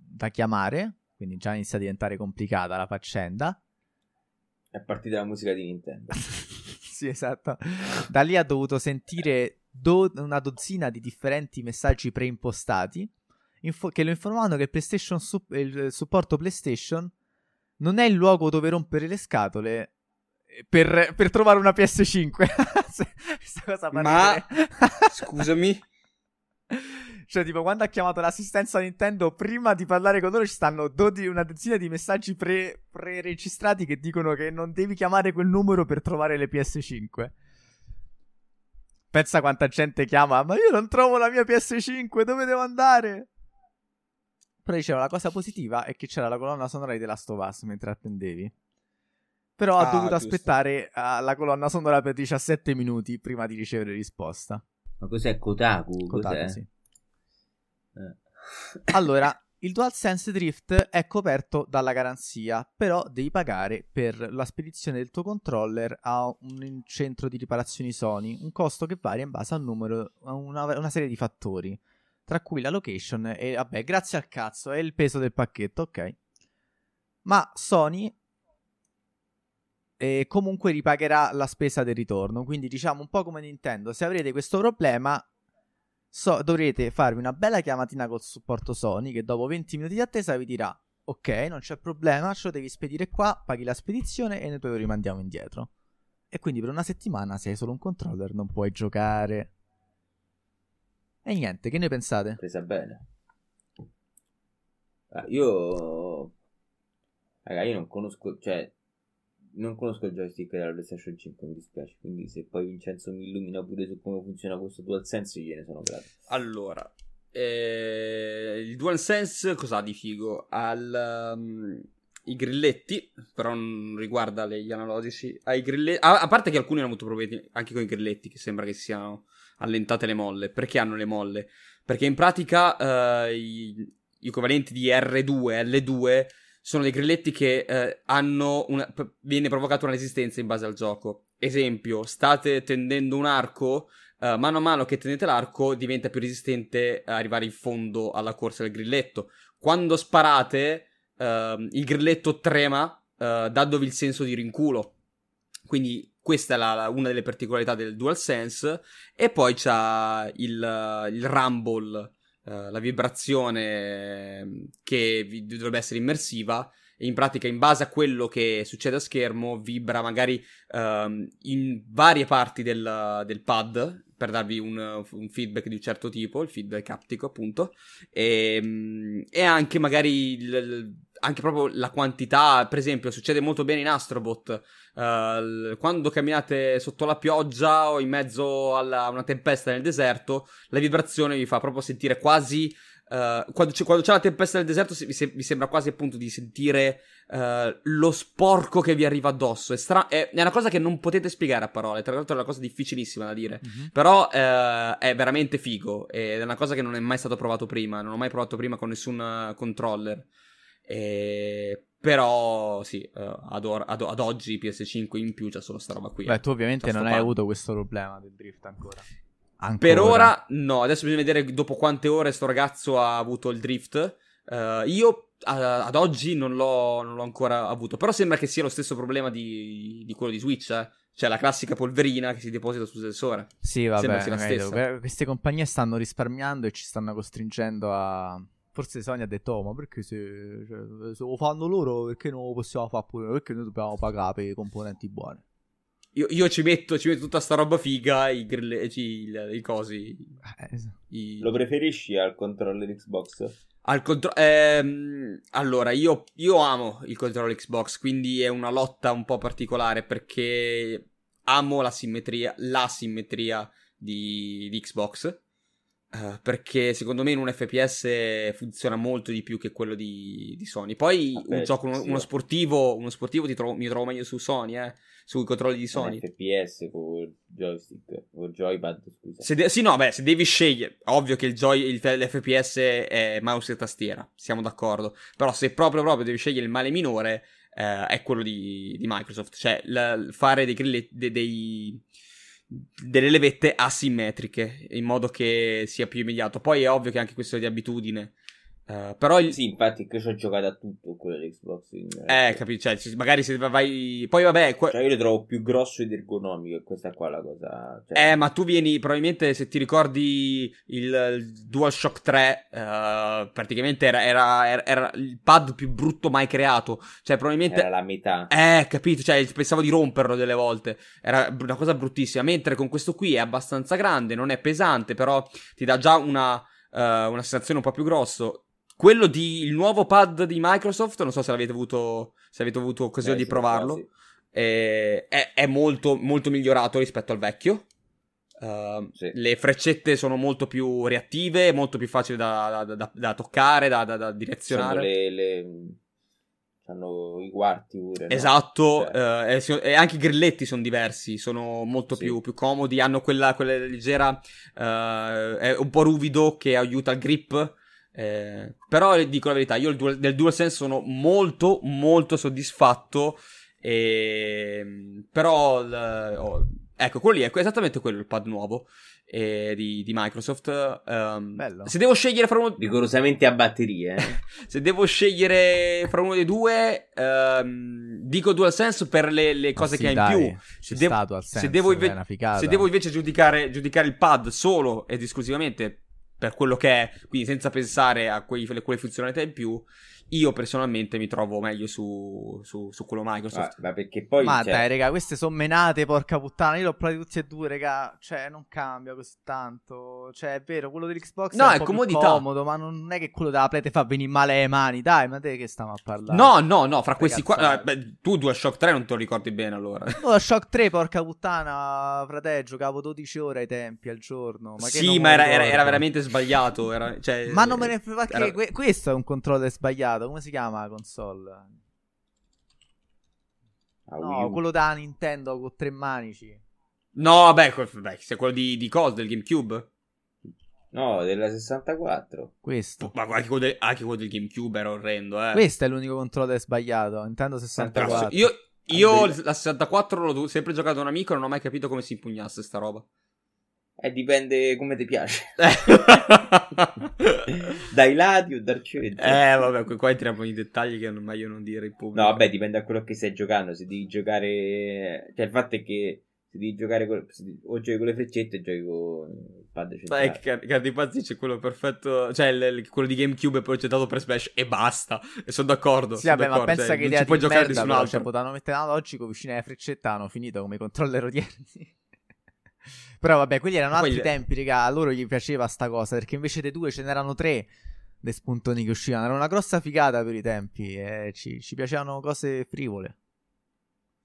da chiamare quindi già inizia a diventare complicata la faccenda. È partita la musica di Nintendo. sì, esatto. Da lì ha dovuto sentire do- una dozzina di differenti messaggi preimpostati info- che lo informavano che il, su- il supporto PlayStation non è il luogo dove rompere le scatole per, per trovare una PS5. Questa cosa Ma scusami. Cioè, tipo, quando ha chiamato l'assistenza Nintendo, prima di parlare con loro ci stanno dodi- una dozzina di messaggi pre- pre-registrati che dicono che non devi chiamare quel numero per trovare le PS5. Pensa quanta gente chiama, ma io non trovo la mia PS5, dove devo andare? Però dicevo, la cosa positiva è che c'era la colonna sonora di The Last of Us mentre attendevi. Però ah, ha dovuto giusto. aspettare uh, la colonna sonora per 17 minuti prima di ricevere risposta. Ma cos'è Kotaku? Kotaku cos'è? Sì. Eh. allora, il DualSense Drift è coperto dalla garanzia, però devi pagare per la spedizione del tuo controller a un centro di riparazioni Sony, un costo che varia in base al numero, a una, una serie di fattori, tra cui la location e, vabbè, grazie al cazzo, è il peso del pacchetto, ok. Ma Sony eh, comunque ripagherà la spesa del ritorno, quindi diciamo un po' come Nintendo, se avrete questo problema so, dovrete farvi una bella chiamatina col supporto Sony che dopo 20 minuti di attesa vi dirà ok, non c'è problema, ce lo devi spedire qua, paghi la spedizione e noi poi lo rimandiamo indietro. E quindi per una settimana se hai solo un controller non puoi giocare. E niente, che ne pensate? Presa bene. Ah, io... Raga, io non conosco, cioè, non conosco il joystick della PlayStation 5, mi dispiace. Quindi, se poi Vincenzo mi illumina pure su come funziona questo DualSense, gliene sono grato. Allora, eh, il DualSense cosa ha di figo? Ha um, i grilletti, però non riguarda gli analogici. Ha i grilletti, a, a, parte che alcuni hanno avuto problemi anche con i grilletti, che sembra che siano allentate le molle. Perché hanno le molle? Perché in pratica uh, i, i equivalenti di R2, L2 sono dei grilletti che eh, hanno una, viene provocata una resistenza in base al gioco. Esempio, state tendendo un arco, eh, mano a mano che tendete l'arco diventa più resistente arrivare in fondo alla corsa del grilletto. Quando sparate, eh, il grilletto trema, eh, dandovi il senso di rinculo. Quindi questa è la, la, una delle particolarità del DualSense. E poi c'ha il, il Rumble eh, la vibrazione ehm, che vi, dovrebbe essere immersiva e in pratica in base a quello che succede a schermo vibra magari uh, in varie parti del, del pad per darvi un, un, feedback di un certo tipo, il feedback aptico appunto, e, ehm, e anche magari il, anche proprio la quantità, per esempio, succede molto bene in Astrobot. Uh, quando camminate sotto la pioggia o in mezzo a una tempesta nel deserto, la vibrazione vi fa proprio sentire quasi. Uh, quando, c'è, quando, c'è, la tempesta nel deserto, vi, se, vi sembra quasi appunto di sentire uh, lo sporco che vi arriva addosso. È, stra- è, è, una cosa che non potete spiegare a parole. Tra l'altro, è una cosa difficilissima da dire. Mm-hmm. Però è veramente figo. Ed è una cosa che non è mai stato provato prima. Non ho mai provato prima con nessun controller. E... Però sì, uh, ad, or- ad, ad, oggi PS5 in più c'è solo sta roba qui. Beh, tu ovviamente non hai avuto questo problema del drift ancora. ancora. Per ora no, adesso bisogna vedere dopo quante ore sto ragazzo ha avuto il drift. Uh, io a- ad oggi non l'ho, non l'ho, ancora avuto, però sembra che sia lo stesso problema di, di quello di Switch, eh? Cioè la classica polverina che si deposita sul sensore. Sì, vabbè, queste compagnie stanno risparmiando e ci stanno costringendo a forse Sony ha detto, oh, ma perché se, cioè, se lo fanno loro, perché non lo possiamo fare pure? Perché noi dobbiamo pagare per i componenti buoni? Io, io ci, metto, ci, metto, tutta sta roba figa, i, grille, i, i cosi. Eh, i... Lo preferisci al controller Xbox? Al contro- ehm, allora, io, io amo il controller Xbox, quindi è una lotta un po' particolare perché amo la simmetria, la simmetria di, di Xbox. Uh, perché secondo me in un FPS funziona molto di più che quello di, di Sony. Poi Vabbè, un gioco, uno, sì. uno, sportivo, uno sportivo ti trovo, mi trovo meglio su Sony, eh sui controlli di Sony. FPS con joystick o joypad, scusa. De- sì, no, beh, se devi scegliere, ovvio che il joy, il, l'FPS è mouse e tastiera, siamo d'accordo. Però se proprio proprio devi scegliere il male minore, eh, è quello di, di Microsoft. Cioè, la, fare dei dei, dei delle levette asimmetriche in modo che sia più immediato. Poi è ovvio che anche questo è di abitudine. Uh, però il... Sì, infatti che ci ho giocato a tutto quello dell'Xbox. Eh, capisci? Cioè, magari se vai... Poi vabbè... Qua... Cioè, io lo trovo più grosso ed ergonomico e questa qua la cosa... Cioè... Eh, ma tu vieni... Probabilmente se ti ricordi il, il DualShock 3, uh, eh, praticamente era, era, era, il pad più brutto mai creato. Cioè, probabilmente... Era la metà. Eh, capito? Cioè, pensavo di romperlo delle volte. Era una cosa bruttissima. Mentre con questo qui è abbastanza grande, non è pesante, però ti dà già una... Uh, una sensazione un po' più grosso quello di il nuovo pad di Microsoft, non so se avete avuto, se avete avuto occasione Beh, di provarlo, eh, è, è molto, molto migliorato rispetto al vecchio. Uh, sì. Le freccette sono molto più reattive, molto più facili da, da, da, da toccare, da, direzionare. Le, le... Hanno i quarti pure. Esatto, no? cioè. uh, e, anche i grilletti sono diversi, sono molto sì. più, più, comodi, hanno quella, quella leggera, uh, è un po' ruvido che aiuta il grip eh, però dico la verità, io dual, del DualSense sono molto molto soddisfatto. E, però oh, ecco, quello lì è esattamente quello il pad nuovo eh, di, di, Microsoft. Um, se devo scegliere fra uno. Rigorosamente a batterie. Eh. se devo scegliere fra uno dei due, um, dico DualSense per le, le cose sì, che ha in dai, più. Se, devo, se, devo inve- se devo invece giudicare, giudicare il pad solo ed esclusivamente per quello che è, quindi senza pensare a quei, quelle funzionalità in più, io personalmente mi trovo meglio su, su, su quello Microsoft. Ma, ma perché poi. Ma cioè... dai, raga, queste sono menate, porca puttana. Io l'ho provati tutti e due, raga. Cioè, non cambia così tanto. Cioè, è vero, quello dell'Xbox no, è, è comodo, ma non è che quello della Play ti fa venire male le mani. Dai, ma te che stiamo a parlare? No, no, no, fra questi qua. Eh, beh, tu DualShock 3 non te lo ricordi bene allora. DualShock 3, porca puttana, frate, giocavo 12 ore ai tempi al giorno. Ma sì, ma era, era, era, veramente sbagliato. Era, cioè, ma non me ne frega. Era... Questo è un controller sbagliato. Come si chiama? console? Ah, no, quello da Nintendo con tre manici. No, vabbè, se quello di, di cosa? Del GameCube? No, della 64. Questo. Ma anche quello, del, anche quello del GameCube era orrendo, eh. Questo è l'unico controller sbagliato. Nintendo 64. Io, io la 64 l'ho sempre giocato da un amico e non ho mai capito come si impugnasse sta roba. Eh, dipende come ti piace. dai lati o dal centro. Eh, vabbè, qua entriamo in dettagli che è meglio non dire in pubblico. No, vabbè, dipende da quello che stai giocando. Se devi giocare... Cioè, il fatto è che se devi giocare con... o giochi con le freccette o giochi con il pad centrale. Beh, Cardi Pazzi c'è quello perfetto... Cioè, il, quello di GameCube è progettato per Smash e basta. E sono d'accordo. Sì, vabbè, ma pensa cioè, che idea di puoi giocare merda, nessun altro. Cioè, potevano mettere analogico vicino alle freccette, hanno finito come controller odierni. Però vabbè, quelli erano altri Poi... tempi, raga. A loro gli piaceva sta cosa. Perché invece dei due ce n'erano tre dei spuntoni che uscivano. Era una grossa figata per i tempi. E ci, ci piacevano cose frivole.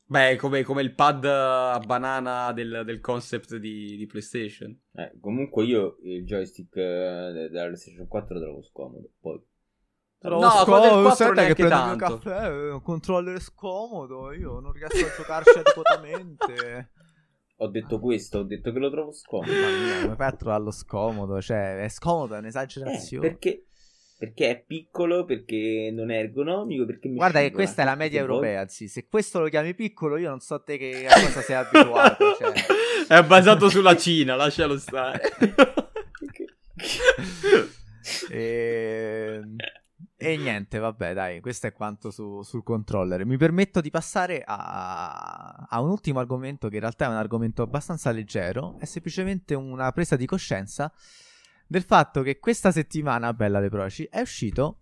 Beh, come, come, il pad a banana del, del concept di, di PlayStation. Eh, comunque io il joystick eh, della PlayStation 4 lo trovo scomodo. Poi. Trovo no, scomodo, del 4 che prendo tanto. il mio caffè, un controller scomodo, io non riesco a giocarci adeguatamente. Ho detto questo, ho detto che lo trovo scomodo. Mia, come fai a trovarlo scomodo? Cioè, è scomodo, è un'esagerazione. Eh, perché, perché è piccolo, perché non è ergonomico, perché mi Guarda che questa è la media europea, sì. Se questo lo chiami piccolo, io non so te che a cosa sei abituato. Cioè. È basato sulla Cina, lascialo stare. e... E niente, vabbè, dai, questo è quanto su, sul controller. Mi permetto di passare a, a, un ultimo argomento che in realtà è un argomento abbastanza leggero, è semplicemente una presa di coscienza del fatto che questa settimana, bella Le Proci, è uscito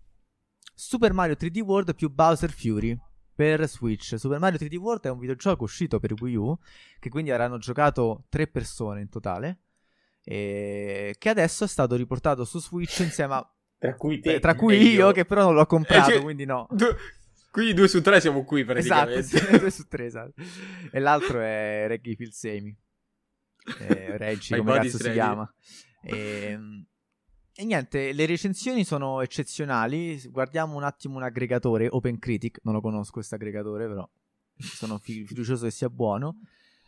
Super Mario 3D World più Bowser Fury per Switch. Super Mario 3D World è un videogioco uscito per Wii U, che quindi avranno giocato tre persone in totale, e che adesso è stato riportato su Switch insieme a... Tra cui te. Tra cui io, io, che però non l'ho comprato, eh, cioè, quindi no. Du- quindi due su tre siamo qui praticamente. Esatto, sì, due su tre, esatto. E l'altro è Reggie Pilsemi. Eh, Reggie, come cazzo si chiama. E, ehm, e, niente, le recensioni sono eccezionali. Guardiamo un attimo un aggregatore, OpenCritic, non lo conosco questo aggregatore, però sono fi- fiducioso che sia buono.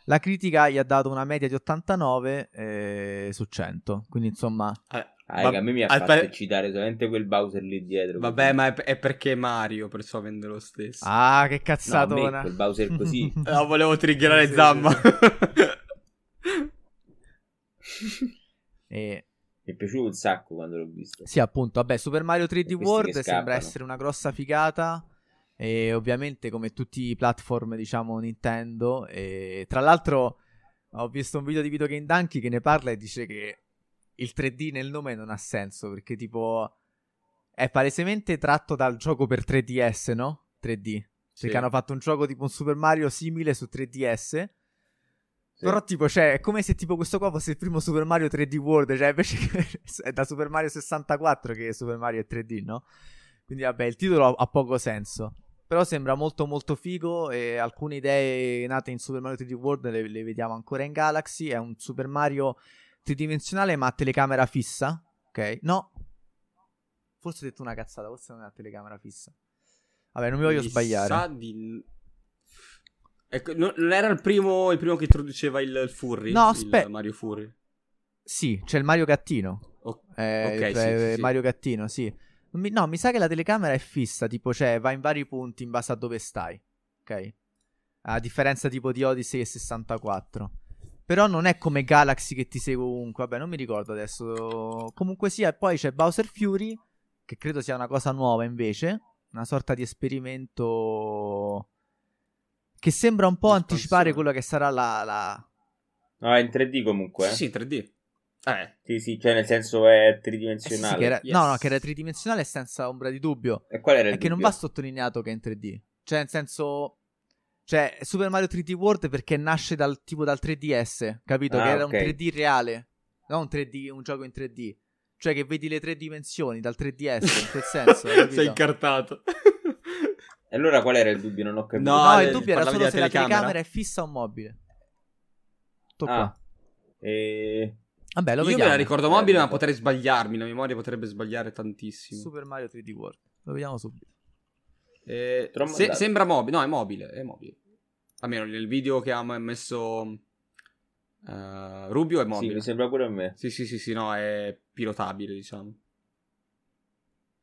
La critica gli ha dato una media di 89 eh, su 100, quindi insomma... Eh, ah, a me mi ha fatto per... citare solamente quel Bowser lì dietro. Vabbè, così. ma è, è, perché Mario, perciò vende lo stesso. Ah, che cazzatona. No, me, quel Bowser così. no, volevo triggerare sì, Zamma. e... Mi è piaciuto un sacco quando l'ho visto. Sì, appunto. Vabbè, Super Mario 3D World sembra essere una grossa figata. E ovviamente, come tutti i platform, diciamo, Nintendo. E tra l'altro, ho visto un video di Video Game Donkey che ne parla e dice che il 3D nel nome non ha senso. Perché, tipo, è palesemente tratto dal gioco per 3DS, no? 3D. Sì. Perché hanno fatto un gioco tipo un Super Mario simile su 3DS sì. Però tipo, cioè, è come se tipo questo qua fosse il primo Super Mario 3D World, cioè invece è da Super Mario 64 che Super Mario è 3D, no? Quindi vabbè, il titolo ha poco senso. Però sembra molto molto figo e alcune idee nate in Super Mario 3D World le, le vediamo ancora in Galaxy. È un Super Mario tridimensionale ma a telecamera fissa, ok? No. Forse ho detto una cazzata, forse non è a telecamera fissa. Vabbè, non mi voglio mi sbagliare. Sa di Ecco, non era il primo, il primo che introduceva il, il Furry? No, aspetta. Mario Furry. Sì, c'è il Mario Gattino. O- eh, ok, cioè, sì, sì, Mario Gattino, sì. no, mi sa che la telecamera è fissa, tipo, cioè, va in vari punti in base a dove stai. Ok? A differenza tipo di Odyssey e 64. Però non è come Galaxy che ti segue ovunque. Vabbè, non mi ricordo adesso. Comunque sia, e poi c'è Bowser Fury, che credo sia una cosa nuova invece. Una sorta di esperimento che sembra un po' anticipare quello che sarà la, la... No, è in 3D comunque. Sì, sì, 3D. Eh. Sì, sì, cioè nel senso è tridimensionale. Eh sì, sì, era... yes. No, no, che era tridimensionale senza ombra di dubbio. E qual era il È che non va sottolineato che è in 3D. Cioè, nel senso... Cioè, Super Mario 3D World perché nasce dal tipo dal 3DS, capito? Ah, che era okay. un 3D reale, non un 3D, un gioco in 3D. Cioè che vedi le tre dimensioni dal 3DS, in quel senso. Sei incartato. E allora qual era il dubbio? Non ho capito. No, no il dubbio era solo se la telecamera è fissa o mobile. Tutto ah. E... Vabbè, lo Io vediamo. me la ricordo mobile, ma potrei sbagliarmi. La memoria potrebbe sbagliare tantissimo. Super Mario 3D World. Lo vediamo subito. Eh, se, sembra mobile. No, è mobile. È mobile. Almeno nel video che ha messo uh, Rubio è mobile. Sì, mi sembra pure a me. Sì, sì, sì, sì, no, è pilotabile, diciamo.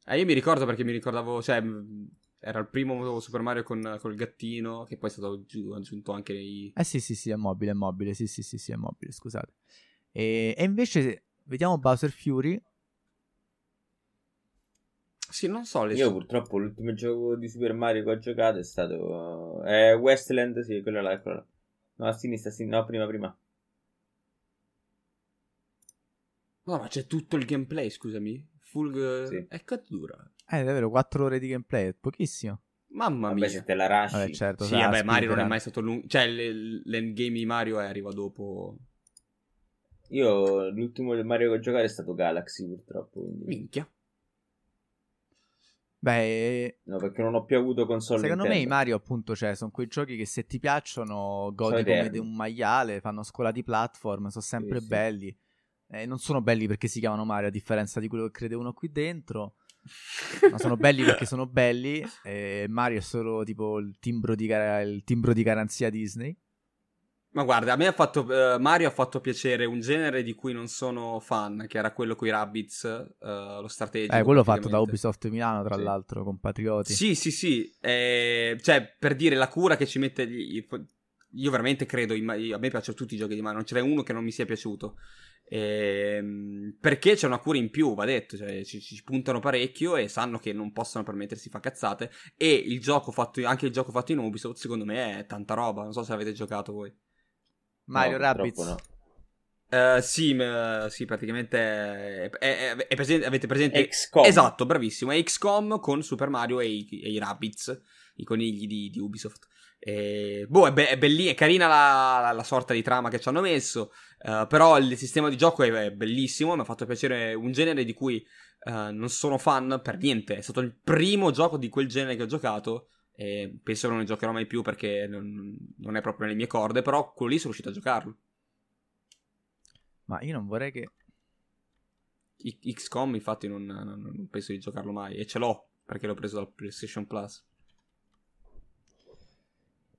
Eh, io mi ricordo perché mi ricordavo, cioè, era il primo Super Mario con, col gattino, che poi è stato aggiunto anche nei... Eh sì, sì, sì, è mobile, è mobile, sì, sì, sì, sì, è mobile, scusate. E, e invece, vediamo Bowser Fury. Sì, non so. Le Io purtroppo l'ultimo gioco di Super Mario che ho giocato è stato... È Westland, sì, quello là, quello là. No, a sinistra, a sinistra, no, prima, prima. No, ma c'è tutto il gameplay, scusami. Full... Sì. È dura. Eh, davvero, 4 ore di gameplay, è pochissimo. Mamma vabbè, mia. se te la rashi. Vabbè, certo, sì, vabbè, Mario non è mai stato lungo. Cioè, l'endgame di Mario arriva dopo. Io l'ultimo Mario che ho giocato è stato Galaxy, purtroppo. Quindi... Minchia. Beh, no, perché non ho più avuto console. Secondo Nintendo. me i Mario, appunto, cioè, sono quei giochi che se ti piacciono, godi come di un maiale, fanno scuola di platform, sono sempre sì, belli. Sì. Eh, non sono belli perché si chiamano Mario, a differenza di quello che crede uno qui dentro. Ma sono belli perché sono belli. E Mario è solo tipo il timbro di, gar- il timbro di garanzia Disney. Ma guarda, a me ha fatto, uh, Mario ha fatto piacere un genere di cui non sono fan, che era quello con i Rabbids, uh, lo strategico. Eh, quello fatto da Ubisoft Milano, tra sì. l'altro, compatrioti. Sì, sì, sì. Eh, cioè, per dire la cura che ci mette... Gli, io veramente credo, a me piacciono tutti i giochi di Mario, non ce n'è uno che non mi sia piaciuto. Ehm, perché c'è una cura in più, va detto, cioè, ci, ci, puntano parecchio e sanno che non possono permettersi fa cazzate. E il gioco fatto, anche il gioco fatto in Ubisoft, secondo me, è tanta roba. Non so se avete giocato voi. Mario no, Rabbids. No. Uh, sì, m- sì, praticamente è, è, è presente, avete presente XCOM. Esatto, bravissimo, è XCOM con Super Mario e i, e i Rabbids, i conigli di, di Ubisoft. E, boh, è, be- è bellina, è carina la, la, la, sorta di trama che ci hanno messo, uh, però il sistema di gioco è, è bellissimo, mi ha fatto piacere un genere di cui uh, non sono fan per niente, è stato il primo gioco di quel genere che ho giocato e penso che non ne giocherò mai più perché non, non è proprio nelle mie corde, però quello lì sono riuscito a giocarlo. Ma io non vorrei che... XCOM infatti non, non, non, penso di giocarlo mai e ce l'ho perché l'ho preso dal PlayStation Plus.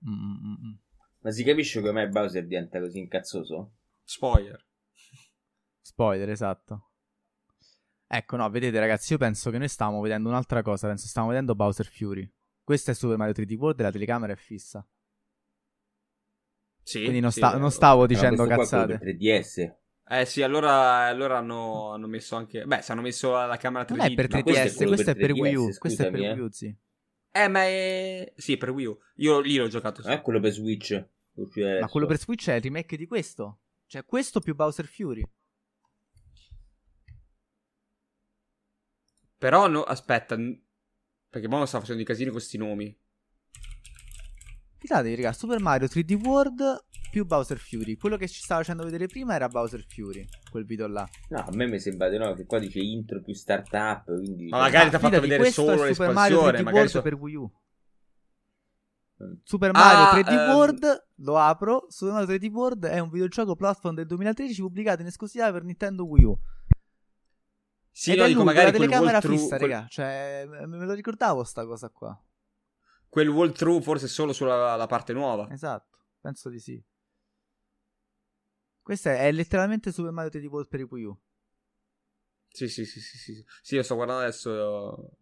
Mm-mm. Ma si capisce come Bowser diventa così incazzoso? Spoiler. Spoiler, esatto. Ecco, no, vedete ragazzi, io penso che noi stavamo vedendo un'altra cosa, penso stavamo vedendo Bowser Fury. Questo è Super Mario 3D World e la telecamera è fissa. Sì, Quindi non, sì, sta- non stavo dicendo no, cazzate. 3DS. Eh sì, allora, allora hanno, hanno, messo anche... Beh, se hanno messo la camera 3D... Non è per 3DS, questo è, questo è per, Wii U. Questo è per eh. Wii U, sì. Eh, ma è... Sì, per Wii U. Io lì l'ho giocato. Sì. È quello per Switch. Ma quello per Switch è il remake di questo. Cioè, questo più Bowser Fury. Però, no, aspetta. Perché Bono sta facendo i casini con questi nomi. Fidatevi, raga, Super Mario 3D World più Bowser Fury. Quello che ci stava facendo vedere prima era Bowser Fury, quel video là. No, a me mi sembra di no, che qua dice intro più startup, quindi... Ma magari ti ha fatto vedere solo Super Mario 3D magari World so... per Wii U. Super Mario ah, 3D um... World, lo apro, Super Mario 3D World è un videogioco platform del 2013 pubblicato in esclusiva per Nintendo Wii U. Sì, Ed no, dico, magari la telecamera fissa, quel... raga, cioè me lo ricordavo sta cosa qua. Quel walkthrough forse solo sulla parte nuova. Esatto, penso di sì. Questo è, è letteralmente Super Mario 3D World per i Wii U. Sì, sì, sì, sì, sì. Sì, lo sto guardando adesso.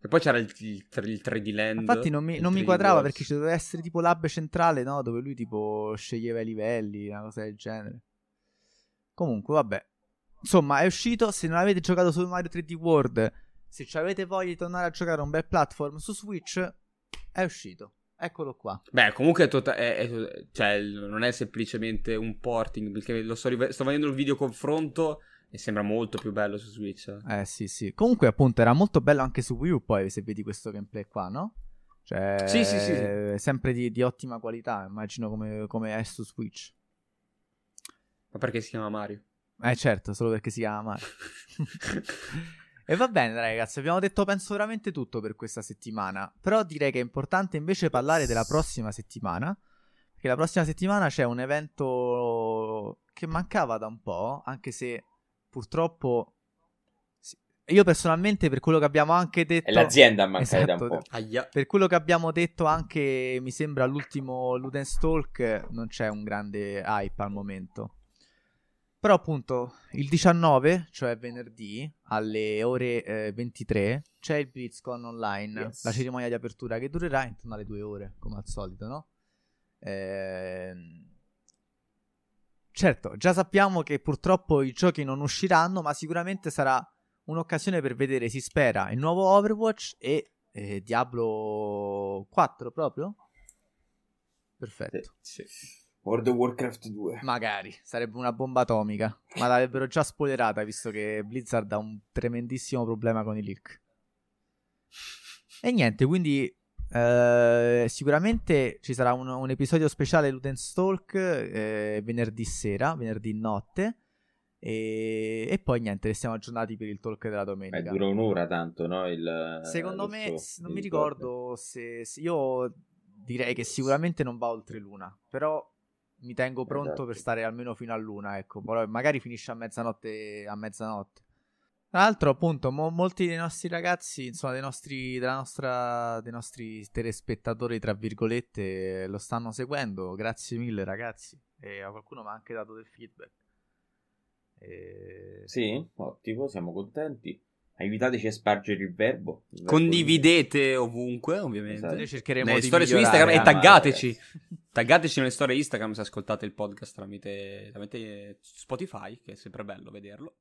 E poi c'era il, il, il 3D Land. Infatti non mi, non mi quadrava perché ci doveva essere tipo l'hub centrale, no? Dove lui tipo sceglieva i livelli, una cosa del genere. Comunque, vabbè. Insomma, è uscito. Se non avete giocato Super Mario 3D World, se avete voglia di tornare a giocare un bel platform su Switch, è uscito. Eccolo qua. Beh, comunque è tota- è, è, cioè, non è semplicemente un porting, perché lo sto, rive- sto vedendo il video confronto e sembra molto più bello su Switch. Eh sì, sì. Comunque appunto era molto bello anche su Wii U poi se vedi questo gameplay qua, no? Cioè, sì, sì, sì. sempre di, di ottima qualità, immagino come, come è su Switch. Ma perché si chiama Mario? Eh certo, solo perché si chiama Mario. E va bene, ragazzi, abbiamo detto penso veramente tutto per questa settimana. Però direi che è importante invece parlare della prossima settimana. Perché la prossima settimana c'è un evento che mancava da un po', anche se purtroppo io personalmente per quello che abbiamo anche detto è l'azienda a mancare esatto, da un po'. Aia. Per quello che abbiamo detto anche mi sembra all'ultimo Ludens Talk non c'è un grande hype al momento. Però appunto il 19, cioè venerdì alle ore eh, 23, c'è il BlizzCon online, yes. la cerimonia di apertura che durerà intorno alle due ore, come al solito, no? Eh... Certo, già sappiamo che purtroppo i giochi non usciranno, ma sicuramente sarà un'occasione per vedere, si spera, il nuovo Overwatch e eh, Diablo 4 proprio? Perfetto. Sì, sì. World of Warcraft 2. Magari, sarebbe una bomba atomica. Ma l'avrebbero già spoilerata, visto che Blizzard ha un tremendissimo problema con i leak. E niente, quindi eh, sicuramente ci sarà un, un, episodio speciale Ludens Talk eh, venerdì sera, venerdì notte. E, e, poi niente, restiamo aggiornati per il talk della domenica. Beh, dura un'ora tanto, no? Il, Secondo me, show, non mi ricordo se, se, Io direi che sicuramente non va oltre l'una, però mi tengo pronto esatto. per stare almeno fino a luna, ecco, però magari finisce a mezzanotte, a mezzanotte. Tra l'altro, appunto, mo- molti dei nostri ragazzi, insomma, dei nostri, della nostra, dei nostri telespettatori, tra virgolette, lo stanno seguendo. Grazie mille, ragazzi. E a qualcuno mi ha anche dato del feedback. E... Sì, ottimo, siamo contenti. Aiutateci a spargere il verbo. Il verbo Condividete di... ovunque, ovviamente. Esatto. Noi cercheremo nelle di storie su Instagram e taggateci. Taggateci nelle storie Instagram se ascoltate il podcast tramite, tramite Spotify, che è sempre bello vederlo.